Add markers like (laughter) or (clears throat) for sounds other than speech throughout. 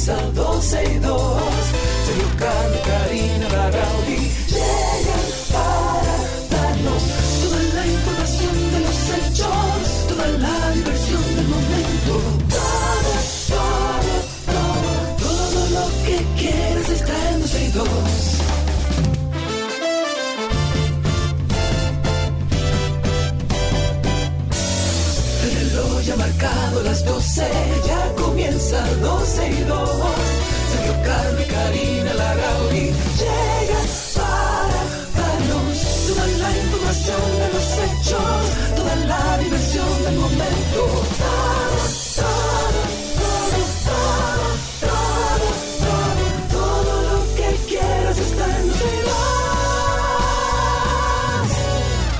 comienza 12 y 2. Sergio Carlos, Karina, comienza 12 y 2. Sergio Carlos y Karina Larrauri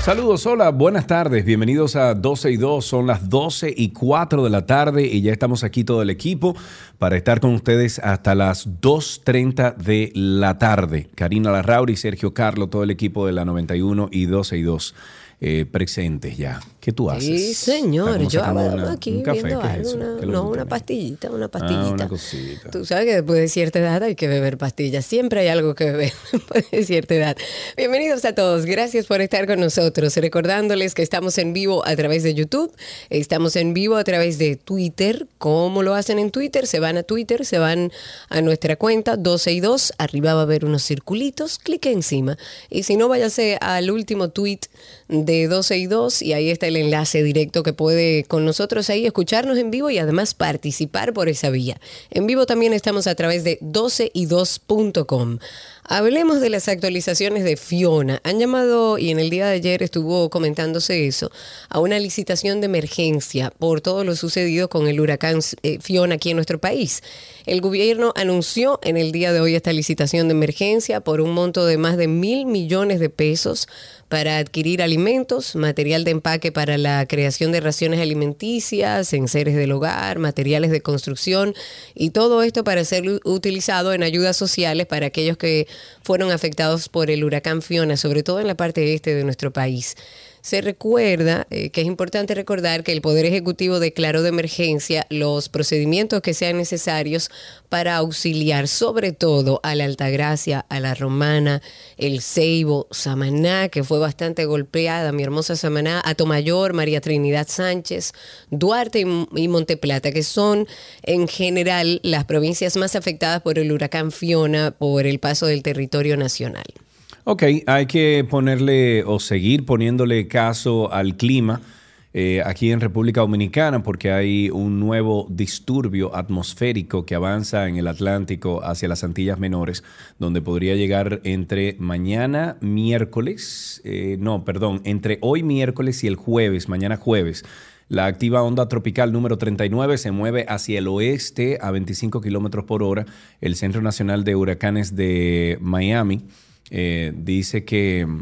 Saludos, hola, buenas tardes, bienvenidos a 12 y 2, son las 12 y 4 de la tarde y ya estamos aquí todo el equipo para estar con ustedes hasta las 2.30 de la tarde. Karina Larrauri, Sergio Carlo, todo el equipo de la 91 y 12 y 2 eh, presentes ya. ¿Qué tú haces? Sí, señor. Yo hago aquí un café, viendo ¿qué es algo. una- ¿Qué es lo no, una pastillita, una Ah, pastillita. una cosita. Tú sabes que después de cierta edad hay que beber pastillas. Siempre hay algo que beber (laughs) después de cierta edad. Bienvenidos a todos. Gracias por estar con nosotros. Recordándoles que estamos en vivo a través de YouTube. Estamos en vivo a través de Twitter. ¿Cómo lo hacen en Twitter? Se van a Twitter, se van a nuestra cuenta 12 y 2. Arriba va a haber unos circulitos. Clique encima. Y si no, váyase al último tweet de 12 y 2 y ahí está el enlace directo que puede con nosotros ahí escucharnos en vivo y además participar por esa vía. En vivo también estamos a través de 12y2.com. Hablemos de las actualizaciones de Fiona. Han llamado, y en el día de ayer estuvo comentándose eso, a una licitación de emergencia por todo lo sucedido con el huracán eh, Fiona aquí en nuestro país. El gobierno anunció en el día de hoy esta licitación de emergencia por un monto de más de mil millones de pesos para adquirir alimentos, material de empaque para la creación de raciones alimenticias, enseres del hogar, materiales de construcción y todo esto para ser utilizado en ayudas sociales para aquellos que fueron afectados por el huracán Fiona, sobre todo en la parte este de nuestro país. Se recuerda eh, que es importante recordar que el Poder Ejecutivo declaró de emergencia los procedimientos que sean necesarios para auxiliar sobre todo a la Altagracia, a la Romana, el Ceibo, Samaná, que fue bastante golpeada, mi hermosa Samaná, Atomayor, María Trinidad Sánchez, Duarte y, y Monteplata, que son en general las provincias más afectadas por el huracán Fiona por el paso del territorio nacional. Ok, hay que ponerle o seguir poniéndole caso al clima eh, aquí en República Dominicana porque hay un nuevo disturbio atmosférico que avanza en el Atlántico hacia las Antillas Menores, donde podría llegar entre mañana miércoles, eh, no, perdón, entre hoy miércoles y el jueves, mañana jueves. La activa onda tropical número 39 se mueve hacia el oeste a 25 kilómetros por hora. El Centro Nacional de Huracanes de Miami eh, dice que mm,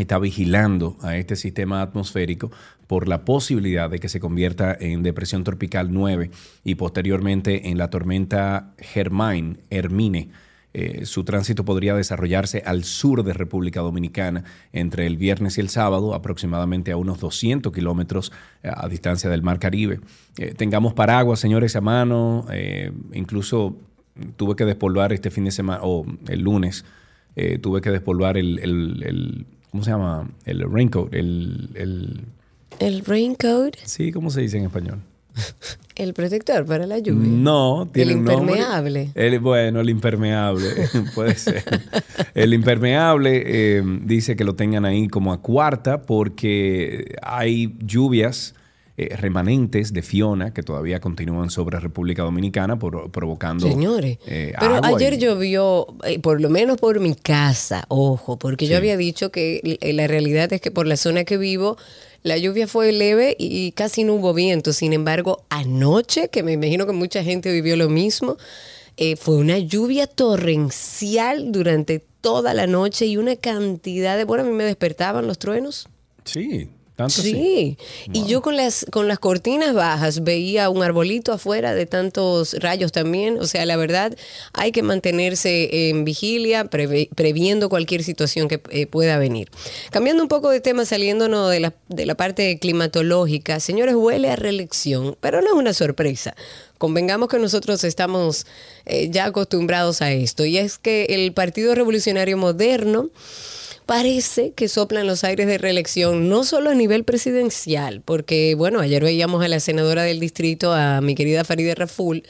está vigilando a este sistema atmosférico por la posibilidad de que se convierta en depresión tropical 9 y posteriormente en la tormenta Germain, Hermine. Eh, su tránsito podría desarrollarse al sur de República Dominicana entre el viernes y el sábado, aproximadamente a unos 200 kilómetros eh, a distancia del Mar Caribe. Tengamos paraguas, señores, a mano. incluso tuve que despolvar este fin de semana, o el lunes, eh, tuve que despolvar el, el- el- ¿cómo se llama? El raincoat, el, el- El raincoat, sí, ¿cómo se dice en español? el protector para la lluvia. No, tiene El un nombre. impermeable. El- bueno, el impermeable, (laughs) puede ser. El impermeable eh, dice que lo tengan ahí como a cuarta porque hay lluvias eh, remanentes de Fiona que todavía continúan sobre República Dominicana por- provocando Señores, eh, pero agua ayer y- llovió, eh, por lo menos por mi casa, ojo, porque Sí. yo había dicho que la realidad es que por la zona que vivo, la lluvia fue leve y casi no hubo viento. Sin embargo, anoche, que me imagino que mucha gente vivió lo mismo, fue una lluvia torrencial durante toda la noche y una cantidad de... Bueno, a mí me despertaban los truenos. Sí, sí, y yo con las, con las cortinas bajas veía un arbolito afuera de tantos rayos también. O sea, la verdad, hay que mantenerse en vigilia, previendo cualquier situación que eh, pueda venir. Cambiando un poco de tema, saliéndonos de la, de la parte climatológica, señores, huele a reelección, pero no es una sorpresa convengamos que nosotros estamos eh, ya acostumbrados a esto, y es que el Partido Revolucionario Moderno parece que soplan los aires de reelección, no solo a nivel presidencial, porque, bueno, ayer veíamos a la senadora del distrito, a mi querida Faride Raful,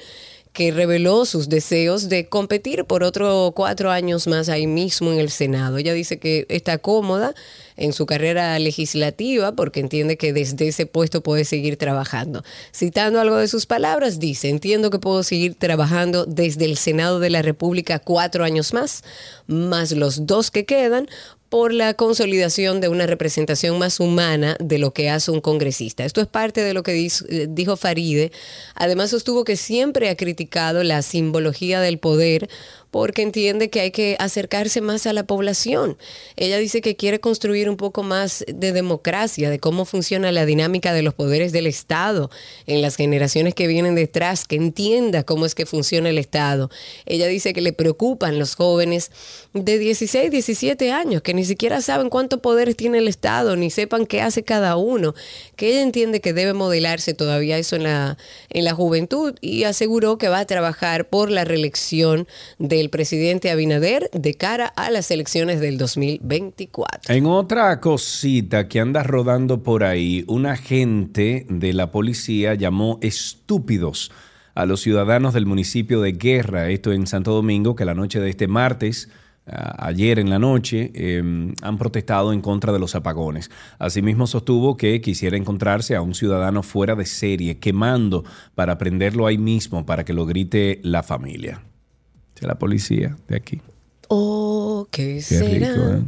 que reveló sus deseos de competir por otros cuatro años más ahí mismo en el Senado. Ella dice que está cómoda en su carrera legislativa porque entiende que desde ese puesto puede seguir trabajando. Citando algo de sus palabras, dice, entiendo que puedo seguir trabajando desde el Senado de la República cuatro años más, más los dos que quedan, por la consolidación de una representación más humana de lo que hace un congresista. Esto es parte de lo que eh, dijo Faride. Además sostuvo que siempre ha criticado la simbología del poder porque entiende que hay que acercarse más a la población. Ella dice que quiere construir un poco más de democracia, de cómo funciona la dinámica de los poderes del Estado en las generaciones que vienen detrás, que entienda cómo es que funciona el Estado. Ella dice que le preocupan los jóvenes de 16, 17 años, que ni siquiera saben cuántos poderes tiene el Estado, ni sepan qué hace cada uno, que ella entiende que debe modelarse todavía eso en la, en la juventud y aseguró que va a trabajar por la reelección de el presidente Abinader de cara a las elecciones del 2024. En otra cosita que anda rodando por ahí, un agente de la policía llamó estúpidos a los ciudadanos del municipio de Guerra, esto en Santo Domingo, que la noche de este martes ayer en la noche em, han protestado en contra de los apagones. Asimismo sostuvo que quisiera encontrarse a un ciudadano fuera de serie quemando para prenderlo ahí mismo para que lo grite la familia la policía de aquí. Oh, ¿qué, será? ¿eh?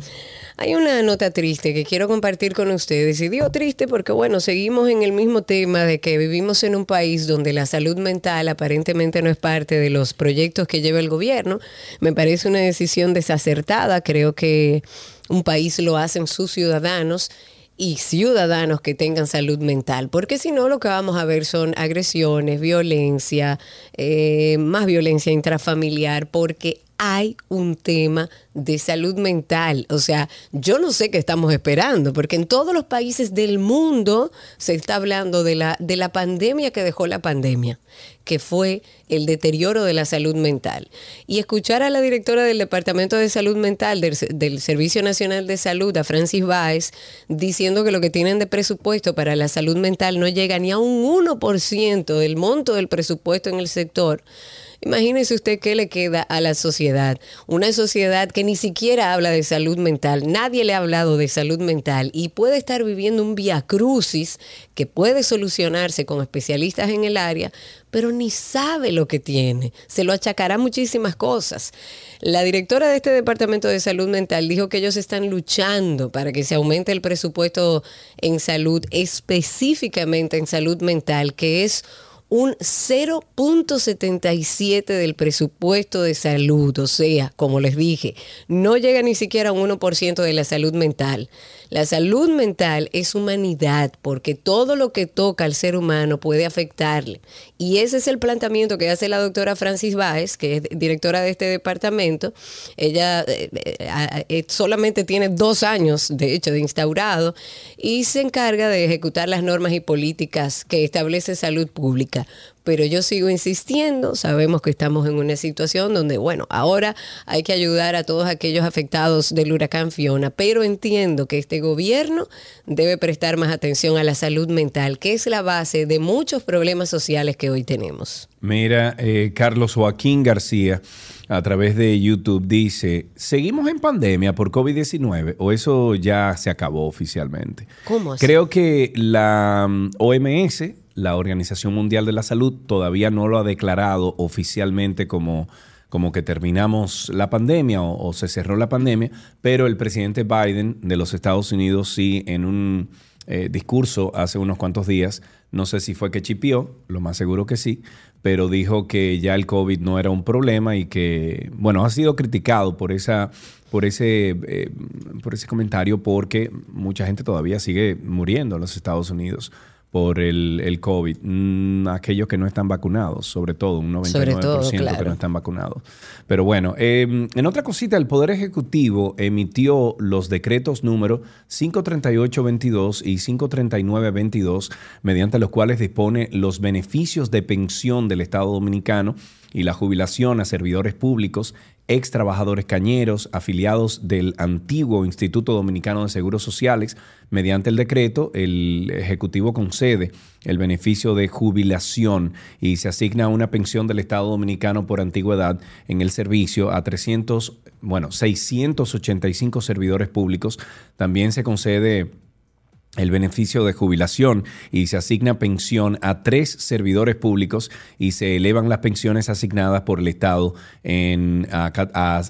Hay una nota triste que quiero compartir con ustedes. Y digo triste porque, bueno, seguimos en el mismo tema de que vivimos en un país donde la salud mental aparentemente no es parte de los proyectos que lleva el gobierno. Me parece una decisión desacertada. Creo que un país lo hacen sus ciudadanos y ciudadanos que tengan salud mental, porque si no lo que vamos a ver son agresiones, violencia, eh, más violencia intrafamiliar, porque hay un tema de salud mental. O sea, yo no sé qué estamos esperando, porque en todos los países del mundo se está hablando de la, de la pandemia que dejó la pandemia, que fue el deterioro de la salud mental. Y escuchar a la directora del Departamento de Salud Mental del, Servicio Nacional de Salud, a Francis Baez, diciendo que lo que tienen de presupuesto para la salud mental no llega ni a un 1% del monto del presupuesto en el sector Imagínese usted qué le queda a la sociedad. Una sociedad que ni siquiera habla de salud mental. Nadie le ha hablado de salud mental y puede estar viviendo un via crucis que puede solucionarse con especialistas en el área, pero ni sabe lo que tiene. Se lo achacará muchísimas cosas. La directora de este Departamento de Salud Mental dijo que ellos están luchando para que se aumente el presupuesto en salud, específicamente en salud mental, que es un 0.77 del presupuesto de salud. O sea, como les dije, no llega ni siquiera a un 1% de la salud mental. La salud mental es humanidad porque todo lo que toca al ser humano puede afectarle. Y ese es el planteamiento que hace la doctora Francis Báez, que es directora de este departamento. Ella eh, eh, eh, solamente tiene dos años, de hecho, de instaurado y se encarga de ejecutar las normas y políticas que establece salud pública pero yo sigo insistiendo, sabemos que estamos en una situación donde, bueno, ahora hay que ayudar a todos aquellos afectados del huracán Fiona, pero entiendo que este gobierno debe prestar más atención a la salud mental, que es la base de muchos problemas sociales que hoy tenemos. Mira, eh, Carlos Joaquín García a través de YouTube dice, ¿seguimos en pandemia por COVID-19 o eso ya se acabó oficialmente? ¿Cómo Creo que la mm, OMS la Organización Mundial de la Salud todavía no lo ha declarado oficialmente como, como que terminamos la pandemia o, se cerró la pandemia, pero el presidente Biden de los Estados Unidos sí en un eh, discurso hace unos cuantos días No sé si fue que chipió, lo más seguro que sí, pero dijo que ya el COVID no era un problema y que, bueno, ha sido criticado por esa por ese, eh, por ese comentario porque mucha gente todavía sigue muriendo en los Estados Unidos por el, el COVID. Mm, aquellos que no están vacunados, sobre todo, un 99% que no están vacunados. Pero bueno, em, en otra cosita, el Poder Ejecutivo emitió los decretos número 538-22 y 539-22, mediante los cuales dispone los beneficios de pensión del Estado Dominicano y la jubilación a servidores públicos ex trabajadores cañeros, afiliados del antiguo Instituto Dominicano de Seguros Sociales. Mediante el decreto, el Ejecutivo concede el beneficio de jubilación y se asigna una pensión del Estado Dominicano por antigüedad en el servicio a 300, bueno, 685 servidores públicos. También se concede el beneficio de jubilación y se asigna pensión a tres servidores públicos y se elevan las pensiones asignadas por el Estado en, a,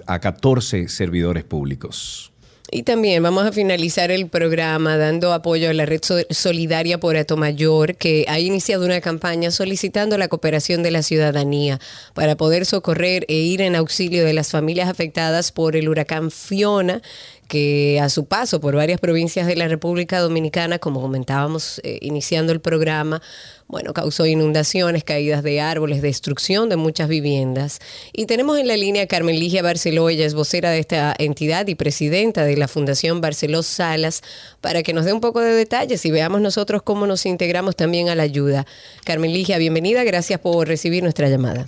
a, 14 servidores públicos. Y también vamos a finalizar el programa dando apoyo a la Red Solidaria por Atomayor, que ha iniciado una campaña solicitando la cooperación de la ciudadanía para poder socorrer e ir en auxilio de las familias afectadas por el huracán Fiona que a su paso por varias provincias de la República Dominicana, como comentábamos eh, iniciando el programa, bueno, causó inundaciones, caídas de árboles, destrucción de muchas viviendas. Y tenemos en la línea a Carmen Ligia Barceló, ella es vocera de esta entidad y presidenta de la Fundación Barceló Salas, para que nos dé un poco de detalles y veamos nosotros cómo nos integramos también a la ayuda. Carmen Ligia, bienvenida, gracias por recibir nuestra llamada.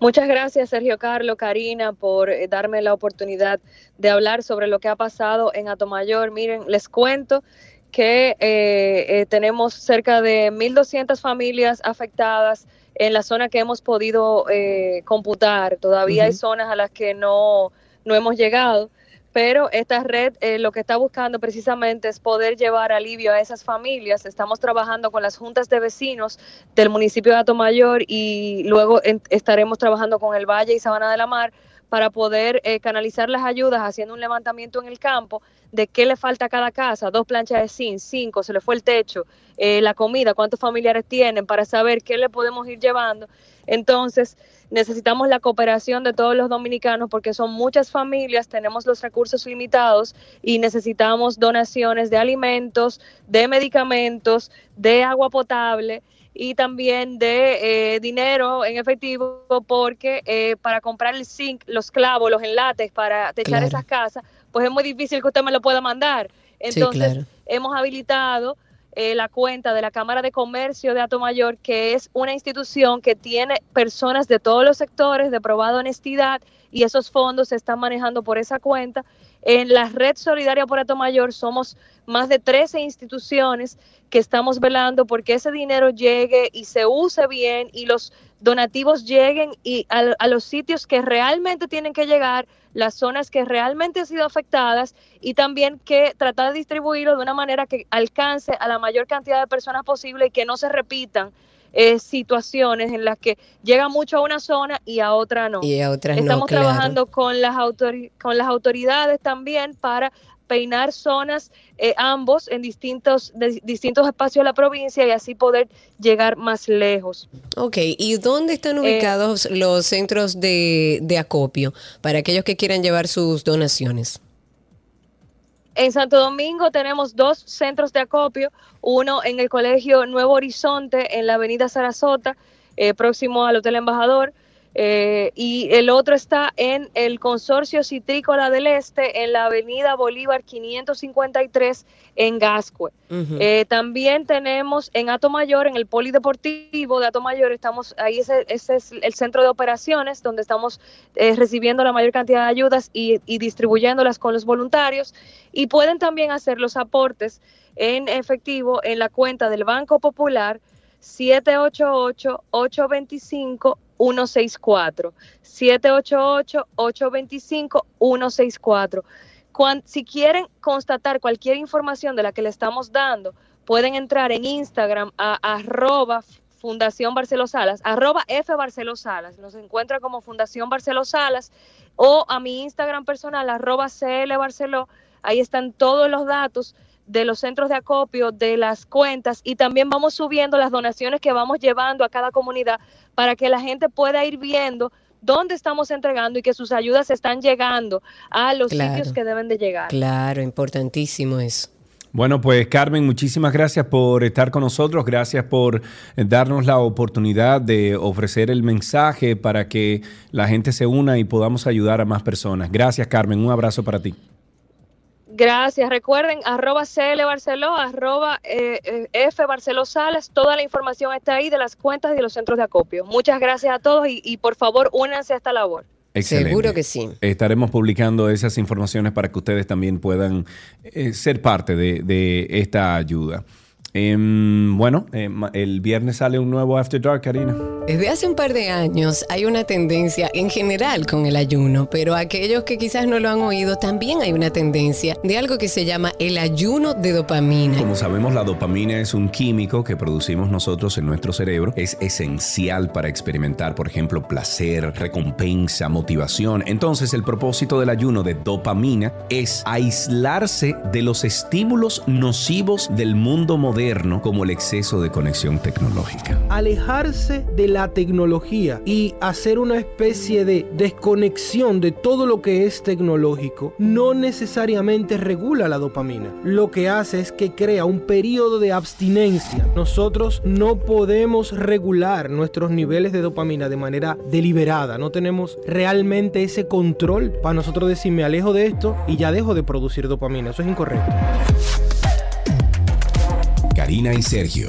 Muchas gracias, Sergio Carlos, Karina, por eh, darme la oportunidad de hablar sobre lo que ha pasado en Atomayor. Miren, les cuento que eh, eh, tenemos cerca de 1.200 familias afectadas en la zona que hemos podido computar. Todavía hay zonas a las que no, no hemos llegado pero esta red eh, lo que está buscando precisamente es poder llevar alivio a esas familias. Estamos trabajando con las juntas de vecinos del municipio de Atomayor y luego estaremos trabajando con el Valle y Sabana de la Mar para poder eh, canalizar las ayudas haciendo un levantamiento en el campo de qué le falta a cada casa, dos planchas de zinc, cinco, se le fue el techo, eh, la comida, cuántos familiares tienen, para saber qué le podemos ir llevando. Entonces, necesitamos la cooperación de todos los dominicanos porque son muchas familias, tenemos los recursos limitados y necesitamos donaciones de alimentos, de medicamentos, de agua potable y también de eh, dinero en efectivo porque eh, para comprar el zinc, los clavos, los enlates para techar esas casas, pues es muy difícil que usted me lo pueda mandar. Entonces, hemos habilitado eh, la cuenta de la Cámara de Comercio de Atomayor, que es una institución que tiene personas de todos los sectores de probada honestidad y esos fondos se están manejando por esa cuenta. En la red solidaria por Atomayor somos más de 13 instituciones que estamos velando porque ese dinero llegue y se use bien y los donativos lleguen y a, los sitios que realmente tienen que llegar, las zonas que realmente han sido afectadas y también que tratar de distribuirlo de una manera que alcance a la mayor cantidad de personas posible y que no se repitan eh, situaciones en las que llega mucho a una zona y a otra no. Y a otras Estamos trabajando con las, con las autoridades también para peinar zonas eh, ambos en distintos, distintos espacios de la provincia y así poder llegar más lejos. Ok, ¿y dónde están eh, ubicados los centros de, de acopio para aquellos que quieran llevar sus donaciones? En Santo Domingo tenemos dos centros de acopio, uno en el Colegio Nuevo Horizonte, en la Avenida Sarasota, eh, próximo al Hotel Embajador, eh, y el otro está en el Consorcio Citrícola del Este, en la Avenida Bolívar 553 en Gascue. Eh, también tenemos en Atomayor, en el Polideportivo de Atomayor, estamos ahí ese, ese es el centro de operaciones donde estamos eh, recibiendo la mayor cantidad de ayudas y, y distribuyéndolas con los voluntarios. Y pueden también hacer los aportes en efectivo en la cuenta del Banco Popular 788 825 164 788-825-164. Si quieren constatar cualquier información de la que le estamos dando, pueden entrar en Instagram a arroba Fundación Barceló Salas, arroba F Barceló Salas, nos encuentra como Fundación Barceló Salas, o a mi Instagram personal, arroba CL Barceló, ahí están todos los datos de los centros de acopio, de las cuentas y también vamos subiendo las donaciones que vamos llevando a cada comunidad para que la gente pueda ir viendo dónde estamos entregando y que sus ayudas están llegando a los sitios que deben de llegar. Claro, importantísimo eso. Bueno, pues Carmen, muchísimas gracias por estar con nosotros, gracias por darnos la oportunidad de ofrecer el mensaje para que la gente se una y podamos ayudar a más personas. Gracias Carmen, un abrazo para ti. Gracias. Recuerden, arroba CL Barceló, arroba eh, eh, F Barceló Salas. Toda la información está ahí de las cuentas y de los centros de acopio. Muchas gracias a todos y, por favor únanse a esta labor. Seguro que sí. Estaremos publicando esas informaciones para que ustedes también puedan eh, ser parte de esta ayuda. Em, bueno, em, el viernes sale un nuevo After Dark, Karina. Desde hace un par de años hay una tendencia en general con el ayuno, pero aquellos que quizás no lo han oído, también hay una tendencia de algo que se llama el ayuno de dopamina. Como sabemos, la dopamina es un químico que producimos nosotros en nuestro cerebro. Es esencial para experimentar, por ejemplo, placer, recompensa, motivación. Entonces, el propósito del ayuno de dopamina es aislarse de los estímulos nocivos del mundo moderno como el exceso de conexión tecnológica. Alejarse de la tecnología y hacer una especie de desconexión de todo lo que es tecnológico no necesariamente regula la dopamina. Lo que hace es que crea un periodo de abstinencia. Nosotros no podemos regular nuestros niveles de dopamina de manera deliberada. No tenemos realmente ese control para nosotros decir me alejo de esto y ya dejo de producir dopamina. Eso es incorrecto. Karina y Sergio,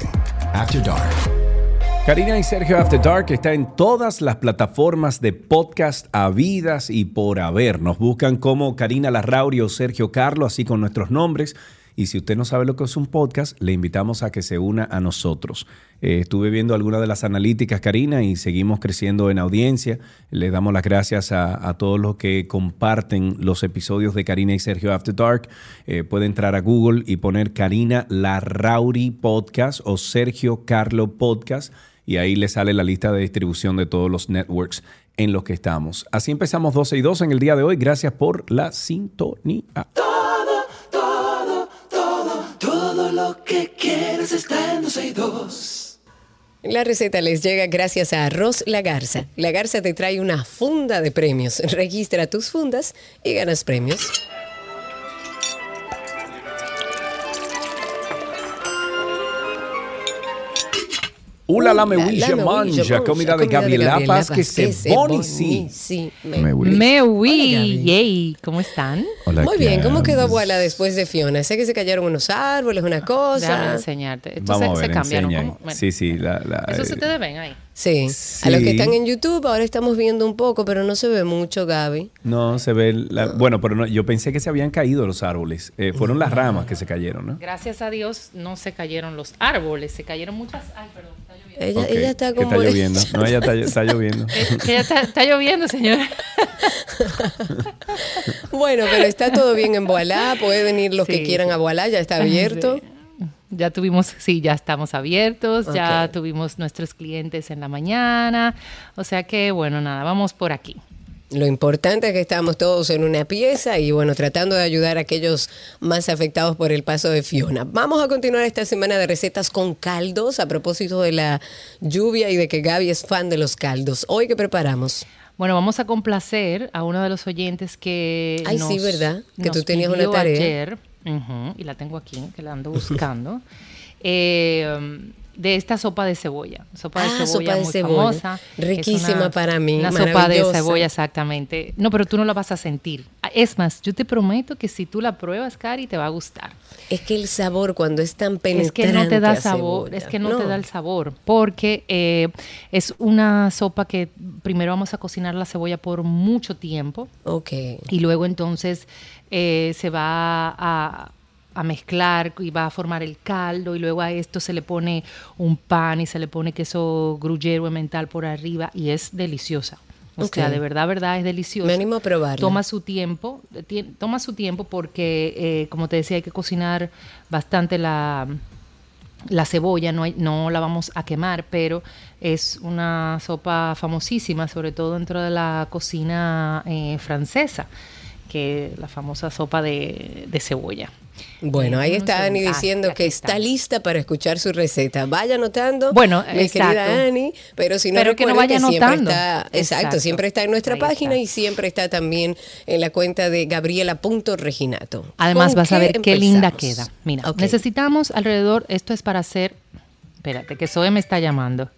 After Dark. Karina y Sergio After Dark está en todas las plataformas de podcast habidas y por haber. Nos buscan como Karina Larrauri o Sergio Carlo, así con nuestros nombres. Y si usted no sabe lo que es un podcast, le invitamos a que se una a nosotros. Eh, estuve viendo algunas de las analíticas, Karina, y seguimos creciendo en audiencia. Le damos las gracias a, todos los que comparten los episodios de Karina y Sergio After Dark. Eh, puede entrar a Google y poner Karina Larrauri Podcast o Sergio Carlo Podcast y ahí le sale la lista de distribución de todos los networks en los que estamos. Así empezamos 12 y 2 en el día de hoy. Gracias por la sintonía. Que quieres está en 12 y 2. La receta les llega gracias a Arroz La Garza. La Garza te trae una funda de premios. (laughs) Registra tus fundas y ganas premios. Ula la me manja, comida de Gabriela que se sí. Me oui. Yay, ¿cómo están? Muy bien, ¿cómo quedó abuela después de Fiona? Sé que se cayeron unos árboles, una cosa. Déjame enseñarte. Vamos se, cambiaron. sí, sí. La, Eso se te ven ahí. Sí. A los que están en YouTube ahora estamos viendo un poco, pero no se ve mucho, Gaby. No, se ve... bueno, pero no, yo pensé que se habían caído los árboles. Eh, fueron las ramas que se cayeron, ¿no? Gracias a Dios no se cayeron los árboles, se cayeron muchas... Ay, perdón, está lloviendo. Ella, ella está como... está lloviendo. No, ella está, lloviendo. (laughs) ella está, lloviendo, señora. (laughs) bueno, pero está todo bien en Boalá. Pueden venir los que quieran a Boalá, ya está (laughs) abierto. Ya tuvimos, sí, ya estamos abiertos, ya tuvimos nuestros clientes en la mañana, o sea que bueno, nada, vamos por aquí. Lo importante es que estamos todos en una pieza y bueno, tratando de ayudar a aquellos más afectados por el paso de Fiona. Vamos a continuar esta semana de recetas con caldos a propósito de la lluvia y de que Gaby es fan de los caldos. Hoy, ¿qué preparamos? Bueno, vamos a complacer a uno de los oyentes que... Ay, sí, ¿verdad? Que tú tenías una tarea. Ayer y la tengo aquí, que la ando (laughs) buscando. eh, de esta sopa de cebolla. Sopa de ah, cebolla muy famosa. Riquísima para mí. Una sopa de cebolla, exactamente. No, pero tú no la vas a sentir. Es más, yo te prometo que si tú la pruebas, Cari, te va a gustar. Es que el sabor cuando es tan penetrante. Es que no te da sabor, es que no, te da el sabor, porque eh, es una sopa que primero vamos a cocinar la cebolla por mucho tiempo. Ok. Y luego entonces eh, se va a, mezclar y va a formar el caldo y luego a esto se le pone un pan y se le pone queso gruyero mental por arriba y es deliciosa. O sea, de verdad, verdad, es deliciosa. Me animo a probar. Toma su tiempo, toma su tiempo porque, eh, como te decía, hay que cocinar bastante la, la cebolla, no, no la vamos a quemar, pero es una sopa famosísima, sobre todo dentro de la cocina eh, francesa. Que la famosa sopa de, de cebolla. Bueno, ahí está Ani diciendo que está lista para escuchar su receta. Vaya anotando, Bueno, mi exacto. querida Ani, pero si no Pero que no vaya siempre anotando. está, exacto, Exacto. siempre está en nuestra Ahí página está. y siempre está también en la cuenta de Gabriela.reginato. Además ¿Con vas a ver qué linda queda. Mira, necesitamos alrededor, esto es para hacer, espérate, que Zoe me está llamando.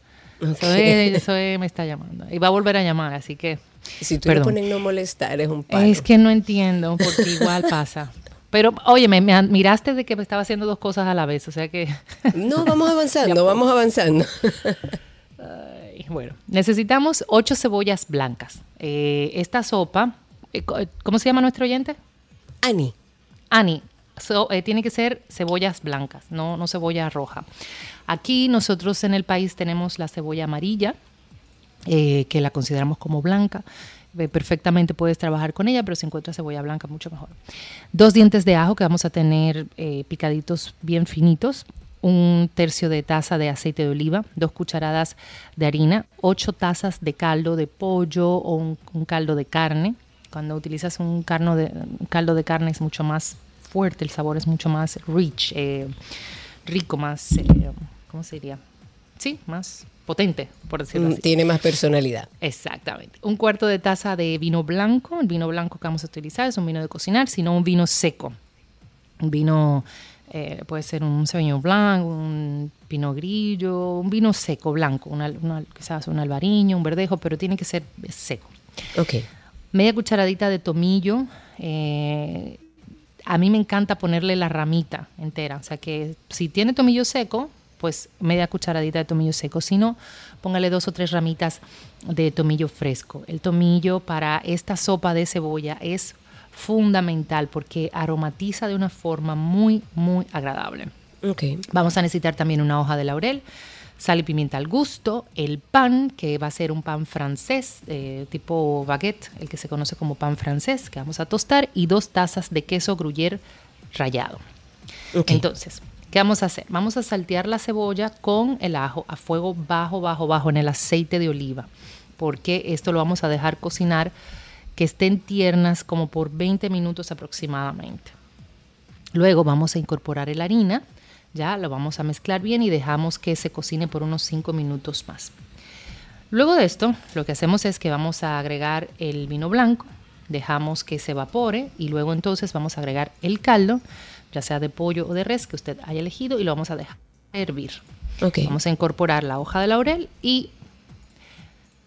Zoe, Zoe me está llamando. Y va a volver a llamar, así que... Si tú le pones no molestar, es un palo. Es que no entiendo, porque igual pasa. Pero, oye, me, me miraste de que me estaba haciendo dos cosas a la vez, o sea que... No, vamos avanzando, (laughs) vamos avanzando. Ay, bueno, necesitamos ocho cebollas blancas. Eh, esta sopa, eh, eh, ¿cómo se llama nuestro oyente? Ani, Ani, so- eh, tiene que ser cebollas blancas, no, no cebolla roja. Aquí nosotros en el país tenemos la cebolla amarilla, eh, que la consideramos como blanca. Perfectamente puedes trabajar con ella, pero si encuentras cebolla blanca, mucho mejor. Dos dientes de ajo que vamos a tener eh, picaditos bien finitos. Un tercio de taza de aceite de oliva, dos cucharadas de harina, ocho tazas de caldo de pollo o un, caldo de carne. Cuando utilizas un, un caldo de carne es mucho más fuerte, el sabor es mucho más rich, eh, rico, más, ¿cómo se diría? Sí, más potente, por decirlo mm, así. tiene más personalidad. Exactamente. Un cuarto de taza de vino blanco. El vino blanco que vamos a utilizar es un vino de cocinar, sino un vino seco. Un vino, eh, puede ser un Sauvignon Blanc, un Pinot Grillo, un vino seco, blanco, una, una- quizás un albariño, un verdejo, pero tiene que ser seco. Ok. Media cucharadita de tomillo. eh, a mí me encanta ponerle la ramita entera. O sea que si tiene tomillo seco, pues media cucharadita de tomillo seco. Si no, póngale dos o tres ramitas de tomillo fresco. El tomillo para esta sopa de cebolla es fundamental porque aromatiza de una forma muy, muy agradable. Ok. Vamos a necesitar también una hoja de laurel, sal y pimienta al gusto, el pan, que va a ser un pan francés, eh, tipo baguette, el que se conoce como pan francés, que vamos a tostar, y dos tazas de queso gruyère rallado. Ok. Entonces, ¿qué vamos a hacer? Vamos a saltear la cebolla con el ajo a fuego bajo, bajo, bajo en el aceite de oliva, porque esto lo vamos a dejar cocinar que estén tiernas como por 20 minutos aproximadamente. Luego vamos a incorporar la harina, ya lo vamos a mezclar bien y dejamos que se cocine por unos 5 minutos más. Luego de esto, lo que hacemos es que vamos a agregar el vino blanco, dejamos que se evapore y luego entonces vamos a agregar el caldo, ya sea de pollo o de res que usted haya elegido y lo vamos a dejar hervir. Vamos a incorporar la hoja de laurel y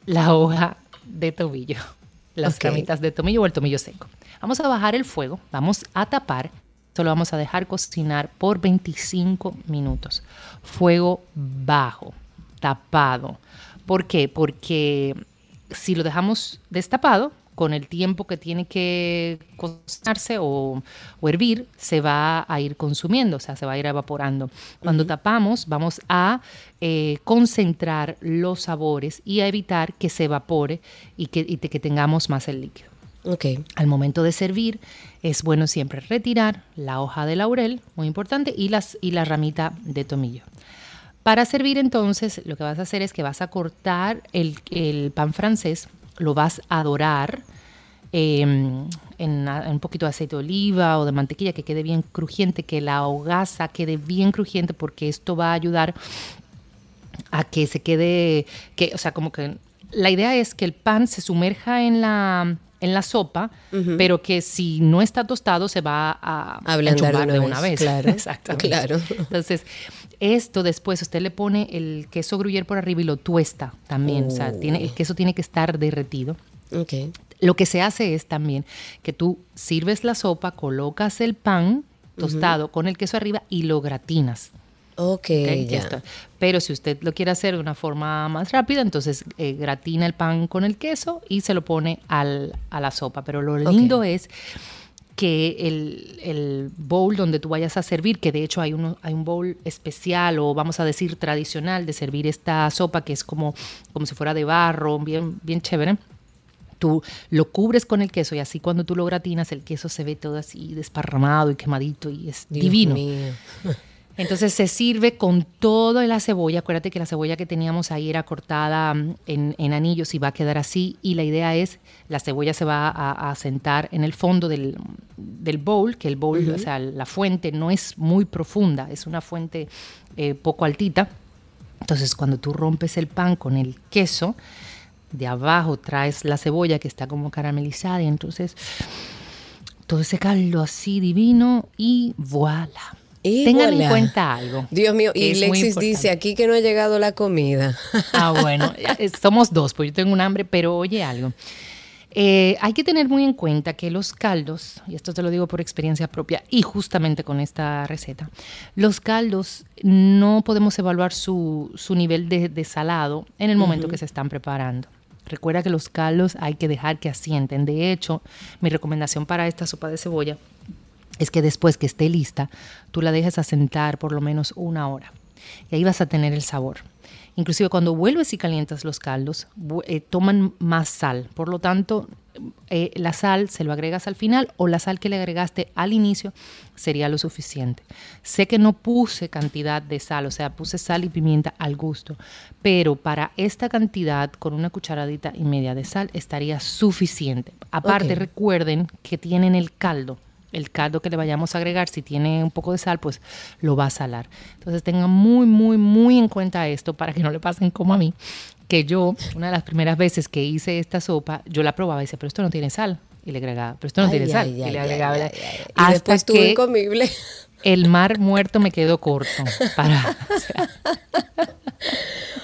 la hoja de tomillo, las Ok. ramitas de tomillo o el tomillo seco. Vamos a bajar el fuego, vamos a tapar, esto lo vamos a dejar cocinar por 25 minutos. Fuego bajo, tapado. ¿Por qué? Porque si lo dejamos destapado, con el tiempo que tiene que cocinarse o, o hervir, se va a ir consumiendo, o sea, se va a ir evaporando. Cuando tapamos, vamos a eh, concentrar los sabores y a evitar que se evapore y que, y te- que tengamos más el líquido. Ok. Al momento de servir, es bueno siempre retirar la hoja de laurel, muy importante, y, las, y la ramita de tomillo. Para servir entonces, lo que vas a hacer es que vas a cortar el, el pan francés, lo vas a dorar eh, en, un poquito de aceite de oliva o de mantequilla que quede bien crujiente, que la hogaza quede bien crujiente porque esto va a ayudar a que se quede, que, o sea, como que la idea es que el pan se sumerja en la, en la sopa, pero que si no está tostado se va a Ablandar de una vez, claro, (laughs) Exactamente. claro. Entonces, esto después usted le pone el queso gruyere por arriba y lo tuesta también. O sea, tiene, el queso tiene que estar derretido. Ok. Lo que se hace es también que tú sirves la sopa, colocas el pan tostado con el queso arriba y lo gratinas. Ok, ya. esto- Pero si usted lo quiere hacer de una forma más rápida, entonces eh, gratina el pan con el queso y se lo pone al- a la sopa. Pero lo lindo es que el, el bowl donde tú vayas a servir, que de hecho hay, uno, hay un bowl especial o vamos a decir tradicional de servir esta sopa que es como, como si fuera de barro, bien, bien chévere. Tú lo cubres con el queso y así cuando tú lo gratinas el queso se ve todo así desparramado y quemadito y es Dios divino. mío. (laughs) Entonces se sirve con toda la cebolla. Acuérdate que la cebolla que teníamos ahí era cortada mm, en, anillos y va a quedar así. Y la idea es, la cebolla se va a, sentar en el fondo del, bowl, que el bowl, o sea, la fuente no es muy profunda, es una fuente eh, poco altita. Entonces cuando tú rompes el pan con el queso, de abajo traes la cebolla que está como caramelizada y entonces todo ese caldo así divino y voilà Tengan en cuenta algo. Dios mío, y Lexis dice aquí que no ha llegado la comida. (laughs) Ah, bueno, somos dos, pues yo tengo un hambre, pero oye algo. Eh, hay que tener muy en cuenta que los caldos, y esto te lo digo por experiencia propia y justamente con esta receta, los caldos no podemos evaluar su, nivel de, salado en el momento que se están preparando. Recuerda que los caldos hay que dejar que asienten. De hecho, mi recomendación para esta sopa de cebolla es que después que esté lista, tú la dejes asentar por lo menos una hora. Y ahí vas a tener el sabor. Inclusive cuando vuelves y calientas los caldos, eh, toman más sal. Por lo tanto, eh, la sal se lo agregas al final o la sal que le agregaste al inicio sería lo suficiente. Sé que no puse cantidad de sal, o sea, puse sal y pimienta al gusto, pero para esta cantidad, con una cucharadita y media de sal, estaría suficiente. Aparte, recuerden que tienen el caldo el caldo que le vayamos a agregar, si tiene un poco de sal, pues lo va a salar. Entonces tengan muy, muy, muy en cuenta esto para que no le pasen como a mí, que yo, una de las primeras veces que hice esta sopa, yo la probaba y decía, pero esto no tiene sal. Y le agregaba, pero esto no tiene sal. y le agregaba. y después incomible. El mar muerto me quedó corto. Para, (laughs)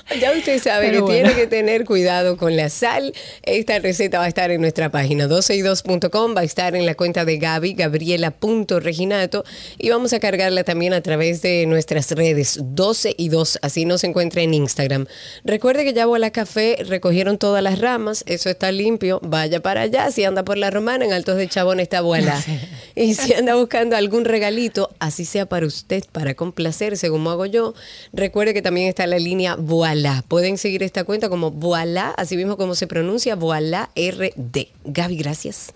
(laughs) Ya usted sabe que tiene que tener cuidado con la sal. Esta receta va a estar en nuestra página 12y2.com, va a estar en la cuenta de Gaby, gabriela.reginato, y vamos a cargarla también a través de nuestras redes 12 y 2, así nos encuentra en Instagram. Recuerde que ya la Café recogieron todas las ramas, eso está limpio, vaya para allá, si anda por la Romana, en Altos de Chabón está Voilà. (laughs) Y si anda buscando algún regalito, así sea para usted, para complacerse como hago yo, recuerde que también está la línea Voilà Pueden seguir esta cuenta como Voilà, así mismo como se pronuncia, Voilà RD. Gaby, gracias.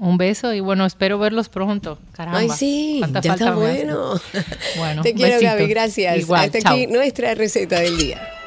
Un beso y bueno, espero verlos pronto. Caramba. Ay, sí, ya está bueno. (laughs) bueno. Te quiero, Gaby, gracias. Igual, Hasta aquí nuestra receta del día.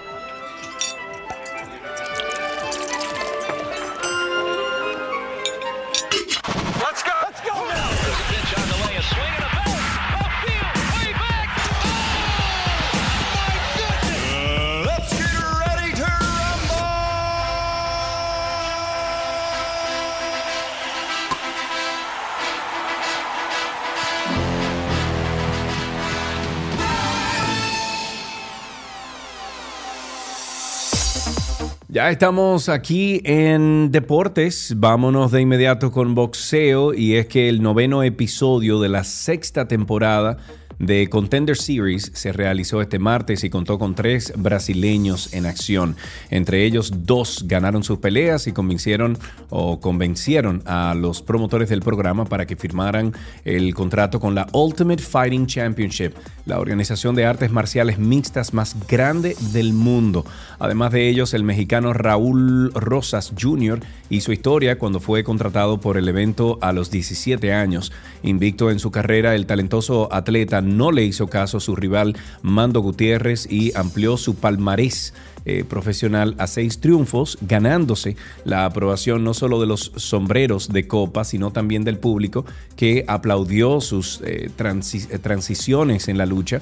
Ya estamos aquí en deportes. Vámonos de inmediato con boxeo y es que el noveno episodio de la sexta temporada de Contender Series se realizó este martes y contó con tres brasileños en acción. Entre ellos, dos ganaron sus peleas y convencieron o convencieron a los promotores del programa para que firmaran el contrato con la Ultimate Fighting Championship, la organización de artes marciales mixtas más grande del mundo. Además de ellos, el mexicano Raúl Rosas Jr. hizo historia cuando fue contratado por el evento a los 17 años. Invicto en su carrera, el talentoso atleta no le hizo caso a su rival Mando Gutiérrez y amplió su palmarés eh, profesional a seis triunfos, ganándose la aprobación no solo de los sombreros de copa, sino también del público que aplaudió sus eh, eh, transiciones en la lucha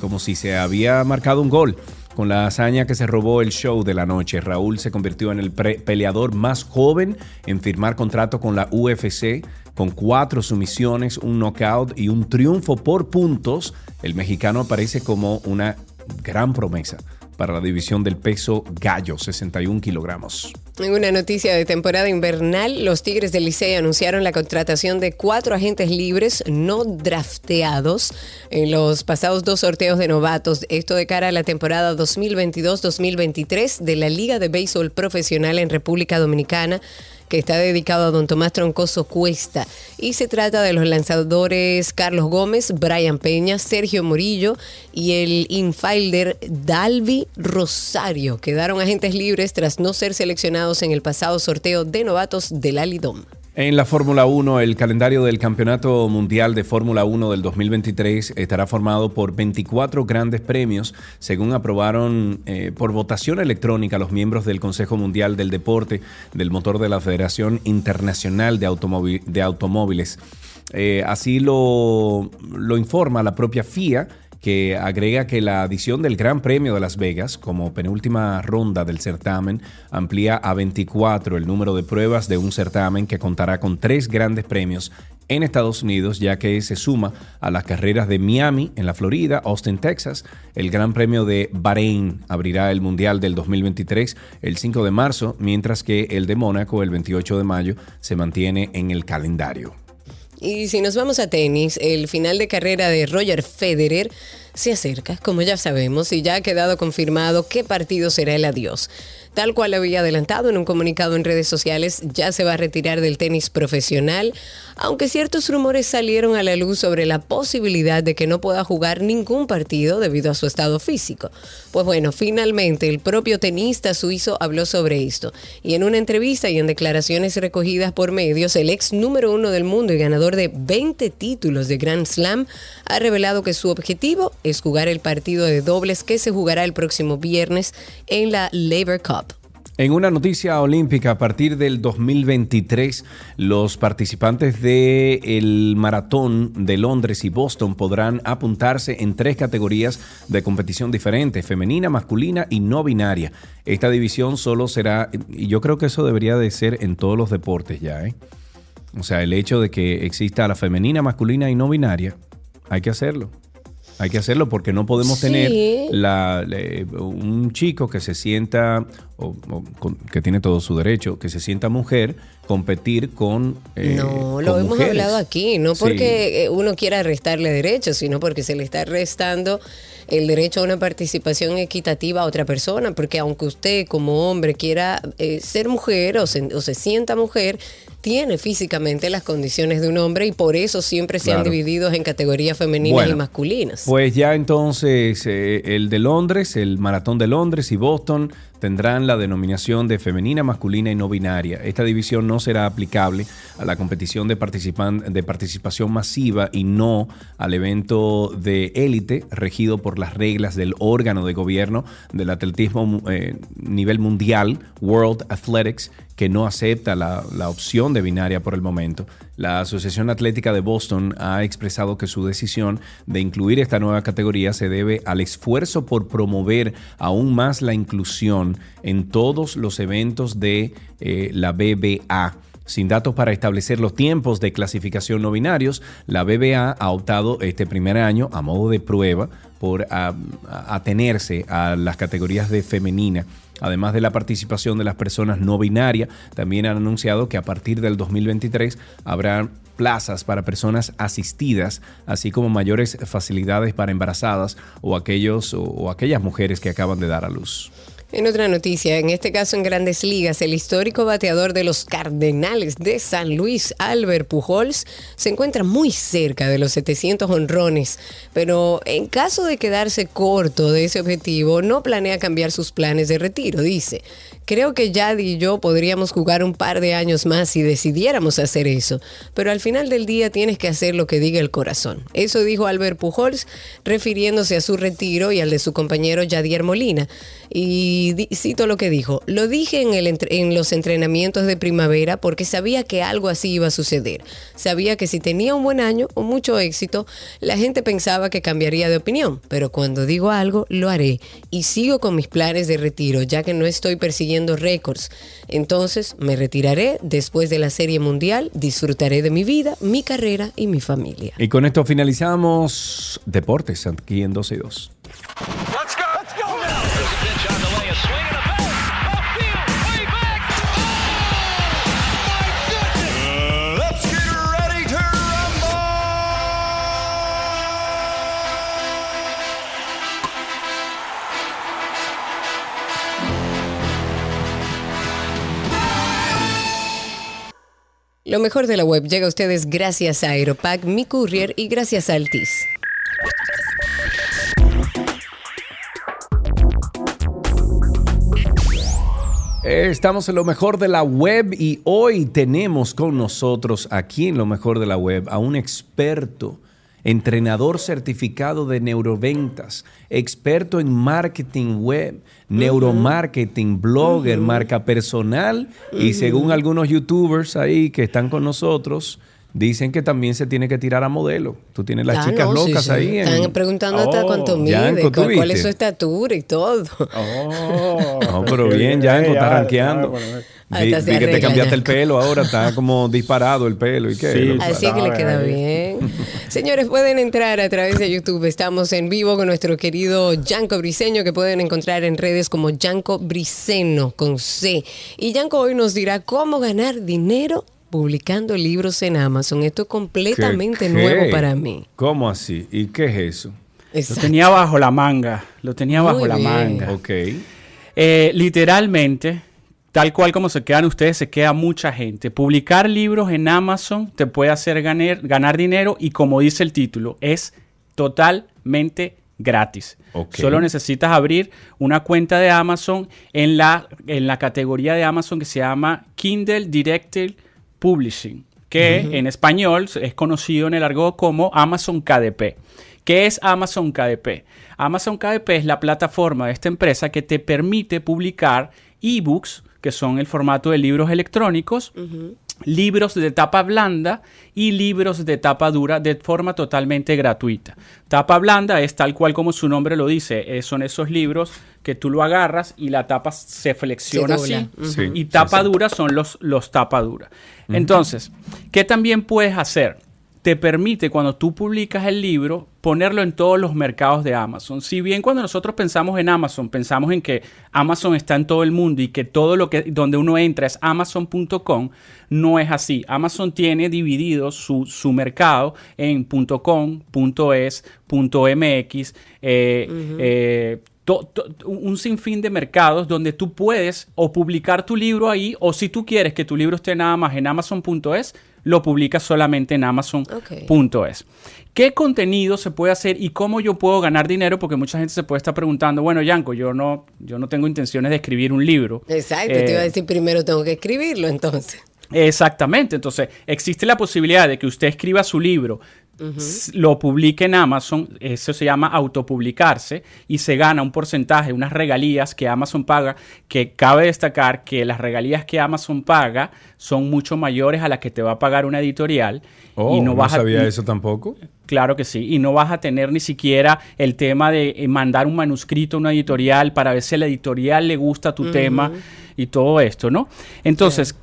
como si se había marcado un gol. Con la hazaña que se robó el show de la noche, Raúl se convirtió en el peleador más joven en firmar contrato con la UFC con cuatro sumisiones, un knockout y un triunfo por puntos, el mexicano aparece como una gran promesa para la división del peso gallo, 61 kilogramos. En una noticia de temporada invernal, los Tigres del Licey anunciaron la contratación de cuatro agentes libres no drafteados en los pasados dos sorteos de novatos. Esto de cara a la temporada 2022-2023 de la Liga de Béisbol Profesional en República Dominicana que está dedicado a don Tomás Troncoso Cuesta. Y se trata de los lanzadores Carlos Gómez, Brian Peña, Sergio Murillo y el infielder Dalvi Rosario. Quedaron agentes libres tras no ser seleccionados en el pasado sorteo de novatos del Alidom. En la Fórmula 1, el calendario del Campeonato Mundial de Fórmula 1 del 2023 estará formado por 24 grandes premios, según aprobaron eh, por votación electrónica los miembros del Consejo Mundial del Deporte del Motor de la Federación Internacional de, Automóviles. Eh, así lo, lo informa la propia FIA que agrega que la adición del Gran Premio de Las Vegas como penúltima ronda del certamen amplía a 24 el número de pruebas de un certamen que contará con tres grandes premios en Estados Unidos, ya que se suma a las carreras de Miami en la Florida, Austin, Texas. El Gran Premio de Bahrein abrirá el Mundial del 2023 el 5 de marzo, mientras que el de Mónaco el 28 de mayo se mantiene en el calendario. Y si nos vamos a tenis, el final de carrera de Roger Federer se acerca, como ya sabemos, y ya ha quedado confirmado qué partido será el adiós. Tal cual había adelantado en un comunicado en redes sociales, ya se va a retirar del tenis profesional, aunque ciertos rumores salieron a la luz sobre la posibilidad de que no pueda jugar ningún partido debido a su estado físico. Pues bueno, finalmente el propio tenista suizo habló sobre esto, y en una entrevista y en declaraciones recogidas por medios, el ex número uno del mundo y ganador de 20 títulos de Grand Slam ha revelado que su objetivo es jugar el partido de dobles que se jugará el próximo viernes en la Labor Cup. En una noticia olímpica, a partir del 2023, los participantes del maratón de Londres y Boston podrán apuntarse en tres categorías de competición diferentes, femenina, masculina y no binaria. Esta división solo será, y yo creo que eso debería de ser en todos los deportes ya, ¿eh? O sea, el hecho de que exista la femenina, masculina y no binaria, hay que hacerlo. Hay que hacerlo porque no podemos tener un chico que se sienta, o, que tiene todo su derecho, que se sienta mujer, competir con. Eh, no, lo hemos hablado aquí, no porque eh, uno quiera restarle derechos, sino porque se le está restando el derecho a una participación equitativa a otra persona, porque aunque usted como hombre quiera eh, ser mujer o se, o se sienta mujer, tiene físicamente las condiciones de un hombre y por eso siempre se han dividido en categorías femeninas y masculinas. Pues ya entonces eh, el de Londres, el maratón de Londres y Boston tendrán la denominación de femenina, masculina y no binaria. Esta división no será aplicable a la competición de, de participación masiva y no al evento de élite regido por las reglas del órgano de gobierno del atletismo eh, nivel mundial, World Athletics, que no acepta la, opción de binaria por el momento. La Asociación Atlética de Boston ha expresado que su decisión de incluir esta nueva categoría se debe al esfuerzo por promover aún más la inclusión en todos los eventos de eh, la BBA. Sin datos para establecer los tiempos de clasificación no binarios, la BBA ha optado este primer año a modo de prueba por atenerse a las categorías de femenina Además de la participación de las personas no binarias, también han anunciado que a partir del 2023 habrá plazas para personas asistidas, así como mayores facilidades para embarazadas o, aquellos, o aquellas mujeres que acaban de dar a luz. En otra noticia, en este caso en grandes ligas, el histórico bateador de los Cardenales de San Luis, Albert Pujols, se encuentra muy cerca de los 700 honrones, pero en caso de quedarse corto de ese objetivo, no planea cambiar sus planes de retiro, dice. Creo que Yadi y yo podríamos jugar un par de años más si decidiéramos hacer eso, pero al final del día tienes que hacer lo que diga el corazón. Eso dijo Albert Pujols, refiriéndose a su retiro y al de su compañero Yadier Molina. Y cito lo que dijo, lo dije en, los entrenamientos de primavera porque sabía que algo así iba a suceder. Sabía que si tenía un buen año o mucho éxito, la gente pensaba que cambiaría de opinión, pero cuando digo algo, lo haré y sigo con mis planes de retiro, ya que no estoy persiguiendo récords. Entonces me retiraré después de la Serie Mundial, disfrutaré de mi vida, mi carrera y mi familia. Y con esto finalizamos Deportes aquí en 12 y 2. Lo mejor de la web llega a ustedes gracias a Aeropack, Mi Courier y gracias a Altis. Estamos en lo mejor de la web y hoy tenemos con nosotros aquí en lo mejor de la web a un experto, entrenador certificado de neuroventas, experto en marketing web, neuromarketing, blogger, marca personal y según algunos youtubers ahí que están con nosotros, dicen que también se tiene que tirar a modelo. Tú tienes las Ah, chicas no, locas sí. ahí. en- Están preguntando hasta Oh, cuánto mide, Yanko, ¿tú cuál, cuál es su estatura y todo. Oh, No, pero bien, Yanko está ya, rankeando. Ahí Vi, vi que te cambiaste el pelo ahora, está como disparado el pelo. ¿Y qué? Sí, Así que le queda ahí. bien. Señores, pueden entrar a través de YouTube. Estamos en vivo con nuestro querido Yanko Briseño, que pueden encontrar en redes como Yanko Briceno con C. Y Yanko hoy nos dirá cómo ganar dinero publicando libros en Amazon. Esto es completamente ¿Qué- nuevo para mí. ¿Cómo así? ¿Y qué es eso? Lo tenía bajo la manga, lo tenía Muy bajo la manga. Ok. Eh, literalmente, tal cual como se quedan ustedes, se queda mucha gente. Publicar libros en Amazon te puede hacer ganar, ganar dinero y como dice el título, es totalmente gratis. Solo necesitas abrir una cuenta de Amazon en la, en la categoría de Amazon que se llama Kindle Directed Publishing, que en español es conocido en el argot como Amazon KDP. ¿Qué es Amazon KDP? Amazon KDP es la plataforma de esta empresa que te permite publicar ebooks, que son el formato de libros electrónicos, libros de tapa blanda y libros de tapa dura de forma totalmente gratuita. Tapa blanda es tal cual como su nombre lo dice, eh, son esos libros que tú lo agarras y la tapa se flexiona así. Sí, y tapa sí. dura son los, los tapa dura. Entonces, ¿qué también puedes hacer? Te permite cuando tú publicas el libro ponerlo en todos los mercados de Amazon. Si bien cuando nosotros pensamos en Amazon, pensamos en que Amazon está en todo el mundo y que todo lo que donde uno entra es amazon.com, no es así. Amazon tiene dividido su, su mercado en .com, .es, .mx, eh, eh, to- to- un sinfín de mercados donde tú puedes o publicar tu libro ahí o si tú quieres que tu libro esté nada más en amazon.es, lo publicas solamente en amazon.es. ¿Qué contenido se puede hacer y cómo yo puedo ganar dinero? Porque mucha gente se puede estar preguntando, bueno, Yanko, yo no, yo no tengo intenciones de escribir un libro. Exacto, Eh, te iba a decir primero tengo que escribirlo entonces. Exactamente, entonces existe la posibilidad de que usted escriba su libro, lo publique en Amazon, eso se llama autopublicarse y se gana un porcentaje, unas regalías que Amazon paga, que cabe destacar que las regalías que Amazon paga son mucho mayores a las que te va a pagar una editorial Oh, y no, no vas a- sabía eso tampoco. Claro que sí, y no vas a tener ni siquiera el tema de eh, mandar un manuscrito a una editorial para ver si a la editorial le gusta tu tema y todo esto, ¿no? Entonces,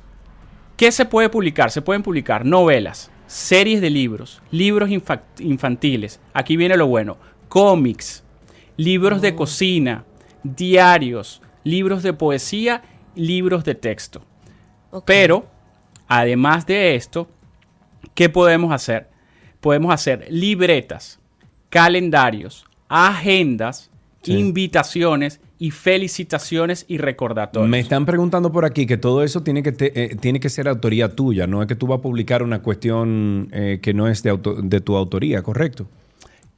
¿qué se puede publicar? Se pueden publicar novelas, series de libros, libros infa- infantiles, aquí viene lo bueno, cómics, libros de cocina, diarios, libros de poesía, libros de texto. Pero, además de esto, ¿qué podemos hacer? Podemos hacer libretas, calendarios, agendas, invitaciones y felicitaciones y recordatorios. Me están preguntando por aquí que todo eso tiene que, te- eh, tiene que ser autoría tuya, no es que tú vas a publicar una cuestión eh, que no es de, auto- de tu autoría, ¿correcto?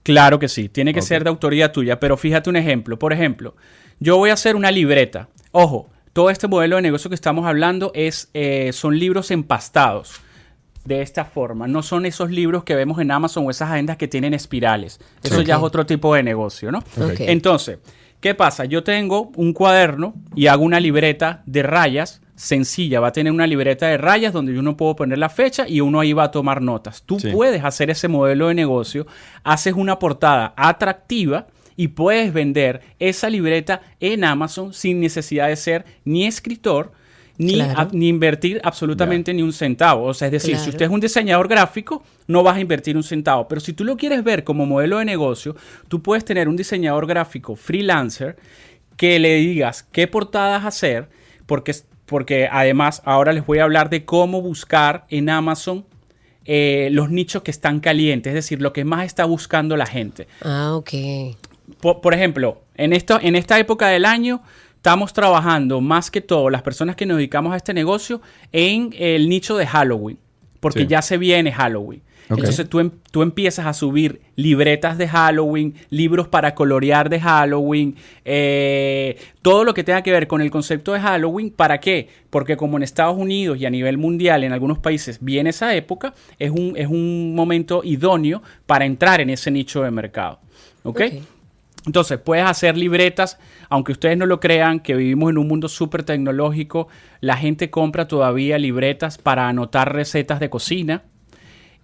Claro que sí, tiene que ser de autoría tuya, pero fíjate un ejemplo. Por ejemplo, yo voy a hacer una libreta. Ojo, todo este modelo de negocio que estamos hablando es, eh, son libros empastados de esta forma. No son esos libros que vemos en Amazon o esas agendas que tienen espirales. Eso ya es otro tipo de negocio, ¿no? Entonces, ¿qué pasa? Yo tengo un cuaderno y hago una libreta de rayas sencilla. Va a tener una libreta de rayas donde yo no puedo poner la fecha y uno ahí va a tomar notas. Tú Sí. puedes hacer ese modelo de negocio, haces una portada atractiva y puedes vender esa libreta en Amazon sin necesidad de ser ni escritor ni, Claro. a- ni invertir absolutamente ni un centavo. O sea, es decir, si usted es un diseñador gráfico, no vas a invertir un centavo. Pero si tú lo quieres ver como modelo de negocio, tú puedes tener un diseñador gráfico freelancer que le digas qué portadas hacer, porque, porque además ahora les voy a hablar de cómo buscar en Amazon eh, los nichos que están calientes, es decir, lo que más está buscando la gente. Ah, ok. Por, por ejemplo, en, esto, en esta época del año estamos trabajando más que todo las personas que nos dedicamos a este negocio en el nicho de Halloween, porque Sí. ya se viene Halloween. Entonces tú, em- tú empiezas a subir libretas de Halloween, libros para colorear de Halloween, eh, todo lo que tenga que ver con el concepto de Halloween. ¿Para qué? Porque como en Estados Unidos y a nivel mundial, en algunos países, viene esa época, es un, es un momento idóneo para entrar en ese nicho de mercado. ¿Ok? Ok. Entonces, puedes hacer libretas, aunque ustedes no lo crean, que vivimos en un mundo súper tecnológico, la gente compra todavía libretas para anotar recetas de cocina,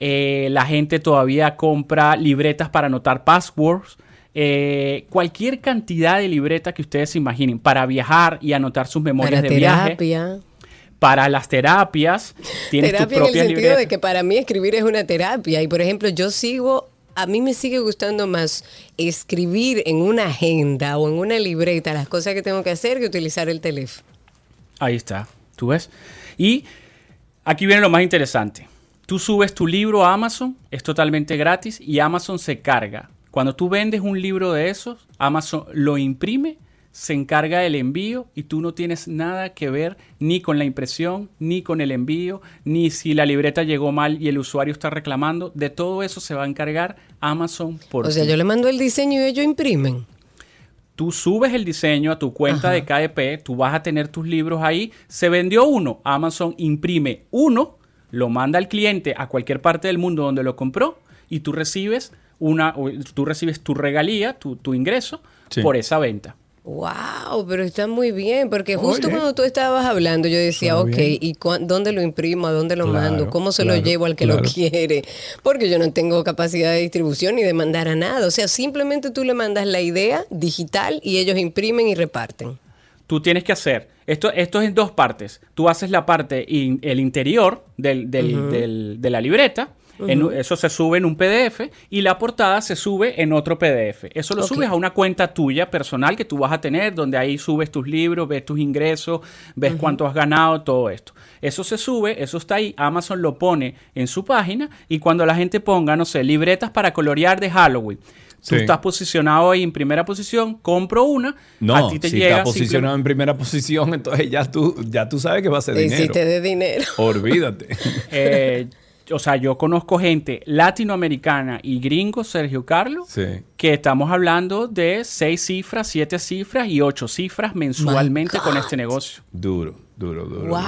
Eh, la gente todavía compra libretas para anotar passwords, Eh, cualquier cantidad de libretas que ustedes se imaginen, para viajar y anotar sus memorias Para de viaje, para las terapias, tienes terapia tus en el sentido de que para mí escribir es una terapia. Y por ejemplo yo sigo a mí me sigue gustando más escribir en una agenda o en una libreta las cosas que tengo que hacer que utilizar el teléfono. Ahí está, ¿tú ves? Y aquí viene lo más interesante. Tú subes tu libro a Amazon, es totalmente gratis y Amazon se carga. Cuando tú vendes un libro de esos, Amazon lo imprime, se encarga del envío y tú no tienes nada que ver ni con la impresión, ni con el envío, ni si la libreta llegó mal y el usuario está reclamando. De todo eso se va a encargar Amazon por O sea, ti. yo le mando el diseño y ellos imprimen. tú subes el diseño a tu cuenta de KDP, tú vas a tener tus libros ahí, se vendió uno, Amazon imprime uno, lo manda al cliente a cualquier parte del mundo donde lo compró y tú recibes una, o tú recibes tu regalía, tu, tu ingreso Sí. por esa venta. Wow, pero está muy bien, porque justo Oye. cuando tú estabas hablando, yo decía, ok, bien. ¿y dónde lo imprimo? ¿A dónde lo Claro, mando? ¿Cómo se lo llevo al que claro. lo quiere? Porque yo no tengo capacidad de distribución ni de mandar a nada. O sea, simplemente tú le mandas la idea digital y ellos imprimen y reparten. Tú tienes que hacer, esto, esto es en dos partes, tú haces la parte, in- el interior del, del- del- de la libreta, en eso se sube en un PDF y la portada se sube en otro PDF. Eso lo subes a una cuenta tuya personal que tú vas a tener, donde ahí subes tus libros, ves tus ingresos, ves cuánto has ganado, todo esto. Eso se sube, eso está ahí, Amazon lo pone en su página y cuando la gente ponga, no sé, libretas para colorear de Halloween. Tú Sí. estás posicionado ahí en primera posición, compro una, No, a ti te si llega está posicionado en primera posición, (laughs) entonces ya tú, ya tú sabes que va a ser Y dinero. dé dinero. Olvídate. Eh, o sea, yo conozco gente latinoamericana y gringo, Sergio Carlos, Sí. que estamos hablando de seis cifras, siete cifras y ocho cifras mensualmente con este negocio. Duro, duro, duro. Wow,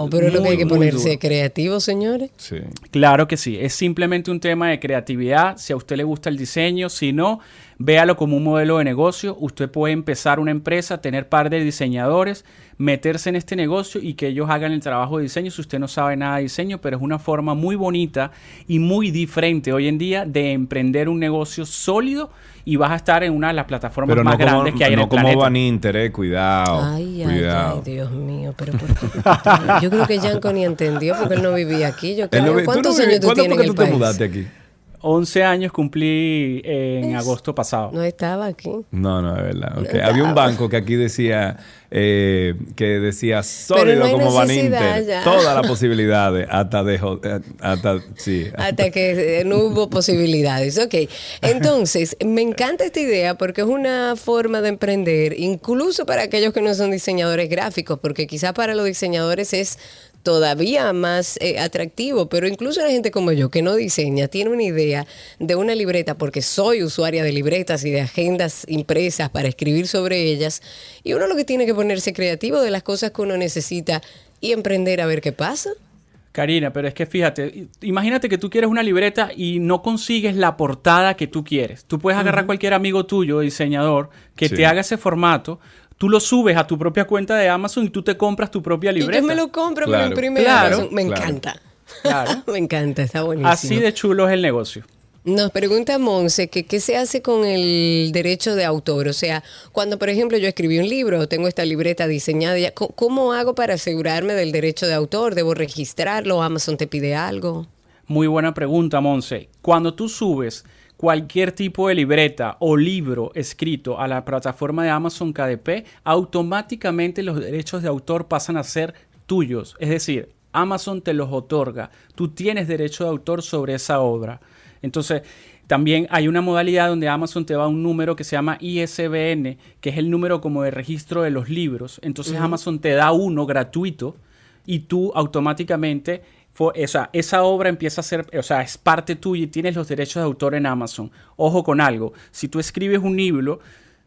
Muy, pero es lo que hay que ponerse creativo, señores. Sí. Claro que sí, es simplemente un tema de creatividad. Si a usted le gusta el diseño, si no, véalo como un modelo de negocio. Usted puede empezar una empresa, tener par de diseñadores, meterse en este negocio y que ellos hagan el trabajo de diseño si usted no sabe nada de diseño, pero es una forma muy bonita y muy diferente hoy en día de emprender un negocio sólido y vas a estar en una de las plataformas Pero más no como, grandes que hay en no el como planeta. Baninter, eh. Cuidado. Ay, ay, cuidado. ay, Dios mío, pero ¿por qué? Yo creo que Yanko ni entendió porque él no vivía aquí. Yo Él creo, no vi- tú ¿Cuántos no años tú ¿Cuándo tienes en el tú te país? mudaste aquí? 11 años cumplí en Es- agosto pasado. No estaba aquí. No, no, es verdad. ok. Había un banco que aquí decía eh, que decía sólido no como Baninter. ya. Todas las posibilidades. Hasta dejo. eh, Hasta. Sí. Hasta que eh, no hubo posibilidades. Ok, entonces me encanta esta idea porque es una forma de emprender, incluso para aquellos que no son diseñadores gráficos, porque quizás para los diseñadores es todavía más eh, atractivo, pero incluso la gente como yo que no diseña, tiene una idea de una libreta, porque soy usuaria de libretas y de agendas impresas para escribir sobre ellas, y uno lo que tiene que ponerse creativo de las cosas que uno necesita y emprender a ver qué pasa. Karina, pero es que fíjate, imagínate que tú quieres una libreta y no consigues la portada que tú quieres. Tú puedes agarrar cualquier amigo tuyo, diseñador, que Sí. te haga ese formato, tú lo subes a tu propia cuenta de Amazon y tú te compras tu propia Y libreta. yo me lo compro, Claro. me lo imprime Claro, Amazon. Me claro. encanta. Claro. (laughs) me encanta, está buenísimo. Así de chulo es el negocio. Nos pregunta Monse que qué se hace con el derecho de autor. O sea, cuando por ejemplo yo escribí un libro, tengo esta libreta diseñada, ya, ¿cómo- ¿cómo hago para asegurarme del derecho de autor? ¿Debo registrarlo? ¿Amazon te pide algo? Muy buena pregunta, Monse. Cuando tú subes cualquier tipo de libreta o libro escrito a la plataforma de Amazon KDP, automáticamente los derechos de autor pasan a ser tuyos. Es decir, Amazon te los otorga. Tú tienes derecho de autor sobre esa obra. Entonces, también hay una modalidad donde Amazon te da un número que se llama ISBN, que es el número como de registro de los libros. Entonces Amazon te da uno gratuito y tú automáticamente fo- o sea, esa obra empieza a ser, o sea, es parte tuya y tienes los derechos de autor en Amazon. Ojo con algo, si tú escribes un libro,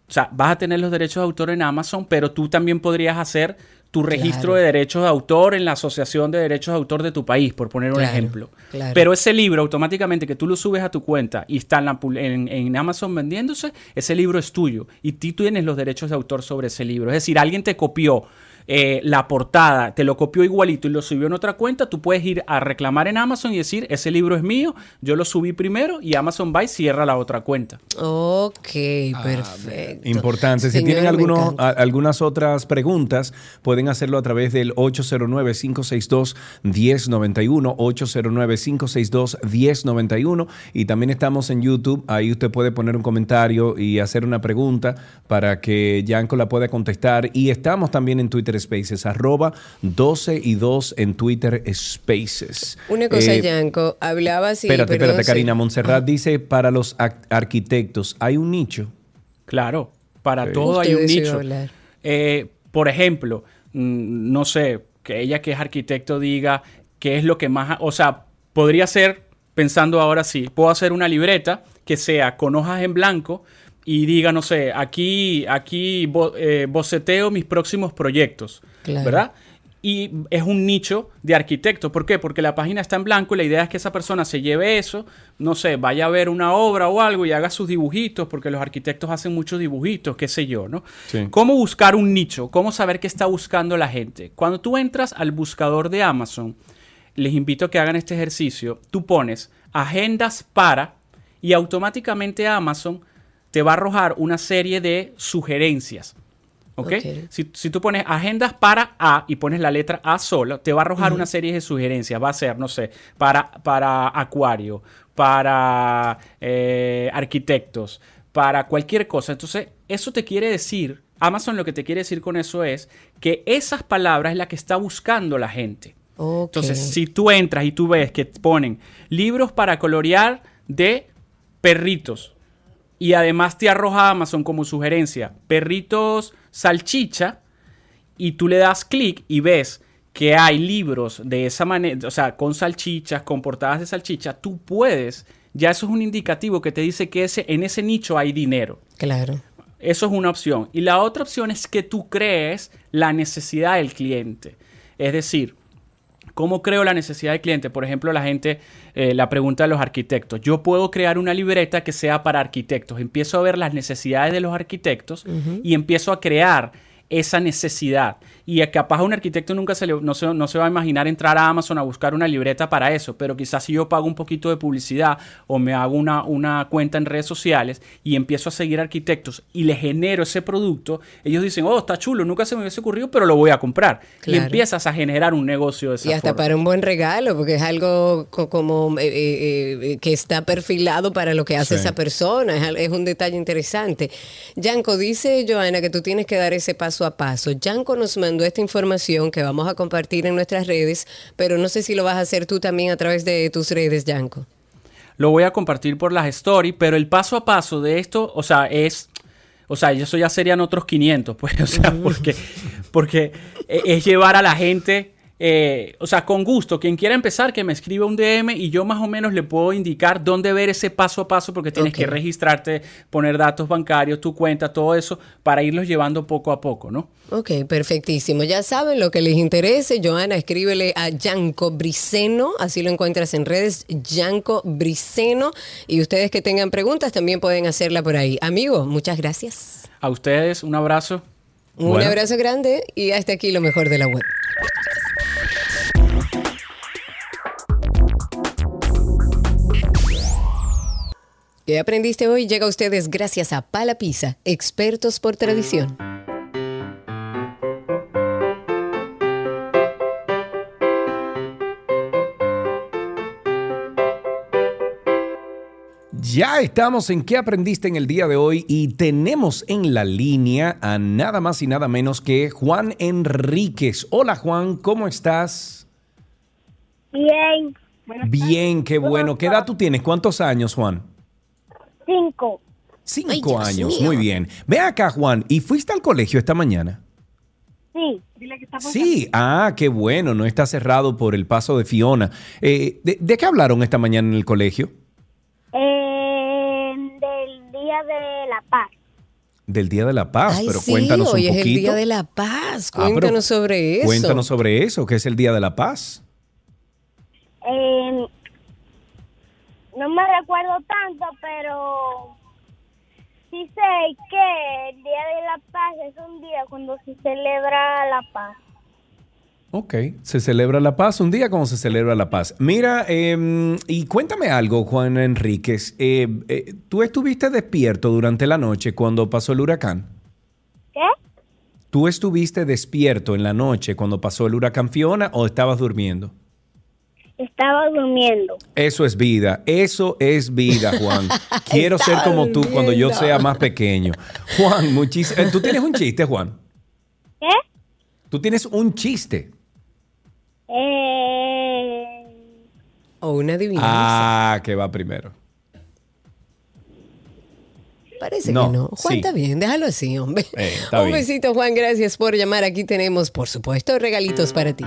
o sea, vas a tener los derechos de autor en Amazon, pero tú también podrías hacer tu registro Claro. de derechos de autor en la Asociación de Derechos de Autor de tu país, por poner un Claro, ejemplo. claro. Pero ese libro, automáticamente que tú lo subes a tu cuenta y está en, la en- en Amazon vendiéndose, ese libro es tuyo y tú tienes los derechos de autor sobre ese libro. Es decir, alguien te copió eh, la portada, te lo copió igualito y lo subió en otra cuenta, tú puedes ir a reclamar en Amazon y decir, ese libro es mío, yo lo subí primero y Amazon va y cierra la otra cuenta. Ok, perfecto. Importante. Si Señor, tienen algunos, a- algunas otras preguntas, pueden hacerlo a través del 809-562-1091, 809-562-1091. Y también estamos en YouTube. Ahí usted puede poner un comentario y hacer una pregunta para que Yanko la pueda contestar. Y estamos también en Twitter Spaces, arroba 12 y 2 en Twitter Spaces. Una cosa, Eh, Yanko, hablaba sí, Espérate, perdón, espérate, sí. Karina. Montserrat dice, para los arquitectos, ¿hay un nicho? Claro, para Sí. todo hay un nicho. Eh, por ejemplo, mm, no sé, que ella que es arquitecto diga qué es lo que más, o sea, podría ser, pensando ahora sí, puedo hacer una libreta que sea con hojas en blanco y diga, no sé, aquí, aquí bo- eh, boceteo mis próximos proyectos, Claro. ¿verdad? Y es un nicho de arquitecto. ¿Por qué? Porque la página está en blanco y la idea es que esa persona se lleve eso, no sé, vaya a ver una obra o algo y haga sus dibujitos, porque los arquitectos hacen muchos dibujitos, qué sé yo, ¿no? Sí. ¿Cómo buscar un nicho? ¿Cómo saber qué está buscando la gente? Cuando tú entras al buscador de Amazon, les invito a que hagan este ejercicio. Tú pones agendas para y automáticamente Amazon te va a arrojar una serie de sugerencias. ¿Ok? Si, si tú pones agendas para A y pones la letra A solo, te va a arrojar una serie de sugerencias. Va a ser, no sé, para, para acuario, para eh, arquitectos, para cualquier cosa. Entonces, eso te quiere decir, Amazon lo que te quiere decir con eso es que esas palabras es la que está buscando la gente. Entonces, si tú entras y tú ves que ponen libros para colorear de perritos y además te arroja Amazon como sugerencia perritos salchicha y tú le das clic y ves que hay libros de esa manera, o sea, con salchichas, con portadas de salchicha, tú puedes, ya eso es un indicativo que te dice que ese, en ese nicho hay dinero. Claro. Eso es una opción. Y la otra opción es que tú crees la necesidad del cliente. Es decir, ¿cómo creo la necesidad del cliente? Por ejemplo, la gente, eh, la pregunta de los arquitectos. Yo puedo crear una libreta que sea para arquitectos. Empiezo a ver las necesidades de los arquitectos y empiezo a crear esa necesidad. Y a capaz a un arquitecto nunca se le, no, se, no se va a imaginar entrar a Amazon a buscar una libreta para eso, pero quizás si yo pago un poquito de publicidad o me hago una, una cuenta en redes sociales y empiezo a seguir arquitectos y le genero ese producto, ellos dicen, oh, está chulo, nunca se me hubiese ocurrido, pero lo voy a comprar. Y empiezas a generar un negocio de esa Y hasta forma. para un buen regalo, porque es algo co- como eh, eh, eh, que está perfilado para lo que hace Sí. esa persona. Es un detalle interesante. Yanko, dice Joana que tú tienes que dar ese paso a paso. Yanko nos mandó esta información que vamos a compartir en nuestras redes, pero no sé si lo vas a hacer tú también a través de tus redes, Yanko. lo voy a compartir por las stories, pero el paso a paso de esto, o sea, es, o sea, eso ya serían otros 500, pues, (laughs) o sea, porque, porque e- es llevar a la gente, eh, o sea, con gusto, quien quiera empezar, que me escriba un DM y yo más o menos le puedo indicar dónde ver ese paso a paso, porque tienes que registrarte, poner datos bancarios, tu cuenta, todo eso, para irlos llevando poco a poco, ¿no? Ok, perfectísimo. Ya saben lo que les interese. Joana, escríbele a Yanko Briceno, así lo encuentras en redes, Yanko Briceno. Y ustedes que tengan preguntas también pueden hacerla por ahí. Amigo, muchas gracias. A ustedes, un abrazo. Un Bueno. abrazo grande y hasta aquí lo mejor de la web. ¿Qué aprendiste hoy? Llega a ustedes gracias a Pala Pizza, expertos por tradición. Ya estamos en qué aprendiste en el día de hoy y tenemos en la línea a nada más y nada menos que Juan Enríquez. Hola Juan, ¿cómo estás? Bien. Buenas Bien, qué bueno. ¿Qué edad tú tienes? ¿Cuántos años, Juan? Cinco. Cinco Ay, años, mío. muy bien. Ve acá, Juan, ¿y fuiste al colegio esta mañana? Sí. Dile que está Sí, ah, qué bueno, no está cerrado por el paso de Fiona. Eh, ¿de, de qué hablaron esta mañana en el colegio? De la Paz. Del Día de la Paz, Ay, pero sí, cuéntanos hoy un es poquito. el Día de la Paz. Ah, Cuéntanos sobre eso. Cuéntanos sobre eso, que es el Día de la Paz. Eh, no me recuerdo tanto, pero sí sé que el Día de la Paz es un día cuando se celebra la paz. Ok, se celebra la paz, un día como se celebra la paz. Mira, eh, y cuéntame algo, Juan Enríquez. Eh, eh, ¿Tú estuviste despierto durante la noche cuando pasó el huracán? ¿Qué? ¿Tú estuviste despierto en la noche cuando pasó el huracán Fiona o estabas durmiendo? Estaba durmiendo. Eso es vida, eso es vida, Juan. (laughs) Quiero ser como tú cuando yo sea más pequeño. Juan, muchísimo. ¿Tú tienes un chiste, Juan? ¿Qué? Tú tienes un chiste. Eh, O una adivinanza. Ah, que va primero. Parece no, que no. Juan, sí. está bien, déjalo así, hombre. Eh, Un bien. besito, Juan, gracias por llamar. Aquí tenemos, por supuesto, regalitos para ti.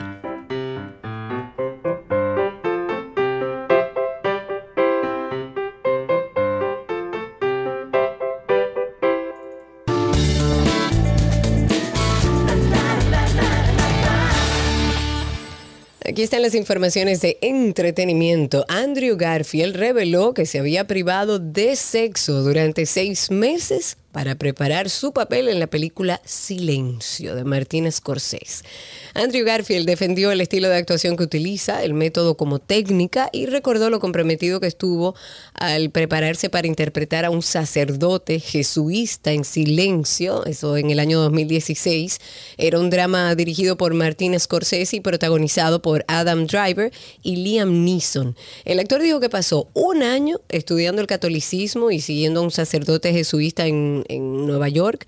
Aquí están las informaciones de entretenimiento. Andrew Garfield reveló que se había privado de sexo durante seis meses para preparar su papel en la película Silencio de Martin Scorsese. Andrew Garfield defendió el estilo de actuación que utiliza, el método como técnica y recordó lo comprometido que estuvo al prepararse para interpretar a un sacerdote jesuita en Silencio, eso en el año 2016. Era un drama dirigido por Martin Scorsese y protagonizado por Adam Driver y Liam Neeson. El actor dijo que pasó un año estudiando el catolicismo y siguiendo a un sacerdote jesuita en, en Nueva York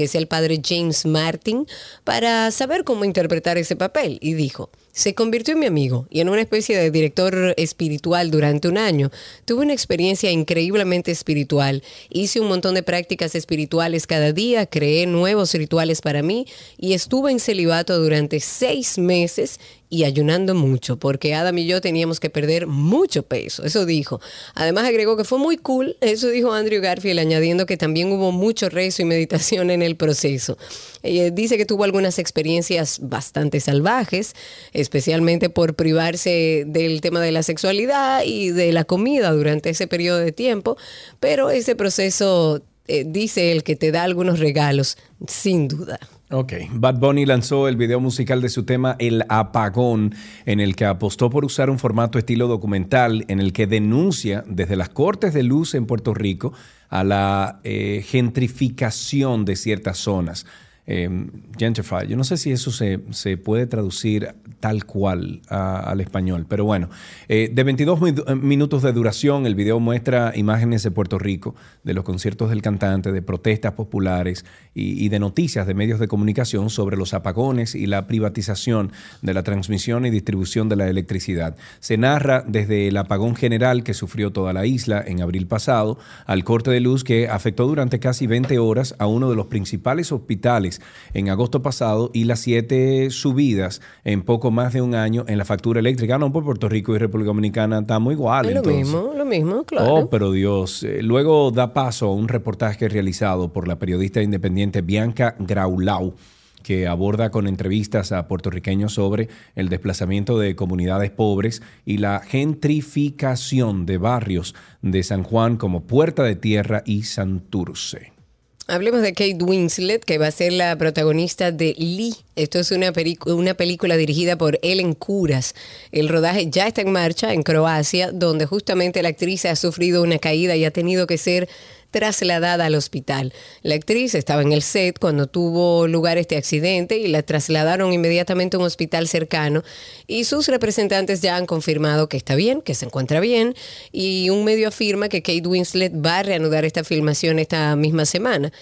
que es el padre James Martin, para saber cómo interpretar ese papel. Y dijo, se convirtió en mi amigo y en una especie de director espiritual durante un año. Tuve una experiencia increíblemente espiritual. Hice un montón de prácticas espirituales cada día, creé nuevos rituales para mí y estuve en celibato durante seis meses y ayunando mucho, porque Adam y yo teníamos que perder mucho peso, eso dijo. Además agregó que fue muy cool, eso dijo Andrew Garfield, añadiendo que también hubo mucho rezo y meditación en el proceso. Eh, dice que tuvo algunas experiencias bastante salvajes, especialmente por privarse del tema de la sexualidad y de la comida durante ese periodo de tiempo, pero ese proceso, eh, dice él, que te da algunos regalos, sin duda. Ok, Bad Bunny lanzó el video musical de su tema El Apagón, en el que apostó por usar un formato estilo documental, en el que denuncia desde las cortes de luz en Puerto Rico a la eh, gentrificación de ciertas zonas. Eh, gentrify, yo no sé si eso se, se puede traducir tal cual a- al español, pero bueno, eh, de 22 mi- minutos de duración, el video muestra imágenes de Puerto Rico, de los conciertos del cantante, de protestas populares y, y de noticias de medios de comunicación sobre los apagones y la privatización de la transmisión y distribución de la electricidad. Se narra desde el apagón general que sufrió toda la isla en abril pasado, al corte de luz que afectó durante casi 20 horas a uno de los principales hospitales en agosto pasado y las siete subidas en poco más de un año en la factura eléctrica. Ah, No, por Puerto Rico y República Dominicana estamos igual. Es lo entonces. mismo, lo mismo, claro. Oh, pero Dios. Eh, luego da paso a un reportaje realizado por la periodista independiente Bianca Graulau, que aborda con entrevistas a puertorriqueños sobre el desplazamiento de comunidades pobres y la gentrificación de barrios de San Juan como Puerta de Tierra y Santurce. Hablemos de Kate Winslet, que va a ser la protagonista de Lee. Esto es una, una película dirigida por Ellen Kuras. El rodaje ya está en marcha en Croacia, donde justamente la actriz ha sufrido una caída y ha tenido que ser trasladada al hospital. La actriz estaba en el set cuando tuvo lugar este accidente y la trasladaron inmediatamente a un hospital cercano y sus representantes ya han confirmado que está bien, que se encuentra bien y un medio afirma que Kate Winslet va a reanudar esta filmación esta misma semana.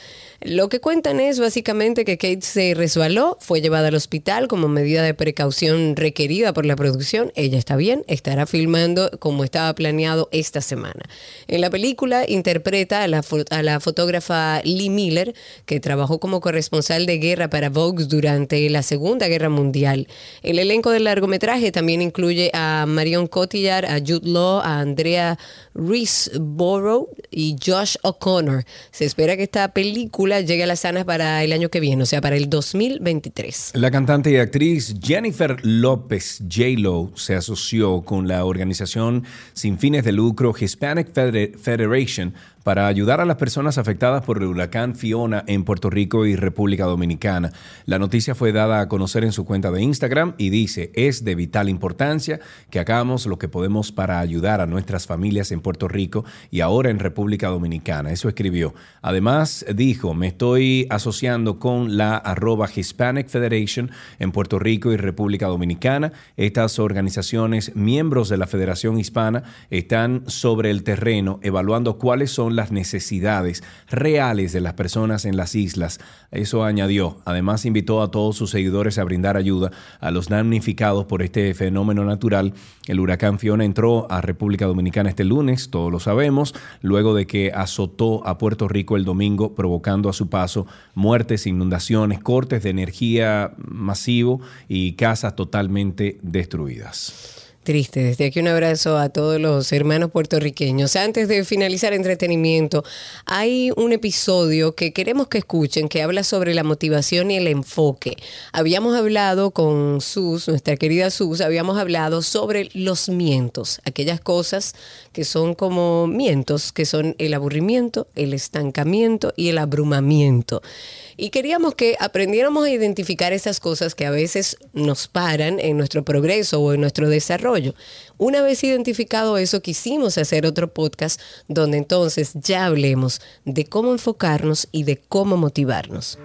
Lo que cuentan es básicamente que Kate se resbaló, fue llevada al hospital como medida de precaución requerida por la producción. Ella está bien, estará filmando como estaba planeado esta semana. En la película interpreta a la fotógrafa Lee Miller, que trabajó como corresponsal de guerra para Vogue durante la Segunda Guerra Mundial. El elenco del largometraje también incluye a Marion Cotillard, a Jude Law, a Andrea Riseborough y Josh O'Connor. Se espera que esta película llegue a las salas para el año que viene, o sea, para el 2023. La cantante y actriz Jennifer López J-Lo se asoció con la organización sin fines de lucro Hispanic Feder- Federation para ayudar a las personas afectadas por el huracán Fiona en Puerto Rico y República Dominicana. La noticia fue dada a conocer en su cuenta de Instagram y dice, es de vital importancia que hagamos lo que podemos para ayudar a nuestras familias en Puerto Rico y ahora en República Dominicana. Eso escribió. Además dijo, me estoy asociando con la arroba Hispanic Federation en Puerto Rico y República Dominicana. Estas organizaciones, miembros de la Federación Hispana, están sobre el terreno evaluando cuáles son las necesidades reales de las personas en las islas. Eso añadió. Además invitó a todos sus seguidores a brindar ayuda a los damnificados por este fenómeno natural. El huracán Fiona entró a República Dominicana este lunes, todos lo sabemos, luego de que azotó a Puerto Rico el domingo, provocando a su paso muertes, inundaciones, cortes de energía masivo y casas totalmente destruidas. Triste. Desde aquí un abrazo a todos los hermanos puertorriqueños. Antes de finalizar entretenimiento, hay un episodio que queremos que escuchen que habla sobre la motivación y el enfoque. Habíamos hablado con Sus, nuestra querida Sus, habíamos hablado sobre los mientos, aquellas cosas que son como mientos, que son el aburrimiento, el estancamiento y el abrumamiento. Y queríamos que aprendiéramos a identificar esas cosas que a veces nos paran en nuestro progreso o en nuestro desarrollo. Una vez identificado eso, quisimos hacer otro podcast donde entonces ya hablemos de cómo enfocarnos y de cómo motivarnos.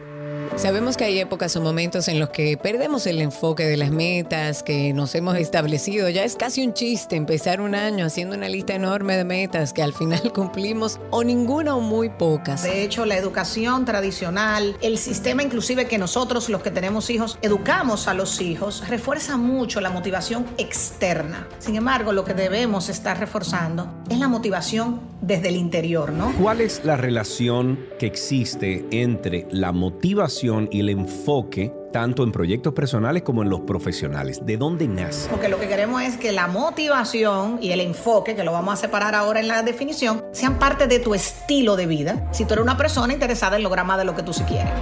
Sabemos que hay épocas o momentos en los que perdemos el enfoque de las metas que nos hemos establecido. Ya es casi un chiste empezar un año haciendo una lista enorme de metas que al final (laughs) cumplimos o ninguna o muy pocas. De hecho, la educación tradicional, el sistema inclusive que nosotros los que tenemos hijos educamos a los hijos, refuerza mucho la motivación externa. Sin embargo, lo que debemos estar reforzando es la motivación desde el interior, ¿no? ¿Cuál es la relación que existe entre la motivación y el enfoque tanto en proyectos personales como en los profesionales? ¿De dónde nace? Porque lo que queremos es que la motivación y el enfoque, que lo vamos a separar ahora en la definición, sean parte de tu estilo de vida. Si tú eres una persona interesada en lograr más de lo que tú sí quieres.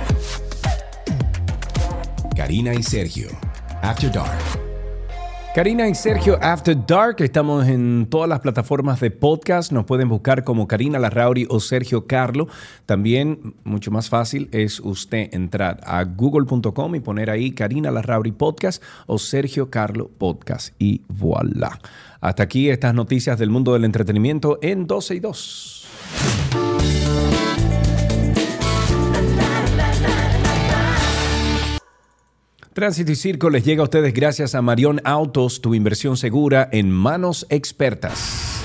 Karina y Sergio. After Dark. Karina y Sergio After Dark, estamos en todas las plataformas de podcast, nos pueden buscar como Karina Larrauri o Sergio Carlo. También, mucho más fácil, es usted entrar a google.com y poner ahí Karina Larrauri Podcast o Sergio Carlo Podcast y voilà. Hasta aquí estas noticias del mundo del entretenimiento en 12 y 2. Tránsito y Circo les llega a ustedes gracias a Marión Autos, tu inversión segura en manos expertas.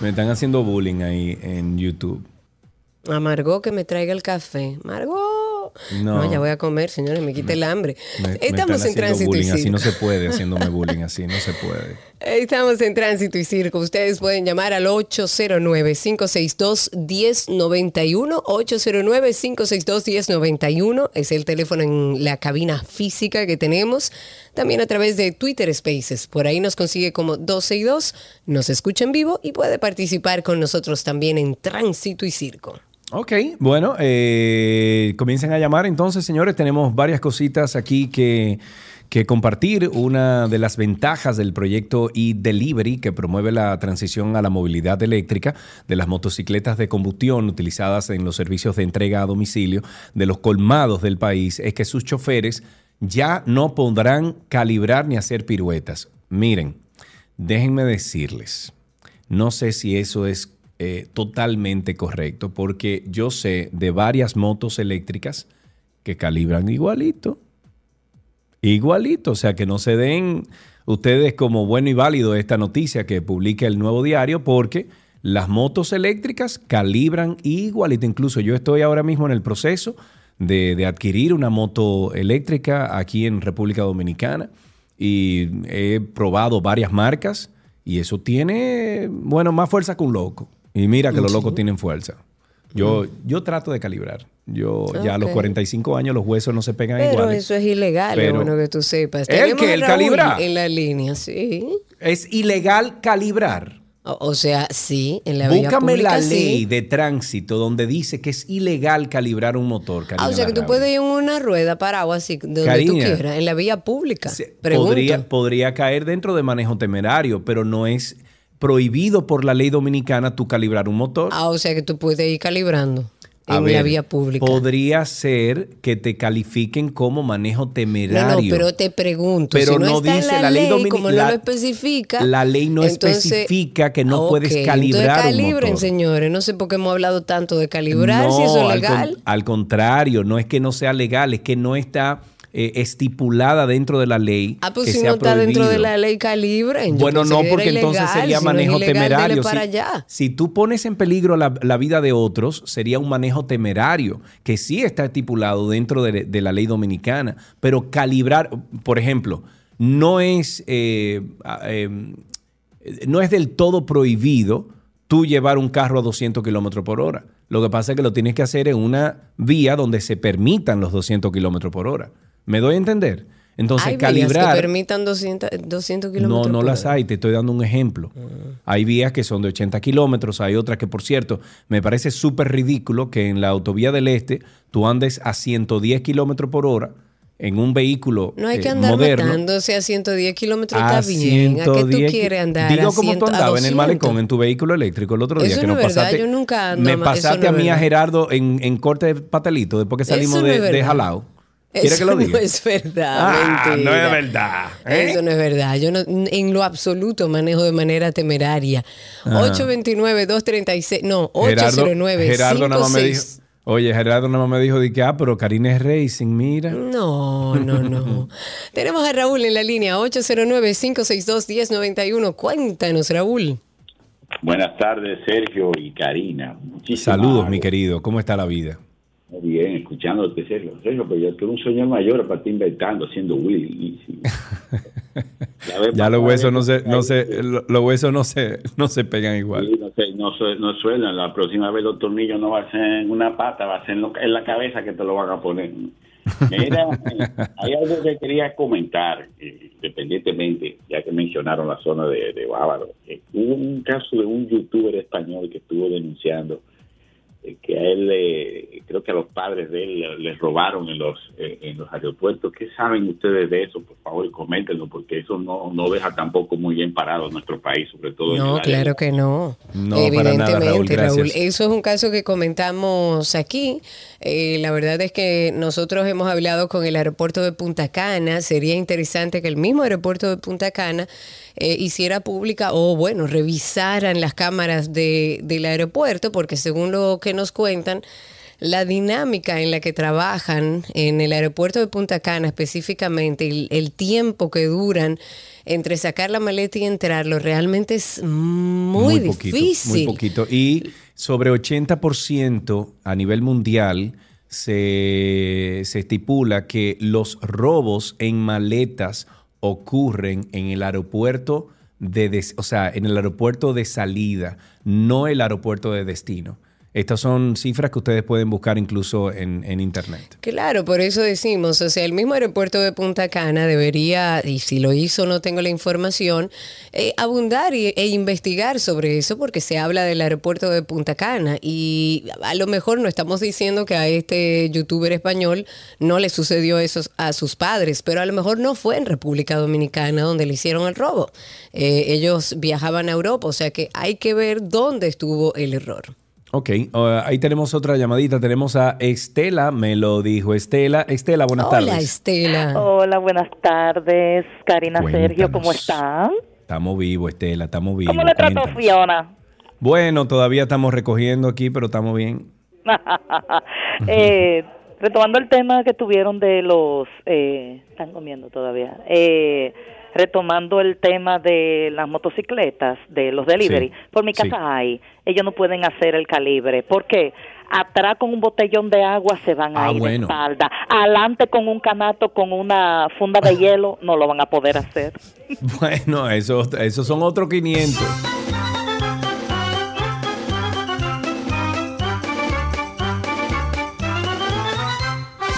Me están haciendo bullying ahí en YouTube. A que me traiga el café. Margot. No. No, ya voy a comer, señores, me quita el hambre. Me- Estamos en tránsito y bullying, así circo. no se puede, haciéndome (laughs) bullying así, no se puede. Estamos en tránsito y circo. Ustedes pueden llamar al 809-562-1091. 809-562-1091 es el teléfono en la cabina física que tenemos. También a través de Twitter Spaces. Por ahí nos consigue como 12 y 2. Nos escucha en vivo y puede participar con nosotros también en tránsito y circo. Ok, bueno, eh, comiencen a llamar entonces, señores. Tenemos varias cositas aquí que, que compartir. Una de las ventajas del proyecto e-Delivery que promueve la transición a la movilidad eléctrica de las motocicletas de combustión utilizadas en los servicios de entrega a domicilio de los colmados del país es que sus choferes ya no podrán calibrar ni hacer piruetas. Miren, déjenme decirles, no sé si eso es eh, totalmente correcto, porque yo sé de varias motos eléctricas que calibran igualito. Igualito, o sea, que no se den ustedes como bueno y válido esta noticia que publica el nuevo diario, porque las motos eléctricas calibran igualito. Incluso yo estoy ahora mismo en el proceso de, de adquirir una moto eléctrica aquí en República Dominicana y he probado varias marcas y eso tiene, bueno, más fuerza que un loco. Y mira que los locos tienen fuerza. Yo, yo trato de calibrar. Yo ya a los Ok. 45 años los huesos no se pegan Pero iguales. eso es ilegal, es Pero- bueno que tú sepas. ¿El a ¿El calibrar? En la línea, sí. Es ilegal calibrar. O, o sea, sí, en la vía Búscame pública la sí. ley de tránsito donde dice que es ilegal calibrar un motor. Ah, o Karina sea que tú puedes ir en una rueda parado así, donde tú Karina, quieras, en la vía pública. Se- podría, podría caer dentro de manejo temerario, pero no es prohibido por la ley dominicana tú calibrar un motor. Ah, o sea que tú puedes ir calibrando A en ver, la vía pública. Podría ser que te califiquen como manejo No, no, temerario. pero te pregunto, Pero si no, no está dice en la, ley ley, como la- no lo especifica. la ley no entonces- especifica que no puedes calibrar Entonces un calibren, motor. señores. No sé por qué hemos hablado tanto de calibrar, si eso es al con- legal. Al, contrario, no es que no sea legal, es que no está eh, estipulada dentro de la ley. Ah, pues que si sea no está dentro de prohibido. la ley, calibren. Yo Bueno, no, porque entonces sería Si no es manejo ilegal, temerario. para Si, allá. si tú pones en peligro la, la vida de otros, sería un manejo temerario, que sí está estipulado dentro de, de la ley dominicana. Pero calibrar, por ejemplo, no es, eh, eh, no es del todo prohibido tú llevar un carro a 200 kilómetros por hora. Lo que pasa es que lo tienes que hacer en una vía donde se permitan los 200 kilómetros por hora. ¿Me doy a entender? Entonces, Hay vías calibrar... que permitan 200, 200 No, kilómetros no por las hora. hay, te estoy dando un ejemplo. Hay vías que son de 80 kilómetros, hay otras que, por cierto, me parece súper ridículo que en la autovía del Este tú andes a 110 kilómetros por hora en un vehículo No hay que eh, andar moderno. matándose a 110 kilómetros, a está bien. ¿A qué tú 110 quieres andar? Digo a como tú 100, andabas en el 200? malecón en tu vehículo eléctrico el otro día Eso que no es verdad, pasaste. yo nunca ando me pasaste no a mí a verdad. Gerardo en, en corte de patelito después que salimos no de, de verdad. Jalao. ¿Quieres Eso que lo (laughs) diga? no es verdad. Ah, mentira. no es verdad. ¿eh? Eso no es verdad. Yo no, en lo absoluto manejo de manera temeraria. Ajá. 829-236, no, Gerardo, 809 Gerardo nada más me dijo, 56. oye, Gerardo nada más me dijo de que, ah, pero Karina es racing, mira. No, no, no. (laughs) Tenemos a Raúl en la línea 809-562-1091. Cuéntanos, Raúl. Buenas tardes, Sergio y Karina. Muchísimas Saludos, mi querido, ¿cómo está la vida? Muy bien, escuchándote, Sergio. Sergio, pero yo tuve un señor mayor para estar inventando, haciendo Willy. Sí. (laughs) Ya Ya los huesos no se, no se, lo- los huesos no se, no se pegan igual. sí, no, se- no, no suenan. La próxima vez los tornillos no va a ser en una pata, va a ser en, lo- en la cabeza que te lo van a poner. Mira, (laughs) hay algo que quería comentar, eh, independientemente, ya que mencionaron la zona de, de Bávaro. Eh, hubo un caso de un youtuber español que estuvo denunciando que a él, eh, creo que a los padres de él le- les robaron en los eh, en los aeropuertos. ¿Qué saben ustedes de eso? Por favor, coméntenlo, porque eso no, no deja tampoco muy bien parado a nuestro país, sobre todo en el No, área claro que no. No, para nada, Raúl, Evidentemente. Raúl. Eso es un caso que comentamos aquí. Eh, la verdad es que nosotros hemos hablado con el aeropuerto de Punta Cana. Sería interesante que el mismo aeropuerto de Punta Cana eh, hiciera pública o, bueno, revisaran las cámaras de, del aeropuerto, porque según lo que nos cuentan, la dinámica en la que trabajan en el aeropuerto de Punta Cana específicamente, el, el tiempo que duran entre sacar la maleta y entrarlo, realmente es muy, poquito, difícil. muy poquito. Y sobre 80% a nivel mundial se, se estipula que los robos en maletas ocurren en el aeropuerto de, o sea, en el aeropuerto de salida, no el aeropuerto de destino. Estas son cifras que ustedes pueden buscar incluso en, en internet. Claro, por eso decimos, o sea, el mismo aeropuerto de Punta Cana debería, y si lo hizo no tengo la información, eh, abundar e investigar sobre eso porque se habla del aeropuerto de Punta Cana y a lo mejor no estamos diciendo que a este youtuber español no le sucedió eso a sus padres, pero a lo mejor no fue en República Dominicana donde le hicieron el robo. Eh, ellos viajaban a Europa, o sea que hay que ver dónde estuvo el error. Ok, uh, ahí tenemos otra llamadita. Tenemos a Estela, me lo dijo Estela. Estela, buenas Hola, tardes. Estela. Hola, buenas tardes. Karina Sergio, ¿cómo están? Estamos vivos, Estela, estamos vivos. ¿Cómo le trató. Fiona? Bueno, todavía estamos recogiendo aquí, pero estamos bien. (laughs) eh, retomando el tema que tuvieron de los... Eh, están comiendo todavía. Eh, retomando el tema de las motocicletas, de los delivery, Sí, por mi sí. casa hay, ellos no pueden hacer el calibre. ¿Por qué? Atrás con un botellón de agua se van a Ah, ir de bueno. espalda. Adelante con un canato, con una funda de hielo, no lo van a poder hacer. (laughs) Bueno, eso, esos son otros 500.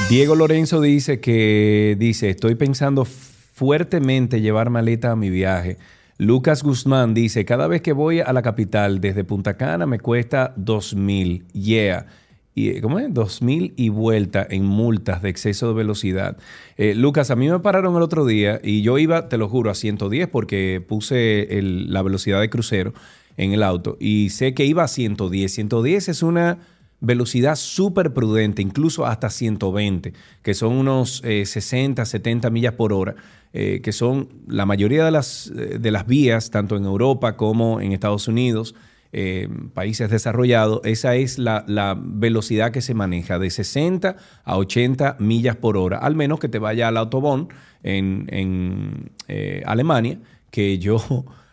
Diego Lorenzo dice que dice, estoy pensando fuertemente llevar maleta a mi viaje. Lucas Guzmán dice, cada vez que voy a la capital desde Punta Cana me cuesta dos mil. Yeah. Y, ¿Cómo es? Dos mil y vuelta en multas de exceso de velocidad. Eh, Lucas, a mí me pararon el otro día y yo iba, te lo juro, a 110 porque puse la velocidad de crucero en el auto y sé que iba a 110. 110 es una velocidad súper prudente, incluso hasta 120, que son unos eh, 60, 70 millas por hora, eh, que son la mayoría de las, eh, de las vías, tanto en Europa como en Estados Unidos, eh, países desarrollados, esa es la, la velocidad que se maneja, de 60 a 80 millas por hora, al menos que te vaya al Autobahn en, en, Alemania, que yo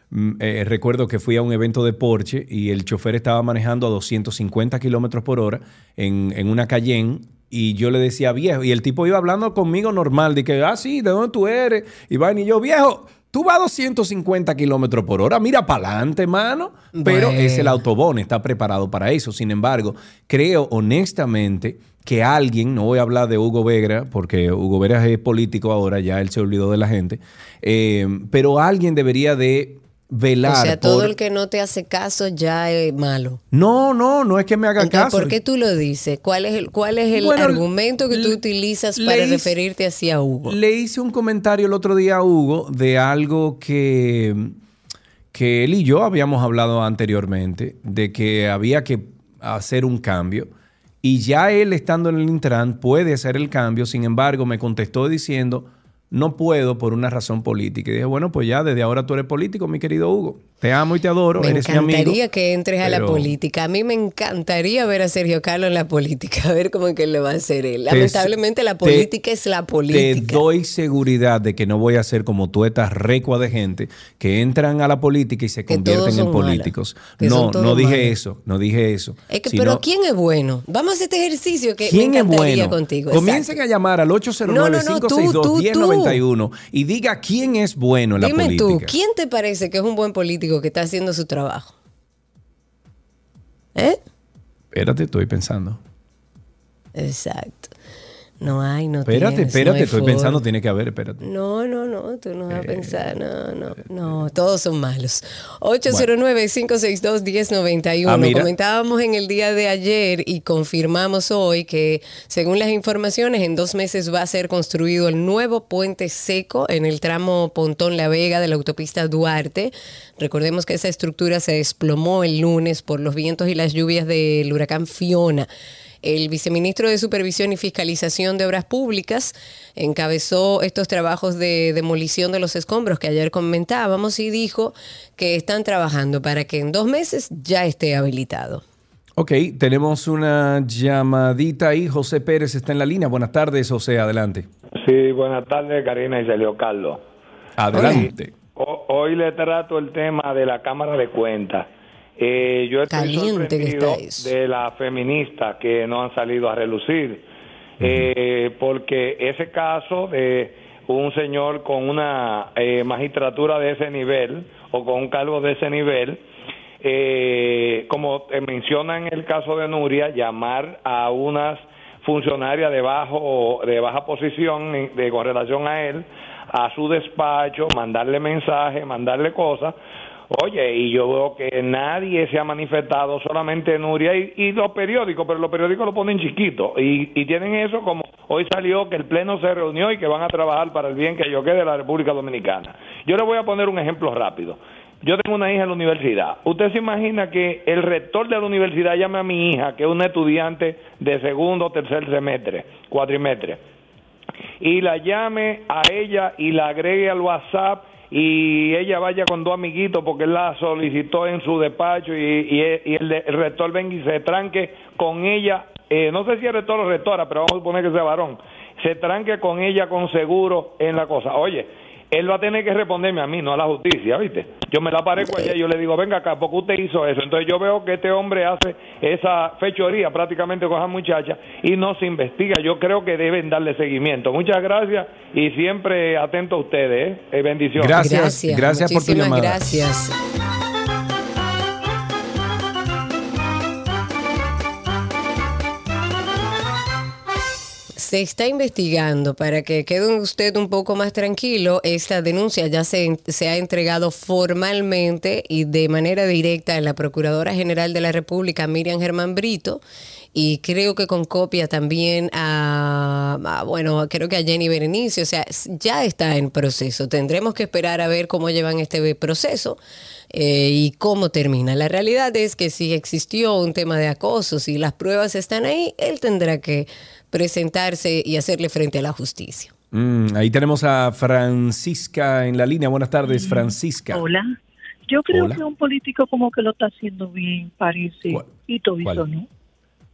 mm, recuerdo que fui a un evento de Porsche y el chofer estaba manejando a 250 kilómetros por hora en, en una Cayenne y yo le decía viejo y el tipo iba hablando conmigo normal de que, ah, sí, ¿de dónde tú eres? Y va y yo, viejo, tú vas a 250 kilómetros por hora, mira para adelante, mano. Pero Bueno. es el autobón, está preparado para eso. Sin embargo, creo honestamente que alguien, no voy a hablar de Hugo Vegra, porque Hugo Vegra es político ahora, ya él se olvidó de la gente, eh, pero alguien debería de velar O sea, todo por- el que no te hace caso ya es malo. No, no, no es que me Entonces, caso. ¿por qué tú lo dices? ¿Cuál es el, cuál es el Bueno, argumento que tú utilizas para hice- referirte hacia Hugo? Le hice un comentario el otro día a Hugo de algo que, que él y yo habíamos hablado anteriormente, de que había que hacer un cambio. Y ya él estando en el Intran puede hacer el cambio, sin embargo me contestó diciendo, no puedo por una razón política. Y dije, bueno, pues ya desde ahora tú eres político, mi querido Hugo. Te amo y te adoro, Me eres mi amigo. encantaría que entres a la política. A mí me encantaría ver a Sergio Carlos en la política, (laughs) a ver cómo es que le va a hacer él. Te- Lamentablemente la te- política es la Te política. doy seguridad de que no voy a ser como tú estas recua de gente que entran a la política y se convierten en políticos. No, no dije malos. eso, no dije eso. Es que, pero ¿quién es bueno? Vamos a hacer este ejercicio que me ¿quién es encantaría bueno? contigo. Comiencen Exacto. a llamar al No, no, no, tú, tú, 809-562-1091 y diga quién es bueno en la Dime política. tú, ¿quién te parece que es un buen político que está haciendo su trabajo? ¿Eh? Espérate, estoy pensando. Exacto. No hay, no Espérate, tienes, espérate, no estoy forma. pensando, tiene que haber, espérate. No, no, no, tú no Eh, vas a pensar, no, no, no, todos son malos. 809-562-1091. Ah. Comentábamos en el día de ayer y confirmamos hoy que, según las informaciones, en dos meses va a ser construido el nuevo puente seco en el tramo Pontón La Vega de la autopista Duarte. Recordemos que esa estructura se desplomó el lunes por los vientos y las lluvias del huracán Fiona. El viceministro de Supervisión y Fiscalización de Obras Públicas encabezó estos trabajos de demolición de los escombros que ayer comentábamos y dijo que están trabajando para que en dos meses ya esté habilitado. Ok, tenemos una llamadita ahí. José Pérez está en la línea. Buenas tardes, José, adelante. Sí, buenas tardes, Karina y Celio Carlos. Adelante. Ho- Hoy le trato el tema de la Cámara de Cuentas. Eh, yo estoy que sorprendido está de las feministas que no han salido a relucir, eh, porque ese caso de un señor con una eh, magistratura de ese nivel o con un cargo de ese nivel, eh, como te menciona en el caso de Nuria, llamar a unas funcionarias de bajo de baja posición en- de, con relación a él a su despacho, mandarle mensajes, mandarle cosas. Oye, y yo veo que nadie se ha manifestado, solamente Nuria y, y los periódicos, pero los periódicos lo ponen chiquito y, y tienen eso como hoy salió que el Pleno se reunió y que van a trabajar para el bien que yo quede de la República Dominicana. Yo le voy a poner un ejemplo rápido. Yo tengo una hija en la universidad. ¿Usted se imagina que el rector de la universidad llame a mi hija, que es una estudiante de segundo o tercer semestre, cuatrimestre, y la llame a ella y la agregue al WhatsApp y ella vaya con dos amiguitos porque él la solicitó en su despacho y, y- y el, el rector venga y se tranque con ella, eh, no sé si es rector o rectora, pero vamos a suponer que sea varón, se tranque con ella con seguro en la cosa. Oye, él va a tener que responderme a mí, no a la justicia, ¿viste? Yo me la parezco allá y yo le digo, venga acá, porque usted hizo eso. Entonces yo veo que este hombre hace esa fechoría prácticamente con esa muchacha y no se investiga. Yo creo que deben darle seguimiento. Muchas gracias y siempre atento a ustedes, ¿eh? Eh, bendiciones. Gracias, gracias, por tu llamada. gracias. Se está investigando para que quede usted un poco más tranquilo. Esta denuncia ya se, se ha entregado formalmente y de manera directa a la Procuradora General de la República, Miriam Germán Brito, y creo que con copia también a, bueno, creo que a Jenny Berenice, o sea, ya está en proceso. Tendremos que esperar a ver cómo llevan este proceso eh, y cómo termina. La realidad es que si existió un tema de acoso, si las pruebas están ahí, él tendrá que presentarse y hacerle frente a la justicia. Mm, ahí tenemos a Francisca en la línea. Buenas tardes, Francisca. Hola. Yo creo Hola. que un político como que lo está haciendo bien, parece. Y Tobiso, cuál? ¿no?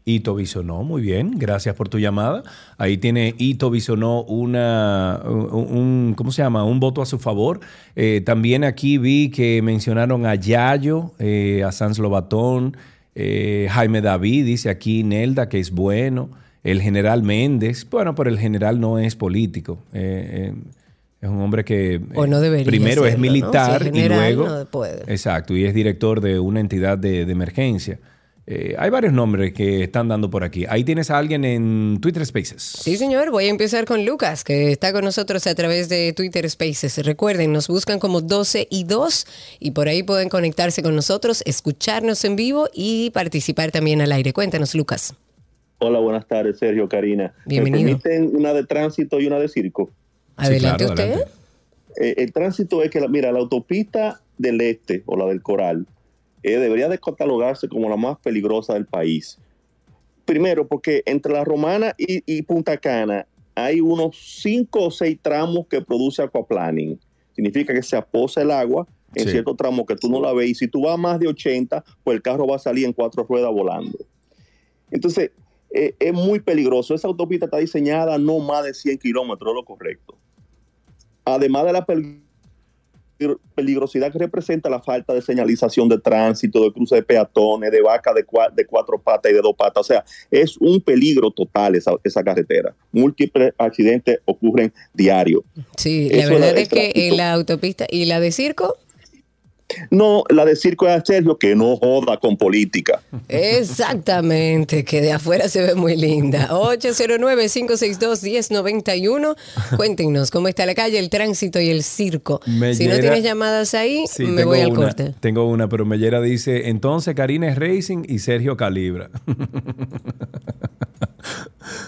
Ito Bisonó, muy bien, gracias por tu llamada. Ahí tiene Ito Bisonó una, un, un- ¿cómo se llama? Un voto a su favor. Eh, también aquí vi que mencionaron a Yayo, eh, a Sans Lobatón, eh, Jaime David, dice aquí Nelda, que es bueno, el general Méndez, bueno, pero el general no es político. eh, eh, es un hombre que O no eh, primero es militar Si es y luego... no puede. Exacto, y es director de una entidad de, de emergencia. Eh, hay varios nombres que están dando por aquí. Ahí tienes a alguien en Twitter Spaces. Sí, señor. Voy a empezar con Lucas, que está con nosotros a través de Twitter Spaces. Recuerden, nos buscan como 12 y 2 y por ahí pueden conectarse con nosotros, escucharnos en vivo y participar también al aire. Cuéntanos, Lucas. Hola, buenas tardes, Sergio, Karina. Bienvenido. ¿Me permiten una de tránsito y una de circo? Adelante usted. Eh, el tránsito es que, la- mira, la autopista del este o la del Coral eh, debería de catalogarse como la más peligrosa del país. Primero, porque entre la Romana y, y Punta Cana hay unos cinco o seis tramos que produce aquaplaning. Significa que se aposa el agua en Sí. ciertos tramos que tú no la ves. Y si tú vas a más de 80, pues el carro va a salir en cuatro ruedas volando. Entonces, eh, es muy peligroso. Esa autopista está diseñada no más de 100 kilómetros, lo correcto. Además de la pel- peligrosidad que representa la falta de señalización de tránsito, de cruce de peatones, de vaca de, cua- de cuatro patas y de dos patas. O sea, es un peligro total esa, esa carretera. Múltiples accidentes ocurren diario. Sí, la verdad es es que en la autopista y la de circo, No, la de circo es Sergio que no joda con política. exactamente, que de afuera se ve muy linda. 809-562-1091. Cuéntenos cómo está la calle, el tránsito y el circo. Si no tienes llamadas ahí, Sí, me tengo voy al una, corte. Tengo una, pero Mellera dice, entonces Karina es Racing y Sergio Calibra.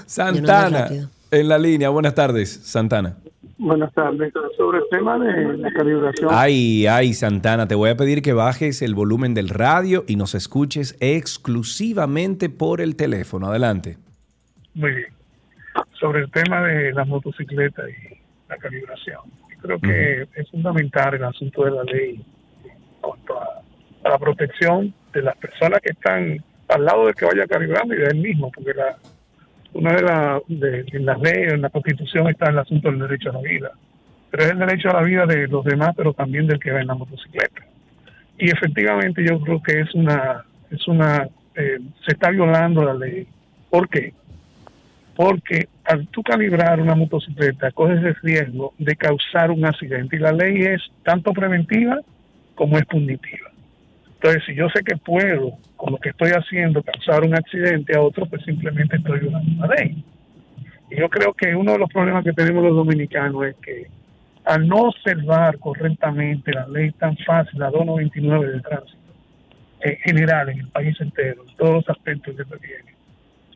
Santana, en la línea. Buenas tardes, Santana. Buenas tardes. Sobre el tema de la calibración, Ay, ay, Santana, te voy a pedir que bajes el volumen del radio y nos escuches exclusivamente por el teléfono. Adelante. muy bien. Sobre el tema de la motocicleta y la calibración, creo que es fundamental el asunto de la ley en cuanto a, a la protección de las personas que están al lado del que vaya calibrando y de él mismo, porque la, una de, las leyes, en la Constitución está el asunto del derecho a la vida, pero es el derecho a la vida de los demás, pero también del que va en la motocicleta. Y efectivamente yo creo que es una, es una, eh, se está violando la ley. ¿Por qué? Porque al tú calibrar una motocicleta, coges el riesgo de causar un accidente y la ley es tanto preventiva como es punitiva. Entonces, si yo sé que puedo, con lo que estoy haciendo, causar un accidente a otro, pues simplemente estoy violando la ley. Y yo creo que uno de los problemas que tenemos los dominicanos es que al no observar correctamente la ley tan fácil, la 299 de tránsito, en general, en el país entero, en todos los aspectos que tiene,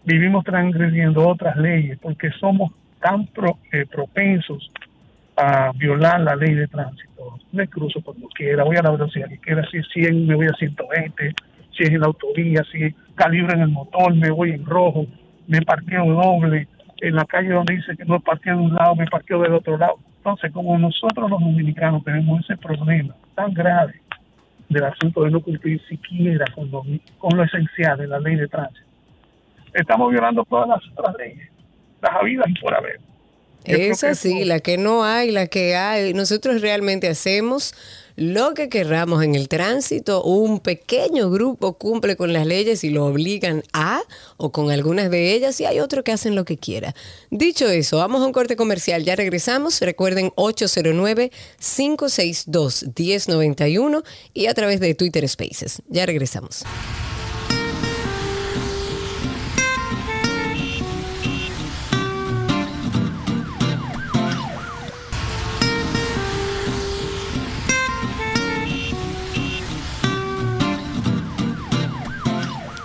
vivimos transgrediendo otras leyes porque somos tan pro- eh, propensos a violar la ley de tránsito. Me cruzo cuando quiera, voy a la velocidad que quiera, si es 100 me voy a 120, si es en la autovía, si calibro en el motor, me voy en rojo, me parqueo doble, en la calle donde dice que no parqueo de un lado, me parqueo del otro lado. Entonces, como nosotros los dominicanos tenemos ese problema tan grave del asunto de no cumplir siquiera con lo, con lo esencial de la ley de tránsito, estamos violando todas las otras leyes, las habidas y por haber. Esa sí, la que no hay, la que hay. Nosotros realmente hacemos lo que querramos en el tránsito. Un pequeño grupo cumple con las leyes y lo obligan a, o con algunas de ellas, y hay otros que hacen lo que quiera. Dicho eso, vamos a un corte comercial. Ya regresamos. Recuerden 809-562-1091 y a través de Twitter Spaces. Ya regresamos.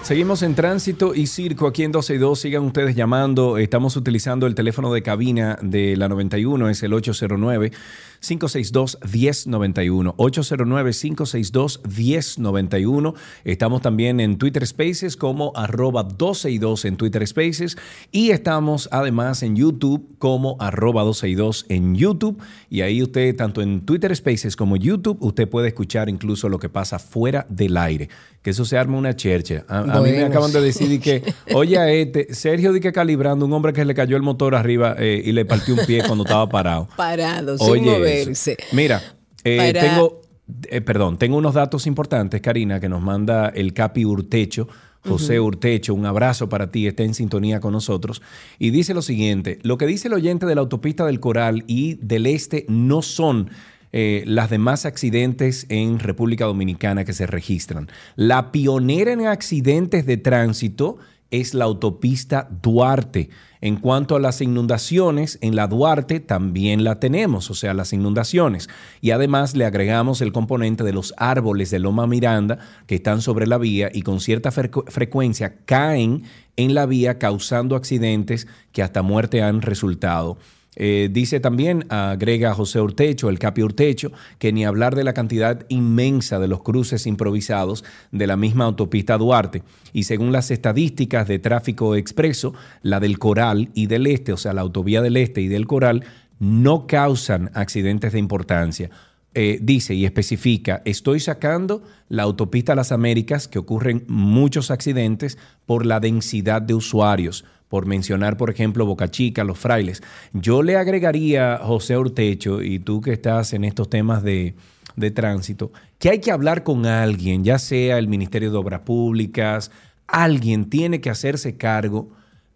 Seguimos en tránsito y circo aquí en 12 y 2. Sigan ustedes llamando. Estamos utilizando el teléfono de cabina de la 91, es el 809. 562-1091. 809-562-1091. Estamos también en Twitter Spaces como arroba 12 y 2 en Twitter Spaces. Y estamos además en YouTube como arroba 12 y 2 en YouTube. Y ahí usted, tanto en Twitter Spaces como YouTube, usted puede escuchar incluso lo que pasa fuera del aire. Que eso se arma una chercha. A, a mí me acaban de decir y que, oye, (laughs) este, Sergio di que calibrando, un hombre que le cayó el motor arriba eh, y le partió un pie cuando estaba parado. (laughs) Parado, sin Oye, eso. moverse. Mira, eh, Para- tengo, eh, perdón, tengo unos datos importantes, Karina, que nos manda el Capi Urtecho. José. Urtecho, un abrazo para ti, está en sintonía con nosotros. Y dice lo siguiente, lo que dice el oyente de la autopista del Coral y del Este no son eh, las demás accidentes en República Dominicana que se registran. La pionera en accidentes de tránsito es la autopista Duarte. En cuanto a las inundaciones, en la Duarte también la tenemos, o sea, las inundaciones. Y además le agregamos el componente de los árboles de Loma Miranda que están sobre la vía y con cierta frecu- frecuencia caen en la vía causando accidentes que hasta muerte han resultado. Eh, dice también, agrega José Urtecho, el Capi Urtecho, que ni hablar de la cantidad inmensa de los cruces improvisados de la misma autopista Duarte. Y según las estadísticas de tráfico expreso, la del Coral y del Este, o sea, la autovía del Este y del Coral, no causan accidentes de importancia. Eh, dice y especifica, estoy sacando la autopista Las Américas, que ocurren muchos accidentes por la densidad de usuarios, por mencionar, por ejemplo, Boca Chica, Los Frailes. Yo le agregaría, José Ortecho, y tú que estás en estos temas de, de tránsito, que hay que hablar con alguien, ya sea el Ministerio de Obras Públicas, alguien tiene que hacerse cargo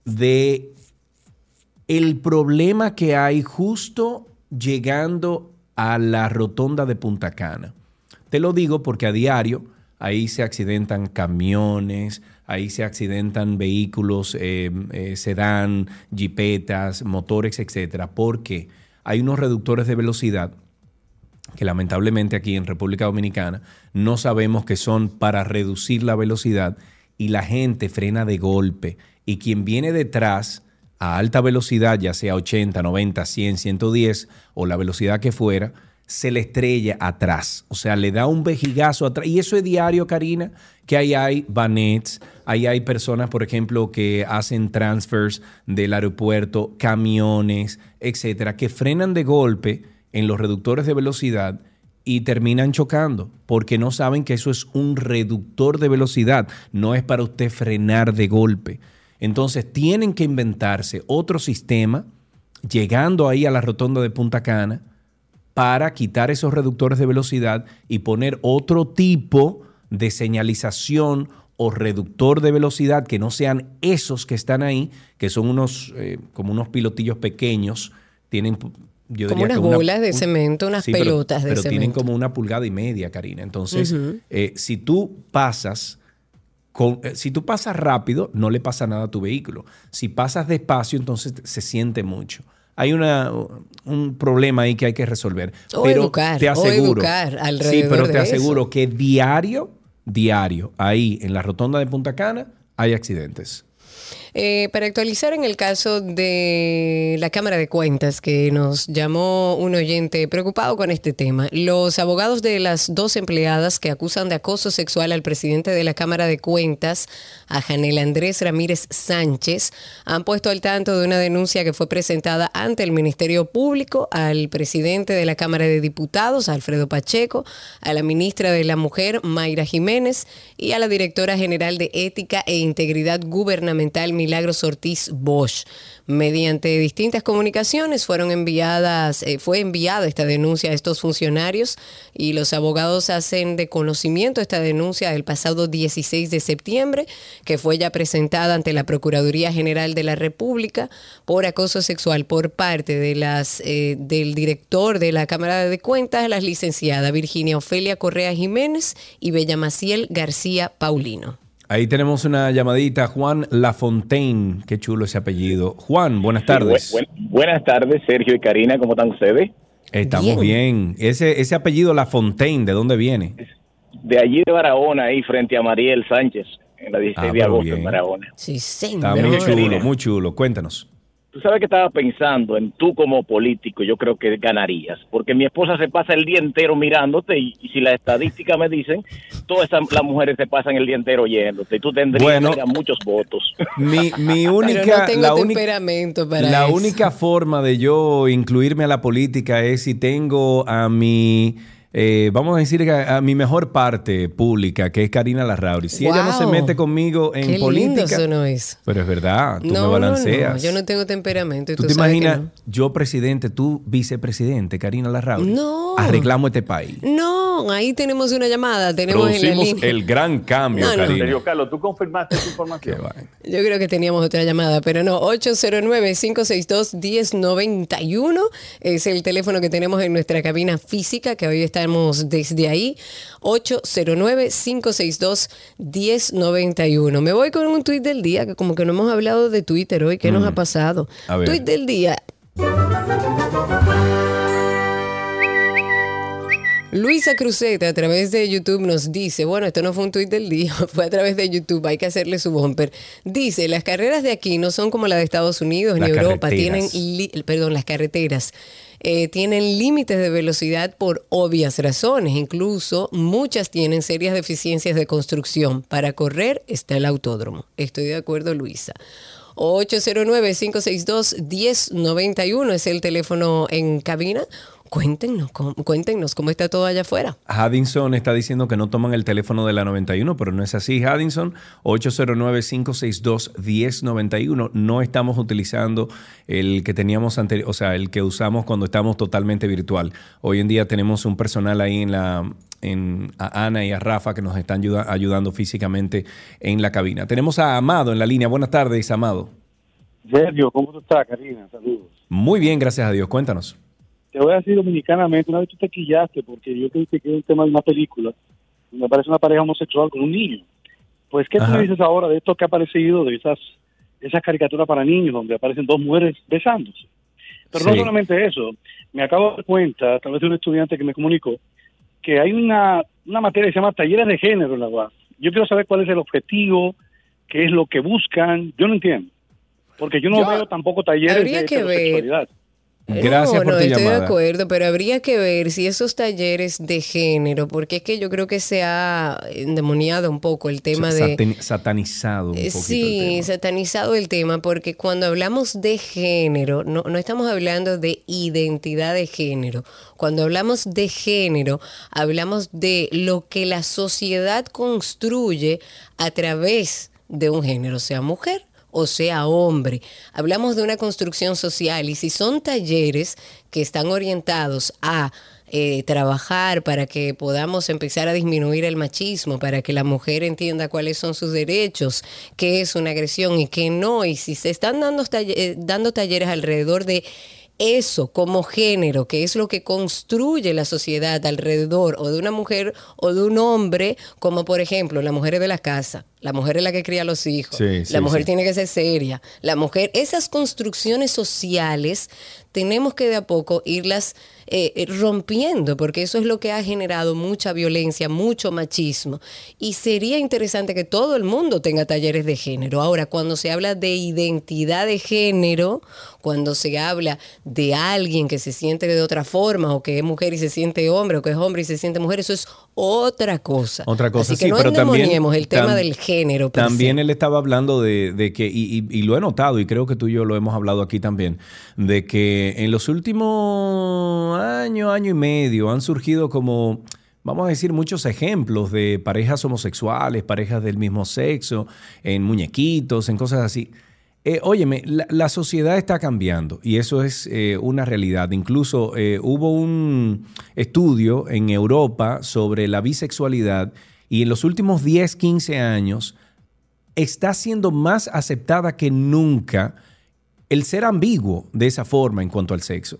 de el problema que hay justo llegando a la rotonda de Punta Cana. Te lo digo porque a diario ahí se accidentan camiones, ahí se accidentan vehículos, eh, eh, sedán, jipetas, motores, etcétera, porque hay unos reductores de velocidad que lamentablemente aquí en República Dominicana no sabemos que son para reducir la velocidad y la gente frena de golpe. Y quien viene detrás a alta velocidad, ya sea 80, 90, 100, 110 o la velocidad que fuera, se le estrella atrás. O sea, le da un vejigazo atrás. Y eso es diario, Karina, que ahí hay banets, ahí hay personas, por ejemplo, que hacen transfers del aeropuerto, camiones, etcétera, que frenan de golpe en los reductores de velocidad y terminan chocando porque no saben que eso es un reductor de velocidad, no es para usted frenar de golpe. Entonces tienen que inventarse otro sistema llegando ahí a la rotonda de Punta Cana para quitar esos reductores de velocidad y poner otro tipo de señalización o reductor de velocidad que no sean esos que están ahí, que son unos eh, como unos pilotillos pequeños, tienen yo Como diría unas que una- bolas de un- cemento, unas Sí, pero- pelotas de pero tienen cemento. como una pulgada y media, Karina. Entonces, eh, si tú pasas con, eh, si tú pasas rápido, no le pasa nada a tu vehículo. Si pasas despacio, entonces se siente mucho. Hay una, un problema ahí que hay que resolver. O pero educar, te o aseguro, sí, pero te de aseguro que diario, diario, ahí en la rotonda de Punta Cana, hay accidentes. Eh, para actualizar en el caso de la Cámara de Cuentas, que nos llamó un oyente preocupado con este tema, los abogados de las dos empleadas que acusan de acoso sexual al presidente de la Cámara de Cuentas, a Janel Andrés Ramírez Sánchez, han puesto al tanto de una denuncia que fue presentada ante el Ministerio Público, al presidente de la Cámara de Diputados, Alfredo Pacheco, a la ministra de la Mujer, Mayra Jiménez, y a la directora general de Ética e Integridad Gubernamental, Milagros Ortiz Bosch. Mediante distintas comunicaciones fueron enviadas, eh, fue enviada esta denuncia a estos funcionarios y los abogados hacen de conocimiento esta denuncia del pasado 16 de septiembre, que fue ya presentada ante la Procuraduría General de la República por acoso sexual por parte de las eh, del director de la Cámara de Cuentas, las licenciadas Virginia Ofelia Correa Jiménez y Bella Maciel García Paulino. Ahí tenemos una llamadita, Juan Lafontaine. Qué chulo ese apellido. Juan, buenas tardes. Sí, buen- buen- buenas tardes, Sergio y Karina, ¿cómo están ustedes? Estamos bien. Ese, ese apellido Lafontaine, ¿de dónde viene? De allí de Barahona, ahí frente a Mariel Sánchez, en la 16 Ah, de agosto bien. en Barahona. Sí, Está señor. muy chulo, muy chulo. Cuéntanos. Tú sabes que estaba pensando en tú como político, yo creo que ganarías, porque mi esposa se pasa el día entero mirándote y, y si las estadísticas me dicen, todas esas- las mujeres se pasan el día entero oyéndote y tú tendrías Bueno. muchos votos. Mi, mi (laughs) Pero única, no tengo la única, temperamento para la eso. única forma de yo incluirme a la política es si tengo a mi, eh, vamos a decir, que a, a mi mejor parte pública, que es Karina Larrauri. Si ella no se mete conmigo en Qué lindo política, sonó eso. pero es verdad, tú me no, no, balanceas. no, yo no tengo temperamento. y ¿Tú tú te sabes imaginas no. yo presidente, tú vicepresidente, Karina Larrauri? No. Arreglamos este país. No, ahí tenemos una llamada, tenemos en la Producimos línea. el gran cambio, No, no. Karina. Sergio Carlos, ¿tú confirmaste esa información? (laughs) Yo creo que teníamos otra llamada, pero no, 809-562-1091 es el teléfono que tenemos en nuestra cabina física, que hoy estamos desde ahí, 809-562-1091. Me voy con un tuit del día, que como que no hemos hablado de Twitter hoy, ¿qué nos Mm. ha pasado? A ver. Tuit del día. Luisa Cruzeta a través de YouTube nos dice, bueno, esto no fue un tuit del día, (laughs) fue a través de YouTube, hay que hacerle su bumper. Dice, las carreras de aquí no son como las de Estados Unidos ni Las Europa, tienen, perdón, las carreteras. Eh, tienen límites de velocidad por obvias razones. Incluso muchas tienen serias deficiencias de construcción. Para correr está el autódromo. Estoy de acuerdo, Luisa. 809-562-1091 es el teléfono en cabina. Cuéntenos, cómo- cuéntenos cómo está todo allá afuera. Haddington está diciendo que no toman el teléfono de la 91, pero no es así. Haddington, 809-562-1091. No estamos utilizando el que teníamos anterior, o sea, el que usamos cuando estamos totalmente virtual. Hoy en día tenemos un personal ahí en la en, a Ana y a Rafa que nos están ayuda- ayudando físicamente en la cabina. Tenemos a Amado en la línea. Buenas tardes, Amado. Sergio, ¿cómo tú estás, Karina? Saludos. Muy bien, gracias a Dios. Cuéntanos. Te voy a decir dominicanamente, una vez tú te quillaste porque yo critiqué un tema de una película, me parece una pareja homosexual con un niño. Pues, ¿qué tú Ajá. me dices ahora de esto que ha aparecido, de esas, esas caricaturas para niños donde aparecen dos mujeres besándose? Pero no solamente eso, me acabo de dar cuenta, a través de un estudiante que me comunicó, que hay una, una materia que se llama talleres de género en la UAS. Yo quiero saber cuál es el objetivo, qué es lo que buscan, yo no entiendo. Porque yo no Yo- veo tampoco talleres de que ver. Gracias no, por no, tu estoy de acuerdo, pero habría que ver si esos talleres de género, porque es que yo creo que se ha endemoniado un poco el tema de... Saten- satanizado un Eh, poquito. el Sí, satanizado el tema, porque cuando hablamos de género, no, no estamos hablando de identidad de género. Cuando hablamos de género, hablamos de lo que la sociedad construye a través de un género, sea mujer o sea hombre. Hablamos de una construcción social y si son talleres que están orientados a eh, trabajar para que podamos empezar a disminuir el machismo, para que la mujer entienda cuáles son sus derechos, qué es una agresión y qué no. Y si se están dando, eh, dando talleres alrededor de eso como género, que es lo que construye la sociedad alrededor o de una mujer o de un hombre, como por ejemplo la mujer es de la casa, la mujer es la que cría a los hijos, Sí, sí, la mujer sí. tiene que ser seria, la mujer, esas construcciones sociales tenemos que de a poco irlas eh, eh, rompiendo, porque eso es lo que ha generado mucha violencia, mucho machismo. Y sería interesante que todo el mundo tenga talleres de género. Ahora, cuando se habla de identidad de género, cuando se habla de alguien que se siente de otra forma, o que es mujer y se siente hombre, o que es hombre y se siente mujer, eso es otra cosa. Otra cosa, Así que sí, no pero también- el tema tam- del género. También él estaba hablando de, de que, y, y- y lo he notado, y creo que tú y yo lo hemos hablado aquí también, de que en los últimos años, año y medio, han surgido como, vamos a decir, muchos ejemplos de parejas homosexuales, parejas del mismo sexo, en muñequitos, en cosas así. Eh, óyeme, la, la sociedad está cambiando y eso es eh, una realidad. Incluso eh, hubo un estudio en Europa sobre la bisexualidad y en los últimos 10, 15 años está siendo más aceptada que nunca el ser ambiguo de esa forma en cuanto al sexo.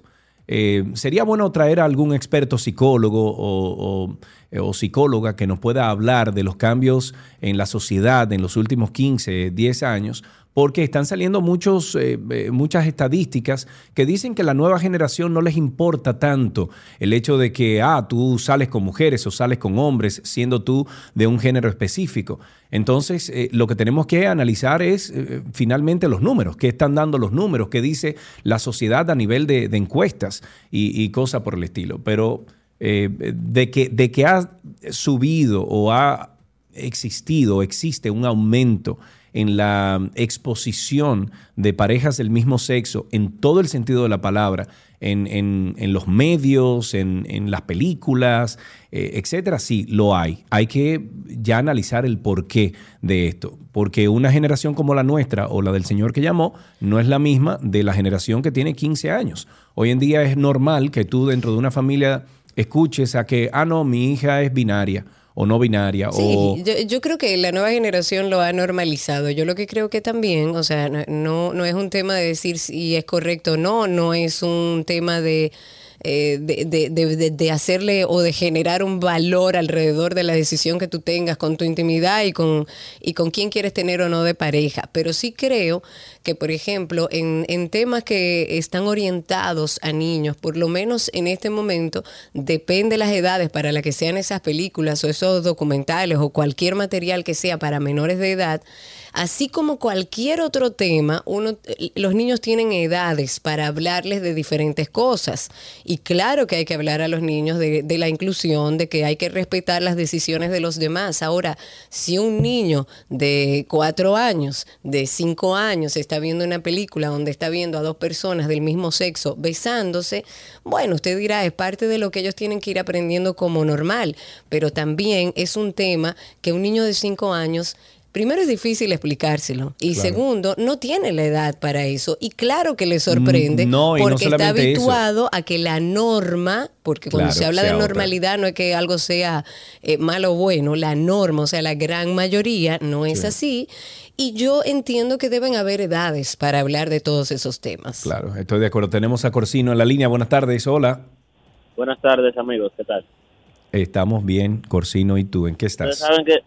Eh, sería bueno traer a algún experto psicólogo o, o- o psicóloga que nos pueda hablar de los cambios en la sociedad en los últimos 15, 10 años, porque están saliendo muchos, eh, eh, muchas estadísticas que dicen que la nueva generación no les importa tanto el hecho de que, ah, tú sales con mujeres o sales con hombres, siendo tú de un género específico. Entonces, eh, lo que tenemos que analizar es eh, finalmente los números, qué están dando los números, qué dice la sociedad a nivel de, de encuestas y, y cosas por el estilo. Pero eh, de, que, de que ha subido o ha existido existe un aumento en la exposición de parejas del mismo sexo en todo el sentido de la palabra, en, en- en los medios, en, en las películas, eh, etcétera, sí, lo hay. Hay que ya analizar el porqué de esto, porque una generación como la nuestra o la del señor que llamó no es la misma de la generación que tiene 15 años. Hoy en día es normal que tú dentro de una familia escuches a que, ah, no, mi hija es binaria o no binaria o... Sí, yo, yo creo que la nueva generación lo ha normalizado. Yo lo que creo que también, o sea, no- no, no es un tema de decir si es correcto o no, no es un tema de, eh, de, de- de- de- de hacerle o de generar un valor alrededor de la decisión que tú tengas con tu intimidad y con, y con quién quieres tener o no de pareja. Pero sí creo que, por ejemplo, en, en temas que están orientados a niños, por lo menos en este momento, depende las edades para las que sean esas películas o esos documentales o cualquier material que sea para menores de edad, así como cualquier otro tema, uno, los niños tienen edades para hablarles de diferentes cosas. Y claro que hay que hablar a los niños de, de la inclusión, de que hay que respetar las decisiones de los demás. Ahora, si un niño de cuatro años, de cinco años, está viendo una película donde está viendo a dos personas del mismo sexo besándose, bueno, usted dirá, es parte de lo que ellos tienen que ir aprendiendo como normal, pero también es un tema que un niño de cinco años Primero es difícil explicárselo y Claro. segundo, no tiene la edad para eso y claro que le sorprende Mm, no, y no porque está eso. habituado a que la norma, porque cuando Claro, se habla de otra. normalidad no es que algo sea eh, malo o bueno, la norma, o sea, la gran mayoría no es así y yo entiendo que deben haber edades para hablar de todos esos temas. Claro, estoy de acuerdo. Tenemos a Corsino en la línea. Buenas tardes, hola. Buenas tardes, amigos. ¿Qué tal? Estamos bien, Corsino, ¿y tú? ¿En qué Ustedes estás? saben que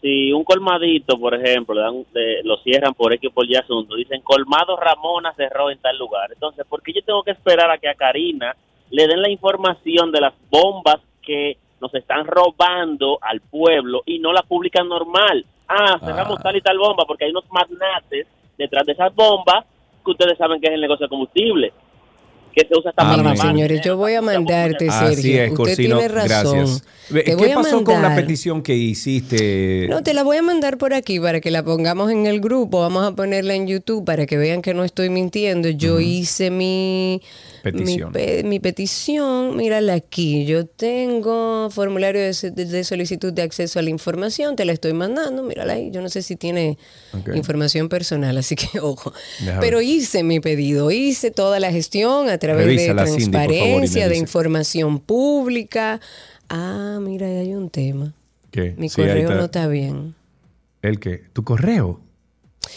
si un colmadito, por ejemplo, le dan- le- lo cierran por X o por Y asunto, dicen colmado Ramona cerró en tal lugar. Entonces, ¿por qué yo tengo que esperar a que a Karina le den la información de las bombas que nos están robando al pueblo y no la publican normal? Ah, cerramos tal y tal bomba porque hay unos magnates detrás de esas bombas que ustedes saben que es el negocio de combustible. Que se usa Mira, lavar. señores, yo voy a mandarte, Así Sergio. es, Usted Corsino. tiene razón. Gracias. Te ¿Qué voy a pasó con la petición que hiciste? No, te la voy a mandar por aquí para que la pongamos en el grupo. Vamos a ponerla en YouTube para que vean que no estoy mintiendo. Yo hice mi Petición. Mi, pe- mi petición, mírala aquí. Yo tengo formulario de, solicitud de acceso a la información. Te la estoy mandando. Mírala ahí. Yo no sé si tiene información personal, así que (laughs) ojo. Déjame Pero hice mi pedido. Hice toda la gestión a través Revísala, de Cindy, favor, transparencia, de información pública. Ah, mira, ahí hay un tema. ¿Qué? Mi Sí, correo está. no está bien. ¿El qué? ¿Tu correo?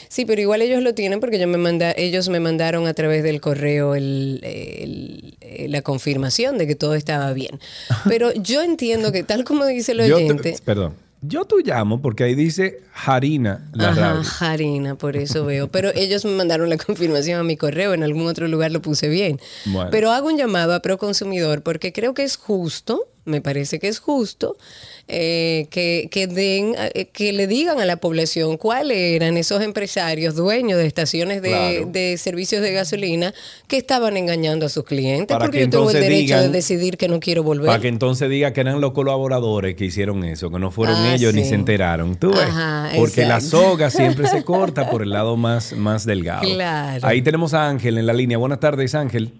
Sí, pero igual ellos lo tienen porque yo me manda, ellos me mandaron a través del correo el- el- eh, la confirmación de que todo estaba bien. (laughs) Pero yo entiendo que tal como dice el Yo te- oyente, perdón. Yo tú llamo porque ahí dice Harina la Ajá, radio. Harina, por eso veo. Pero (laughs) ellos me mandaron la confirmación a mi correo, en algún otro lugar lo puse bien. Bueno. Pero hago un llamado a Proconsumidor porque creo que es justo, me parece que es justo, eh, que, que, den, eh, que le digan a la población cuáles eran esos empresarios dueños de estaciones de, Claro. de servicios de gasolina que estaban engañando a sus clientes. Para porque que yo tengo el entonces derecho de digan- decidir que no quiero volver. Para que entonces diga que eran los colaboradores que hicieron eso, que no fueron Ah, ellos ni se enteraron. Tú ves. Ajá, Porque la soga siempre se (laughs) corta por el lado más, más delgado. Claro. Ahí tenemos a Ángel en la línea. Buenas tardes, Ángel.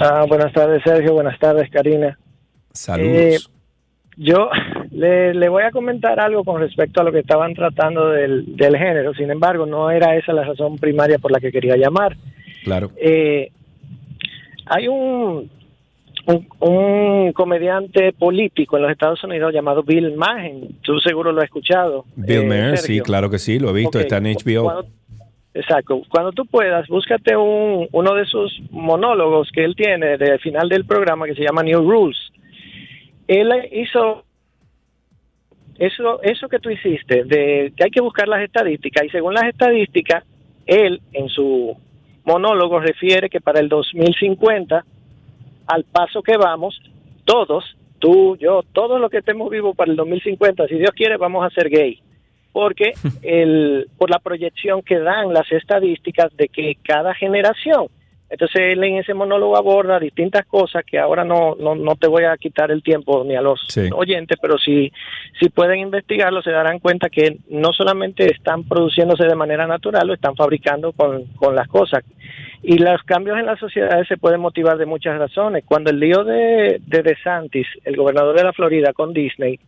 Ah, buenas tardes, Sergio. Buenas tardes, Karina. Saludos. Eh, yo, (laughs) le, le voy a comentar algo con respecto a lo que estaban tratando del, del género. Sin embargo, no era esa la razón primaria por la que quería llamar. Claro. Eh, hay un, un, un comediante político en los Estados Unidos llamado Bill Maher. Tú seguro lo has escuchado. Bill eh, Maher, sí, claro que sí, lo he visto, está en HBO. cuando- exacto. Cuando tú puedas, búscate un, uno de sus monólogos que él tiene de final del programa que se llama New Rules. Él hizo eso, eso que tú hiciste, de que hay que buscar las estadísticas, y según las estadísticas, él en su monólogo refiere que para el 2050, al paso que vamos, todos, tú, yo, todos los que estemos vivos para el 2050, si Dios quiere, vamos a ser gay. Porque (laughs) el, por la proyección que dan las estadísticas de que cada generación, entonces él en ese monólogo aborda distintas cosas que ahora no, no, no te voy a quitar el tiempo ni a los Sí. oyentes, pero si, si pueden investigarlo se darán cuenta que no solamente están produciéndose de manera natural, lo están fabricando con, con las cosas. Y los cambios en las sociedades se pueden motivar de muchas razones. Cuando el lío de, de DeSantis, el gobernador de la Florida con Disney,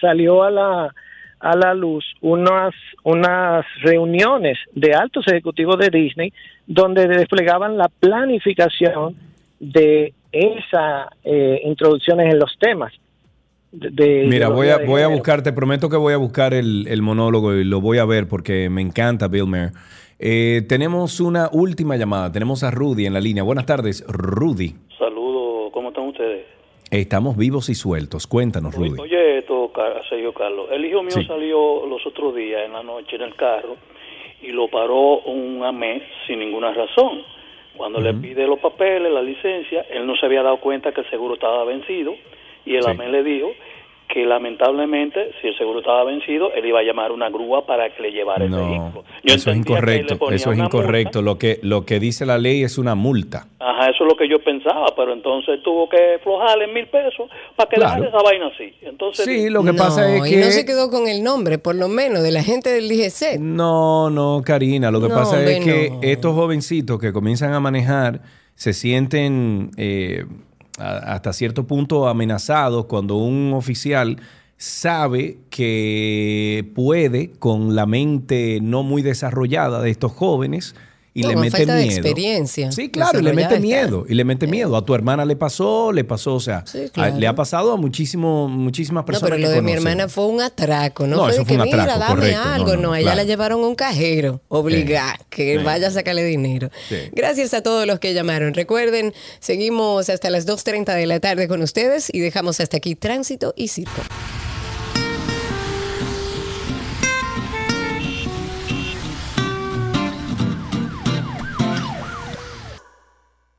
salió a la a la luz unas unas reuniones de altos ejecutivos de Disney donde desplegaban la planificación de esas introducciones en los temas. de- de Mira, voy a, voy a buscar, te prometo que voy a buscar el, el monólogo y lo voy a ver porque me encanta Bill Maher. Eh, tenemos una última llamada. Tenemos a Rudy en la línea. Buenas tardes, Rudy. Saludos, ¿cómo están ustedes? Estamos vivos y sueltos. Cuéntanos, Rudy. Oye, Sergio Carlos, el hijo mío Sí. salió los otros días en la noche en el carro y lo paró un AME sin ninguna razón. Cuando le pide los papeles, la licencia, él no se había dado cuenta que el seguro estaba vencido y el Sí. AME le dijo que lamentablemente, si el seguro estaba vencido, él iba a llamar una grúa para que le llevara el vehículo. Yo eso es incorrecto. Eso es incorrecto. Lo que, lo que dice la ley es una multa. Ajá, eso es lo que yo pensaba, pero entonces tuvo que flojarle mil pesos para que Claro. esa vaina así. Entonces, Sí, lo que No, pasa es y que... no se quedó con el nombre, por lo menos, de la gente del DGC. No, no, Karina. Lo que No, pasa es que no. estos jovencitos que comienzan a manejar se sienten eh, hasta cierto punto amenazados cuando un oficial sabe que puede, con la mente no muy desarrollada de estos jóvenes, y No, le mete falta de miedo. experiencia Sí, claro, y le mete está. miedo, y le mete miedo. A tu hermana le pasó, le pasó, o sea, claro. a- le ha pasado a muchísimo, muchísimas No, personas. pero lo que de mi hermana fue un atraco, ¿no? No, fue eso de fue que, un mira, atraco, dame correcto. No, algo. No, no, ella claro. la llevaron a un cajero, obligada, que Sí. vaya a sacarle dinero. Gracias a todos los que llamaron. Recuerden, seguimos hasta las 2.30 de la tarde con ustedes y dejamos hasta aquí tránsito y circo.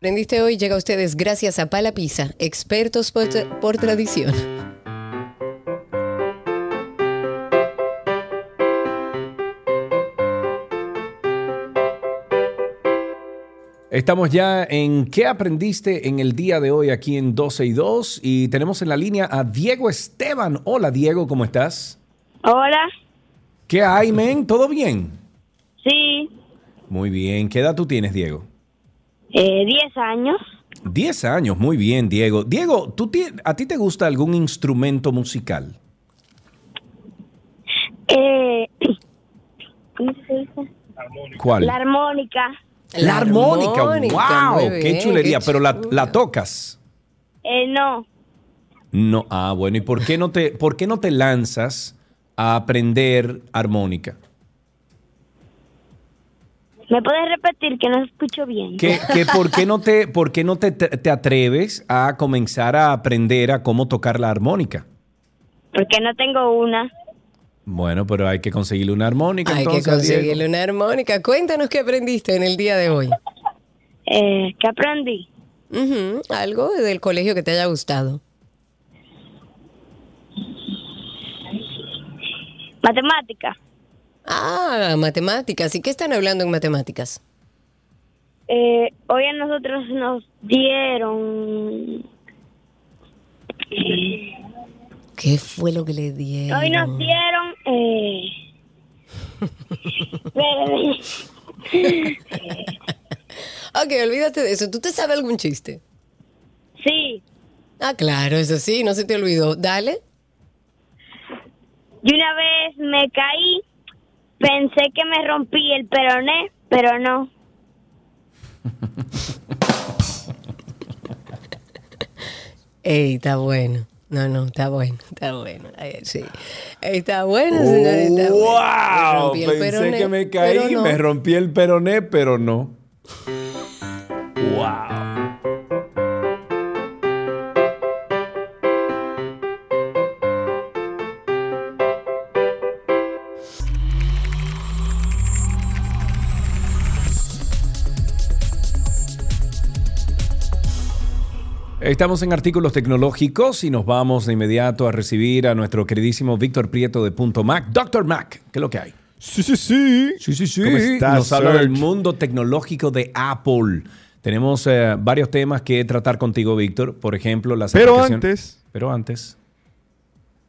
Aprendiste hoy llega a ustedes gracias a Pala Pizza, expertos por, por tradición. Estamos ya en ¿Qué aprendiste en el día de hoy aquí en 12 y 2? Y tenemos en la línea a Diego Esteban. Hola Diego, ¿cómo estás? Hola, ¿Qué hay, men? ¿Todo bien? sí, Muy bien. ¿Qué edad tú tienes, Diego? Eh, 10 años. 10 años, muy bien, Diego. Diego, ¿tú ¿a ti te gusta algún instrumento musical? Eh, (clears throat) ¿Cómo se dice? ¿Cuál? La armónica. La armónica, armónica, wow, qué chulería, qué pero la, la tocas. Eh, no, No, ah, bueno, ¿y por qué no te, por qué no te lanzas a aprender armónica? ¿Me puedes repetir que no escucho bien? ¿Qué, qué- por qué no, te, por qué no te, te atreves a comenzar a aprender a cómo tocar la armónica? Porque no tengo una. Bueno, pero hay que conseguirle una armónica. Hay que Diego. conseguirle una armónica. Cuéntanos qué aprendiste en el día de hoy. Eh, ¿Qué aprendí? Algo del colegio que te haya gustado. Matemática. Ah, matemáticas. ¿Y qué están hablando en matemáticas? Eh, hoy a nosotros nos dieron... eh, ¿Qué fue lo que le dieron? hoy nos dieron... Eh. (laughs) Ok, olvídate de eso. ¿Tú te sabes algún chiste? Sí. Ah, claro, eso sí, no se te olvidó. Dale. Y una vez me caí, pensé que me rompí el peroné, pero no. Ey, está bueno. No, no, está bueno, está bueno. Ay, sí. Ey, está bueno, señor. Está bueno. Me ¡Wow! Pensé peroné, que me caí, no. me rompí el peroné, pero no. ¡Wow! Estamos en artículos tecnológicos y nos vamos de inmediato a recibir a nuestro queridísimo Víctor Prieto de Punto Mac. Doctor Mac, ¿qué es lo que hay? Sí, sí, sí. Sí, sí, sí. ¿Cómo estás, Nos habla del mundo tecnológico de Apple. Tenemos eh, varios temas que tratar contigo, Víctor. Por ejemplo, las Pero aplicaciones- antes, Pero antes.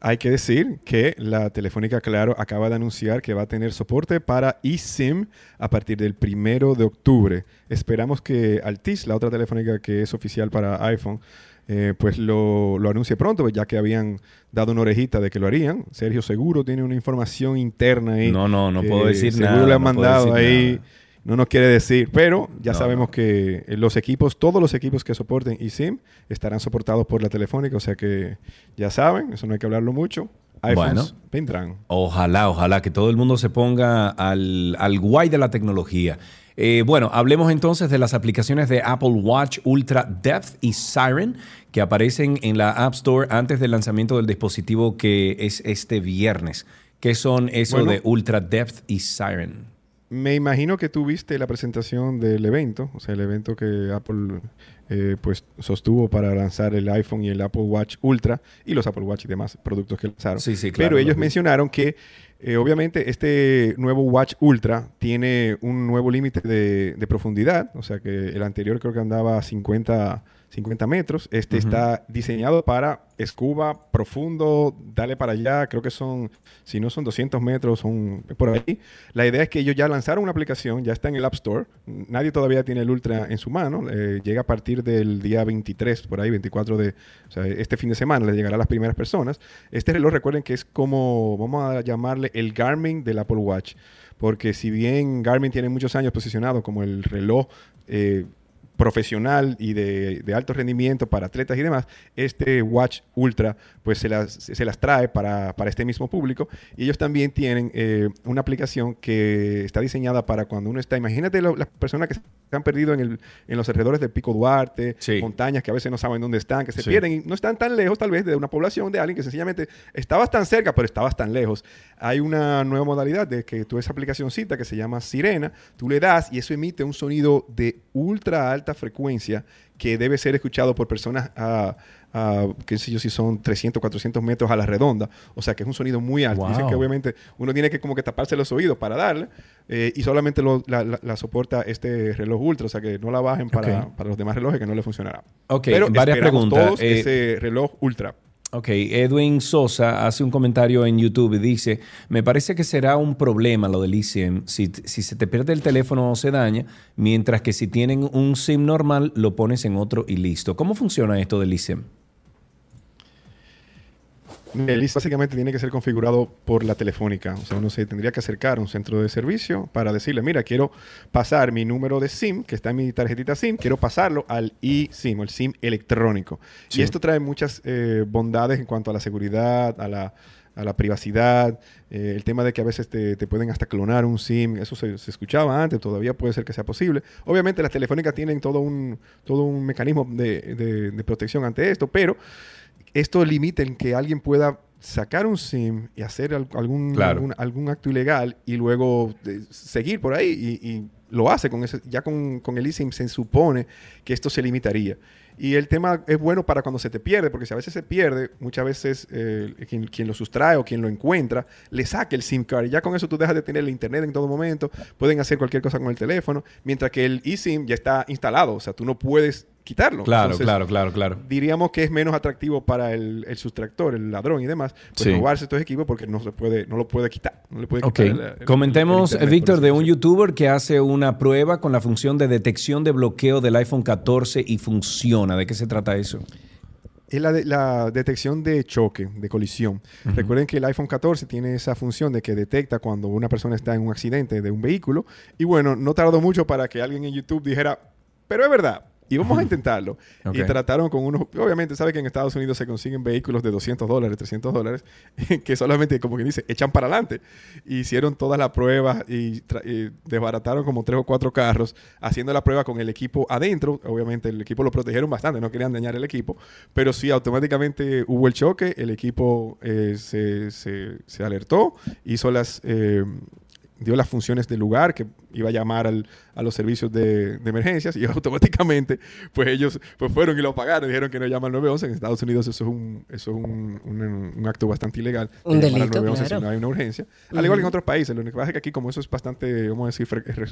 Hay que decir que la Telefónica Claro acaba de anunciar que va a tener soporte para eSIM a partir del primero de octubre. Esperamos que Altis, la otra telefónica que es oficial para iPhone, eh, pues lo, lo anuncie pronto, ya que habían dado una orejita de que lo harían. Sergio seguro tiene una información interna ahí. No, no, no puedo decir seguro nada, le han no mandado ahí. nada. No nos quiere decir, pero ya No, sabemos que eh, los equipos, todos los equipos que soporten eSIM estarán soportados por la Telefónica, o sea que ya saben, eso no hay que hablarlo mucho. iPhones Bueno. vendrán. Ojalá, ojalá que todo el mundo se ponga al, al guay de la tecnología. Eh, bueno, hablemos entonces de las aplicaciones de Apple Watch Ultra Depth y Siren que aparecen en la App Store antes del lanzamiento del dispositivo que es este viernes. ¿Qué son eso Bueno. de Ultra Depth y Siren? Me imagino que tú viste la presentación del evento, o sea, el evento que Apple eh, pues sostuvo para lanzar el iPhone y el Apple Watch Ultra y los Apple Watch y demás productos que lanzaron. Sí, sí, claro, Pero ellos mencionaron que eh, obviamente este nuevo Watch Ultra tiene un nuevo límite de, de profundidad, o sea que el anterior creo que andaba a 50, 50 metros. Este está diseñado para escuba profundo, dale para allá, creo que son, si no son 200 metros, son por ahí. La idea es que ellos ya lanzaron una aplicación, ya está en el App Store, nadie todavía tiene el Ultra en su mano, eh, llega a partir del día 23, por ahí, 24 de, o sea, este fin de semana le llegará a las primeras personas. Este reloj recuerden que es como, vamos a llamarle el Garmin del Apple Watch, porque si bien Garmin tiene muchos años posicionado como el reloj eh, profesional y de, de alto rendimiento para atletas y demás, este Watch Ultra pues se las, se las trae para, para este mismo público. Y ellos también tienen eh, una aplicación que está diseñada para cuando uno está, imagínate lo- las personas que se han perdido en, el, en los alrededores de Pico Duarte, montañas que a veces no saben dónde están, que se Sí. pierden y no están tan lejos tal vez de una población de alguien que sencillamente estabas tan cerca pero estabas tan lejos. Hay una nueva modalidad de que tú esa aplicacióncita que se llama Sirena, tú le das y eso emite un sonido de ultra alta frecuencia que debe ser escuchado por personas a, a, qué sé yo, si son 300, 400 metros a la redonda. O sea, que es un sonido muy alto. Dice Wow. que obviamente uno tiene que como que taparse los oídos para darle eh, y solamente lo- la, la- la soporta este reloj ultra. O sea, que no la bajen para, para los demás relojes que no le funcionará. Ok, Pero varias preguntas. todos Eh, ese reloj ultra. Ok, Edwin Sosa hace un comentario en YouTube y dice, me parece que será un problema lo del eSIM si, si se te pierde el teléfono o se daña, mientras que si tienen un SIM normal lo pones en otro y listo. ¿Cómo funciona esto del eSIM? El list básicamente tiene que ser configurado por la telefónica. O sea, uno se tendría que acercar a un centro de servicio para decirle, mira, quiero pasar mi número de SIM, que está en mi tarjetita SIM, quiero pasarlo al eSIM, el SIM electrónico. Sí. Y esto trae muchas eh, bondades en cuanto a la seguridad, a la, a la privacidad, eh, el tema de que a veces te, te pueden hasta clonar un SIM, eso se, se escuchaba antes, todavía puede ser que sea posible. Obviamente las telefónicas tienen todo un, todo un mecanismo de, de- de protección ante esto, pero esto limita en que alguien pueda sacar un SIM y hacer al- algún, Claro. algún, algún acto ilegal y luego eh, seguir por ahí y, y lo hace con ese, ya con, con el eSIM se supone que esto se limitaría. Y el tema es bueno para cuando se te pierde, porque si a veces se pierde, muchas veces eh, quien, quien lo sustrae o quien lo encuentra, le saca el SIM card. Y ya con eso tú dejas de tener el internet en todo momento, pueden hacer cualquier cosa con el teléfono, mientras que el eSIM ya está instalado, o sea, tú no puedes quitarlo. Claro, Entonces, claro, claro, claro. diríamos que es menos atractivo para el, el sustractor, el ladrón y demás, pues Sí. robarse estos equipos porque no se puede, no lo puede quitar. No le puede Ok, quitar el- el- comentemos, Víctor, de un youtuber que hace una prueba con la función de detección de bloqueo del iPhone 14 y funciona. ¿De qué se trata eso? es la, de- la detección de choque, de colisión. Recuerden que el iPhone 14 tiene esa función de que detecta cuando una persona está en un accidente de un vehículo. Y bueno, no tardó mucho para que alguien en YouTube dijera, pero es verdad. Y vamos a intentarlo. Y trataron con unos... Obviamente, sabe que en Estados Unidos se consiguen vehículos de 200 dólares, 300 dólares, (laughs) que solamente, como que dice, echan para adelante. Hicieron todas las pruebas y, desbarataron como tres o cuatro carros haciendo la prueba con el equipo adentro. Obviamente, el equipo lo protegieron bastante, no querían dañar el equipo. Pero sí, automáticamente hubo el choque, el equipo eh, se, se- se alertó, hizo las... eh, dio las funciones del lugar que iba a llamar al- a los servicios de, de emergencias y (laughs) automáticamente pues ellos pues fueron y lo pagaron dijeron que no llama al 911 en Estados Unidos eso es un eso es un, un- un acto bastante ilegal de Un al delito, 911 claro. si no hay una urgencia al igual que en otros países lo único que pasa es que aquí como eso es bastante vamos a decir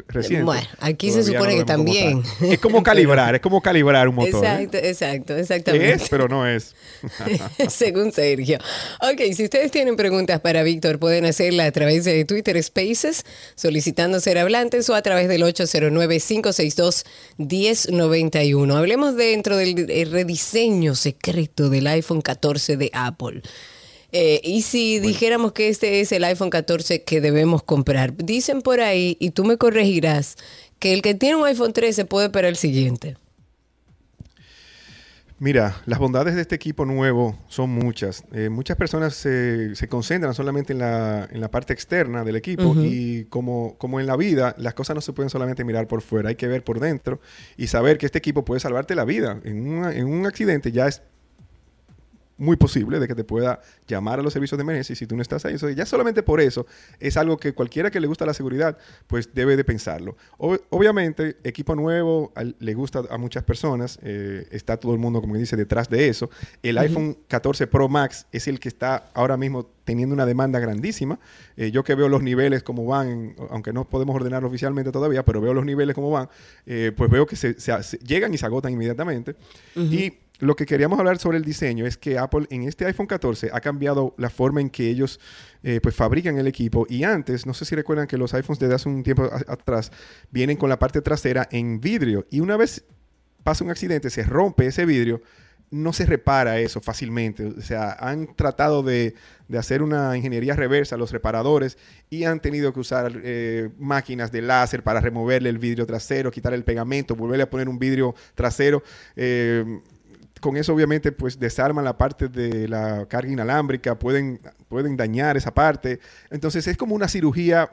reciente Bueno, aquí se supone no que como también. es como (laughs) calibrar es como calibrar un motor ¿eh? Exacto, exacto, exactamente. es pero no es (laughs) Según Sergio. Ok, si ustedes tienen preguntas para Víctor, pueden hacerla a través de Twitter Spaces, solicitando ser o a través del 809-562-1091. Hablemos dentro del eh, rediseño secreto del iPhone 14 de Apple. Eh, y si dijéramos que este es el iPhone 14 que debemos comprar, dicen por ahí, y tú me corregirás, que el que tiene un iPhone 13 puede para el siguiente. Mira, las bondades de este equipo nuevo son muchas. Eh, muchas personas se, se concentran solamente en la, en la parte externa del equipo y como, como en la vida, las cosas no se pueden solamente mirar por fuera, hay que ver por dentro y saber que este equipo puede salvarte la vida. En, una- en un accidente ya es muy posible de que te pueda llamar a los servicios de emergencia y si tú no estás ahí. Ya solamente por eso es algo que cualquiera que le gusta la seguridad, pues debe de pensarlo. Ob- obviamente, equipo nuevo al- le gusta a muchas personas, eh, está todo el mundo, como dice, detrás de eso. El iPhone 14 Pro Max es el que está ahora mismo teniendo una demanda grandísima. Eh, yo que veo los niveles como van, aunque no podemos ordenarlo oficialmente todavía, pero veo los niveles como van, eh, pues veo que se, se- se- llegan y se agotan inmediatamente. Y lo que queríamos hablar sobre el diseño es que Apple en este iPhone 14 ha cambiado la forma en que ellos eh, pues fabrican el equipo y antes, no sé si recuerdan que los iPhones desde hace un tiempo a- atrás vienen con la parte trasera en vidrio y una vez pasa un accidente, se rompe ese vidrio, no se repara eso fácilmente. O sea, han tratado de, de hacer una ingeniería reversa los reparadores y han tenido que usar eh, máquinas de láser para removerle el vidrio trasero, quitar el pegamento, volverle a poner un vidrio trasero. Eh, con eso obviamente pues desarman la parte de la carga inalámbrica, pueden, pueden dañar esa parte. Entonces es como una cirugía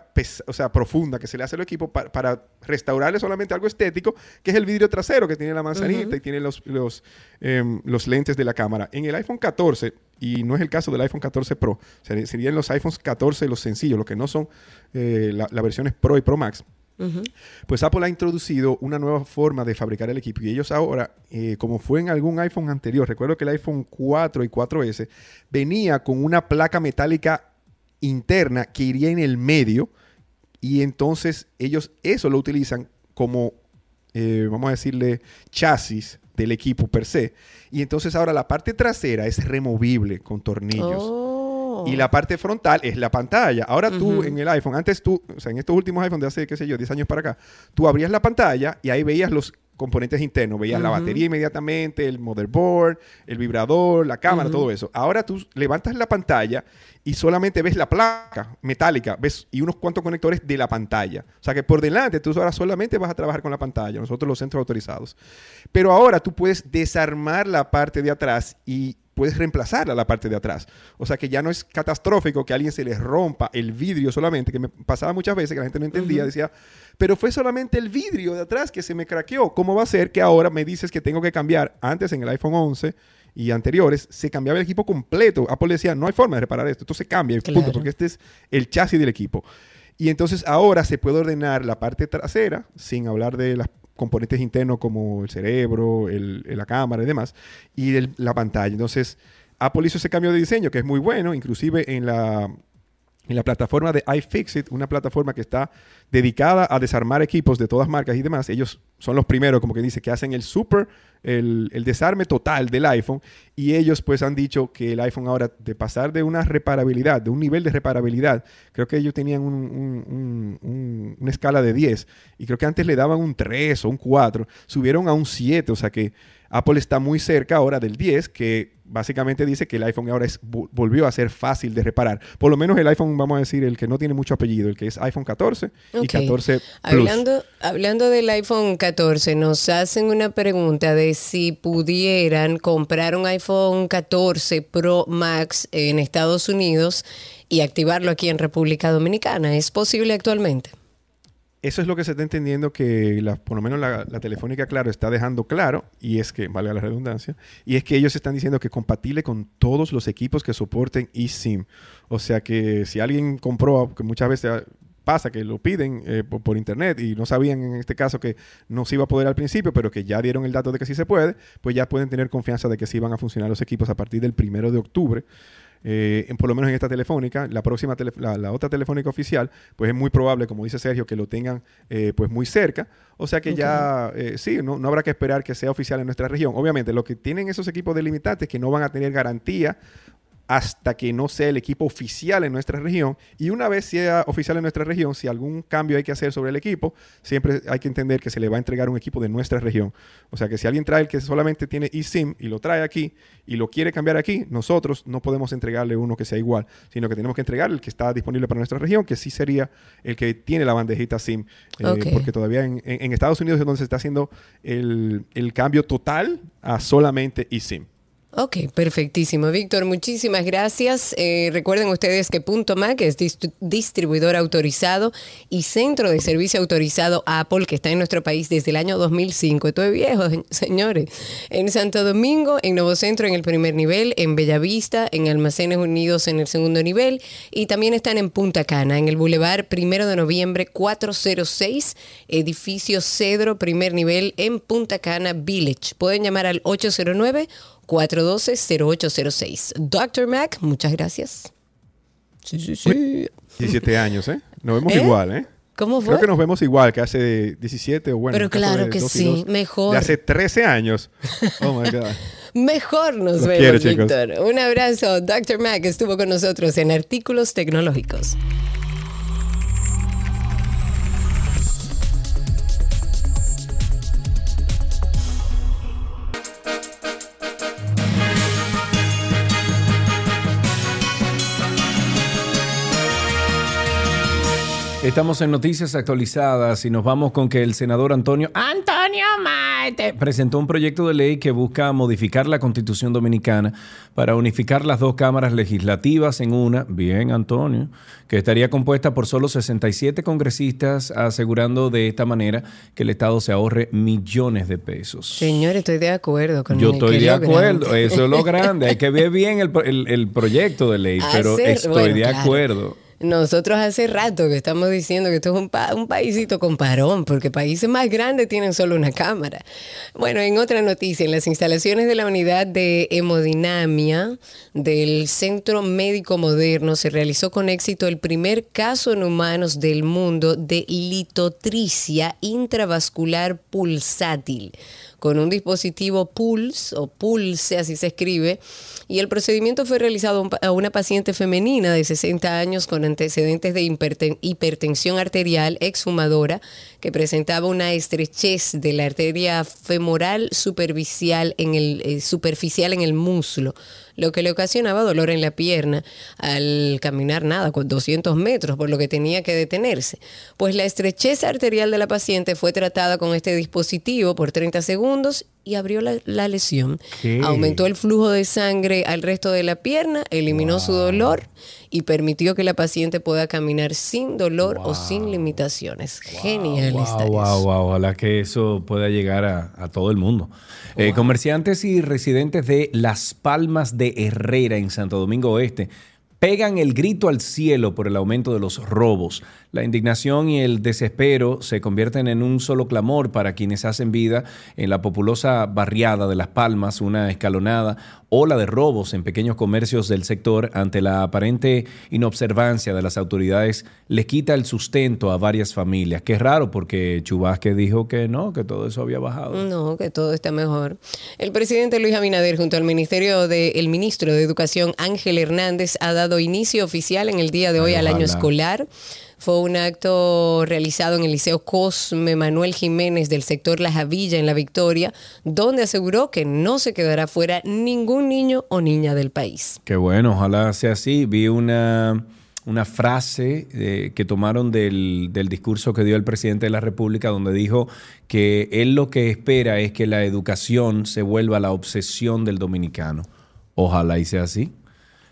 o sea, profunda que se le hace al equipo pa- para restaurarle solamente algo estético, que es el vidrio trasero que tiene la manzanita y tiene los, los, em, los lentes de la cámara. En el iPhone 14, y no es el caso del iPhone 14 Pro, serían los iPhones 14 los sencillos, los que no son eh, la- las versiones Pro y Pro Max. Pues Apple ha introducido una nueva forma de fabricar el equipo y ellos ahora, eh, como fue en algún iPhone anterior, recuerdo que el iPhone 4 y 4S venía con una placa metálica interna que iría en el medio y entonces ellos eso lo utilizan como, eh, vamos a decirle, chasis del equipo per se. Y entonces ahora la parte trasera es removible con tornillos. Y la parte frontal es la pantalla. Ahora tú en el iPhone, antes tú, o sea, en estos últimos iPhones de hace, qué sé yo, 10 años para acá, tú abrías la pantalla y ahí veías los componentes internos. Veías la batería inmediatamente, el motherboard, el vibrador, la cámara, todo eso. Ahora tú levantas la pantalla y solamente ves la placa metálica, ves y unos cuantos conectores de la pantalla. O sea que por delante tú ahora solamente vas a trabajar con la pantalla, nosotros los centros autorizados. Pero ahora tú puedes desarmar la parte de atrás y puedes reemplazarla la parte de atrás. O sea que ya no es catastrófico que a alguien se les rompa el vidrio solamente, que me pasaba muchas veces que la gente no entendía, Ujú. decía, pero fue solamente el vidrio de atrás que se me craqueó. ¿Cómo va a ser que ahora me dices que tengo que cambiar? Antes en el iPhone 11 y anteriores se cambiaba el equipo completo. Apple decía, no hay forma de reparar esto, esto se cambia, y punto, Claro. porque este es el chasis del equipo. Y entonces ahora se puede ordenar la parte trasera, sin hablar de los componentes internos como el cerebro, el- la cámara y demás, y la pantalla. Entonces, Apple hizo ese cambio de diseño que es muy bueno, inclusive en la, en la plataforma de iFixit, una plataforma que está dedicada a desarmar equipos de todas marcas y demás. Ellos son los primeros, como que dice, que hacen el super, el, desarme total del iPhone. Y ellos pues han dicho que el iPhone ahora, de pasar de una reparabilidad, de un nivel de reparabilidad, creo que ellos tenían un- un- un- un- una escala de 10. Y creo que antes le daban un 3 o un 4. Subieron a un 7. O sea que Apple está muy cerca ahora del 10, que básicamente dice que el iPhone ahora es, vo- volvió a ser fácil de reparar. Por lo menos el iPhone, vamos a decir, el que no tiene mucho apellido, el que es iPhone 14 y Ok. 14 Plus. Hablando, hablando del iPhone 14, nos hacen una pregunta de si pudieran comprar un iPhone 14 Pro Max en Estados Unidos y activarlo aquí en República Dominicana. ¿Es posible actualmente? Eso es lo que se está entendiendo que la- por lo menos la, la telefónica, claro, está dejando claro, y es que, valga la redundancia, y es que ellos están diciendo que es compatible con todos los equipos que soporten eSIM. O sea que si alguien compró, que muchas veces pasa que lo piden eh, por, por internet y no sabían en este caso que no se iba a poder al principio, pero que ya dieron el dato de que sí se puede, pues ya pueden tener confianza de que sí van a funcionar los equipos a partir del primero de octubre. Eh, en- por lo menos en esta telefónica, la próxima tele- la, la otra telefónica oficial, pues es muy probable, como dice Sergio, que lo tengan eh, pues muy cerca. O sea que ya eh, sí, no, no habrá que esperar que sea oficial en nuestra región. Obviamente, lo que tienen esos equipos delimitantes es que no van a tener garantía hasta que no sea el equipo oficial en nuestra región. Y una vez sea oficial en nuestra región, si algún cambio hay que hacer sobre el equipo, siempre hay que entender que se le va a entregar un equipo de nuestra región. O sea que si alguien trae el que solamente tiene eSIM y lo trae aquí y lo quiere cambiar aquí, nosotros no podemos entregarle uno que sea igual, sino que tenemos que entregarle el que está disponible para nuestra región, que sí sería el que tiene la bandejita SIM. Eh. Porque todavía en, en- en Estados Unidos es donde se está haciendo el, el cambio total a solamente eSIM. Ok, perfectísimo. Víctor, muchísimas gracias. Eh, recuerden ustedes que Punto Mac es dist- distribuidor autorizado y centro de servicio autorizado Apple, que está en nuestro país desde el año 2005. Esto es viejo, se- (laughs) señores. En Santo Domingo, en Nuevo Centro en el primer nivel, en Bellavista, en Almacenes Unidos en el segundo nivel y también están en Punta Cana, en el Boulevard Primero de Noviembre 406, edificio Cedro, primer nivel en Punta Cana Village. Pueden llamar al 809 412-0806. Dr. Mac, muchas gracias. Sí, sí, sí. 17 años, ¿eh? Nos vemos ¿Eh? igual, ¿eh? ¿Cómo fue? Creo que nos vemos igual que hace 17 o bueno. Pero claro que sí, dos, mejor. De hace 13 años. (laughs) Oh my God. Mejor nos Los vemos. Víctor. Un abrazo. Dr. Mac estuvo con nosotros en Artículos Tecnológicos. Estamos en noticias actualizadas y nos vamos con que el senador Antonio Antonio Maite presentó un proyecto de ley que busca modificar la constitución dominicana para unificar las dos cámaras legislativas en una, bien Antonio, que estaría compuesta por solo 67 congresistas, asegurando de esta manera que el Estado se ahorre millones de pesos. Señor, estoy de acuerdo con Yo estoy de acuerdo, grande. eso es lo (laughs) grande. Hay que ver bien el, el- el proyecto de ley, pero Hacer- estoy bueno, de claro. Nosotros hace rato que estamos diciendo que esto es un, pa- un paísito con parón, porque países más grandes tienen solo una cámara. Bueno, en otra noticia, en las instalaciones de la unidad de hemodinamia del Centro Médico Moderno se realizó con éxito el primer caso en humanos del mundo de litotricia intravascular pulsátil con un dispositivo Pulse o Pulse, así se escribe, y el procedimiento fue realizado a una paciente femenina de 60 años con antecedentes de hiperten- hipertensión arterial exhumadora que presentaba una estrechez de la arteria femoral superficial en el, eh, superficial en el muslo, lo que le ocasionaba dolor en la pierna al caminar nada, con 200 metros, por lo que tenía que detenerse. Pues la estrechez arterial de la paciente fue tratada con este dispositivo por 30 segundos y abrió la, la lesión. ¿Qué? Aumentó el flujo de sangre al resto de la pierna, eliminó su dolor y permitió que la paciente pueda caminar sin dolor o sin limitaciones. Genial está Wow, wow, wow. Ojalá que eso pueda llegar a, a todo el mundo. Eh, comerciantes y residentes de Las Palmas de Herrera en Santo Domingo Oeste pegan el grito al cielo por el aumento de los robos. La indignación y el desespero se convierten en un solo clamor para quienes hacen vida en la populosa barriada de Las Palmas, una escalonada ola de robos en pequeños comercios del sector ante la aparente inobservancia de las autoridades les quita el sustento a varias familias. Qué raro porque Chubasque dijo que no, que todo eso había bajado. No, que todo está mejor. El presidente Luis Abinader junto al Ministerio de, el ministro de Educación Ángel Hernández ha dado inicio oficial en el día de hoy Ay, al año escolar. Fue un acto realizado en el Liceo Cosme Manuel Jiménez del sector La Javilla en La Victoria, donde aseguró que no se quedará fuera ningún niño o niña del país. Qué bueno, ojalá sea así. Vi una, una frase eh, que tomaron del, del discurso que dio el presidente de la República, donde dijo que él lo que espera es que la educación se vuelva la obsesión del dominicano. Ojalá y sea así.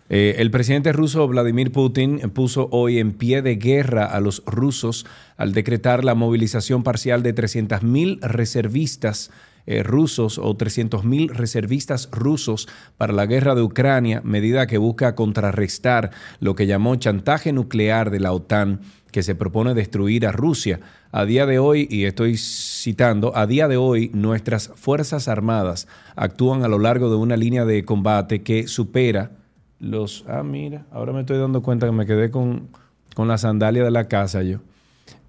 Eh, el presidente ruso Vladimir Putin puso hoy en pie de guerra a los rusos al decretar la movilización parcial de 300.000 reservistas eh, rusos o 300.000 reservistas rusos para la guerra de Ucrania, medida que busca contrarrestar lo que llamó chantaje nuclear de la OTAN que se propone destruir a Rusia. A día de hoy, y estoy citando, a día de hoy nuestras Fuerzas Armadas actúan a lo largo de una línea de combate que supera los... Ah, mira, ahora me estoy dando cuenta que me quedé con, con la sandalia de la casa yo.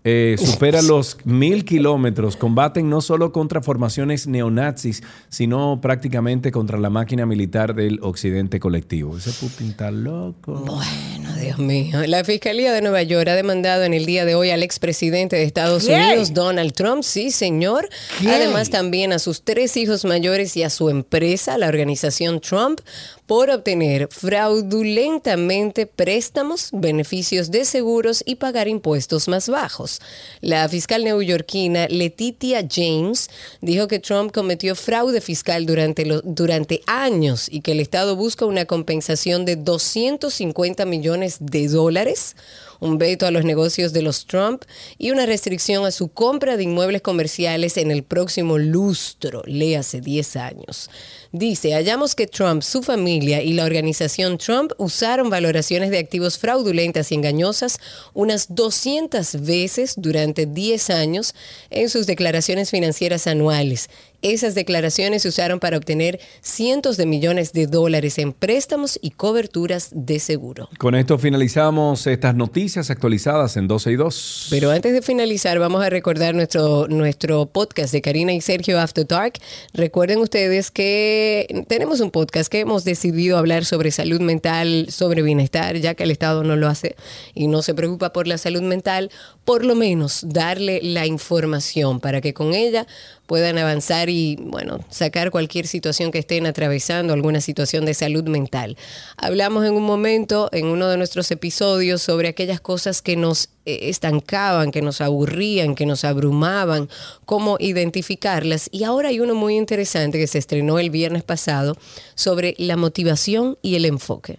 Eh, (laughs) supera los mil kilómetros, combaten no solo contra formaciones neonazis, sino prácticamente contra la máquina militar del occidente colectivo. Ese Putin está loco. Bueno, Dios mío. La Fiscalía de Nueva York ha demandado en el día de hoy al expresidente de Estados ¿Qué? Unidos, Donald Trump, sí, señor. ¿Qué? Además, también a sus tres hijos mayores y a su empresa, la organización Trump, por obtener fraudulentamente préstamos, beneficios de seguros y pagar impuestos más bajos. La fiscal neoyorquina Letitia James dijo que Trump cometió fraude fiscal durante, durante años y que el Estado busca una compensación de 250 millones de dólares un veto a los negocios de los Trump y una restricción a su compra de inmuebles comerciales en el próximo lustro, léase 10 años. Dice, hallamos que Trump, su familia y la organización Trump usaron valoraciones de activos fraudulentas y engañosas unas 200 veces durante 10 años en sus declaraciones financieras anuales. Esas declaraciones se usaron para obtener cientos de millones de dólares en préstamos y coberturas de seguro. Con esto finalizamos estas noticias actualizadas en 12 y 2. Pero antes de finalizar, vamos a recordar nuestro, nuestro podcast de Karina y Sergio After Dark. Recuerden ustedes que tenemos un podcast que hemos decidido hablar sobre salud mental, sobre bienestar, ya que el Estado no lo hace y no se preocupa por la salud mental, por lo menos darle la información para que con ella puedan avanzar y, bueno, sacar cualquier situación que estén atravesando, alguna situación de salud mental. Hablamos en un momento, en uno de nuestros episodios, sobre aquellas cosas que nos eh, estancaban, que nos aburrían, que nos abrumaban, cómo identificarlas. Y ahora hay uno muy interesante que se estrenó el viernes pasado sobre la motivación y el enfoque.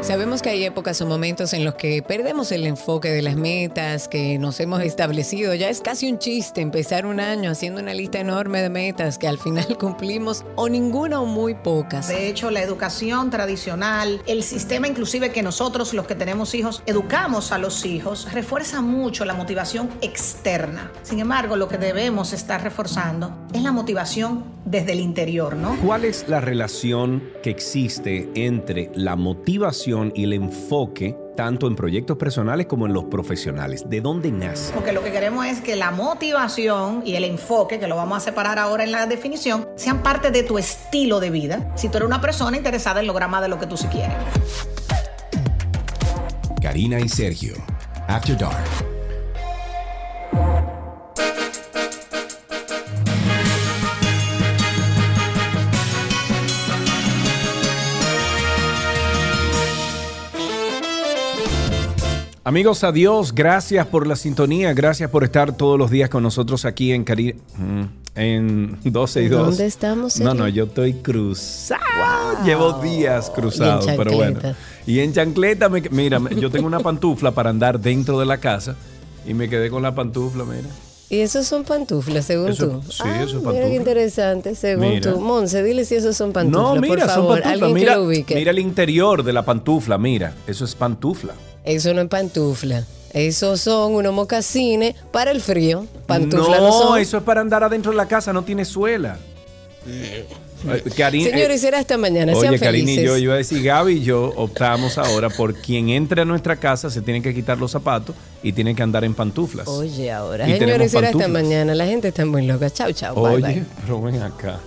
Sabemos que hay épocas o momentos en los que perdemos el enfoque de las metas que nos hemos establecido. Ya es casi un chiste empezar un año haciendo una lista enorme de metas que al final (laughs) cumplimos o ninguna o muy pocas. De hecho, la educación tradicional, el sistema inclusive que nosotros los que tenemos hijos educamos a los hijos, refuerza mucho la motivación externa. Sin embargo, lo que debemos estar reforzando es la motivación desde el interior, ¿no? ¿Cuál es la relación que existe entre la motivación y el enfoque tanto en proyectos personales como en los profesionales? ¿De dónde nace? Porque lo que queremos es que la motivación y el enfoque, que lo vamos a separar ahora en la definición, sean parte de tu estilo de vida. Si tú eres una persona interesada en lograr más de lo que tú sí quieres. Karina y Sergio. After Dark. Amigos, adiós. Gracias por la sintonía. Gracias por estar todos los días con nosotros aquí en Cari en 12 y 2. ¿Dónde estamos, No, Sergio? no, yo estoy cruzado. Llevo días cruzado, Y en pero bueno. Y en chancleta, me- mira, yo tengo una pantufla para andar dentro de la casa y me quedé con la pantufla, mira. Y esos son pantuflas, según Eso- tú. sí, Ah, eso es Mira pantufla. qué interesante, según Mira. tú. Monse, dile si esos son pantuflas, no, mira, por son pantuflas. Alguien Mira, que lo ubique. mira el interior de la pantufla, mira. Eso es pantufla. Eso no es pantufla. Esos son unos mocasines para el frío. Pantufla no, no, son. eso es para andar adentro de la casa, no tiene suela. Eh, Karin- Señores, eh, será hasta mañana. Oye, Karina y yo, yo iba a decir, Gaby y yo optamos ahora por quien entre a nuestra casa se tiene que quitar los zapatos y tiene que andar en pantuflas. Oye, ahora. Y Señores, será hasta mañana. La gente está muy loca. Chau, chau. Bye, Oye, bye. pero ven acá.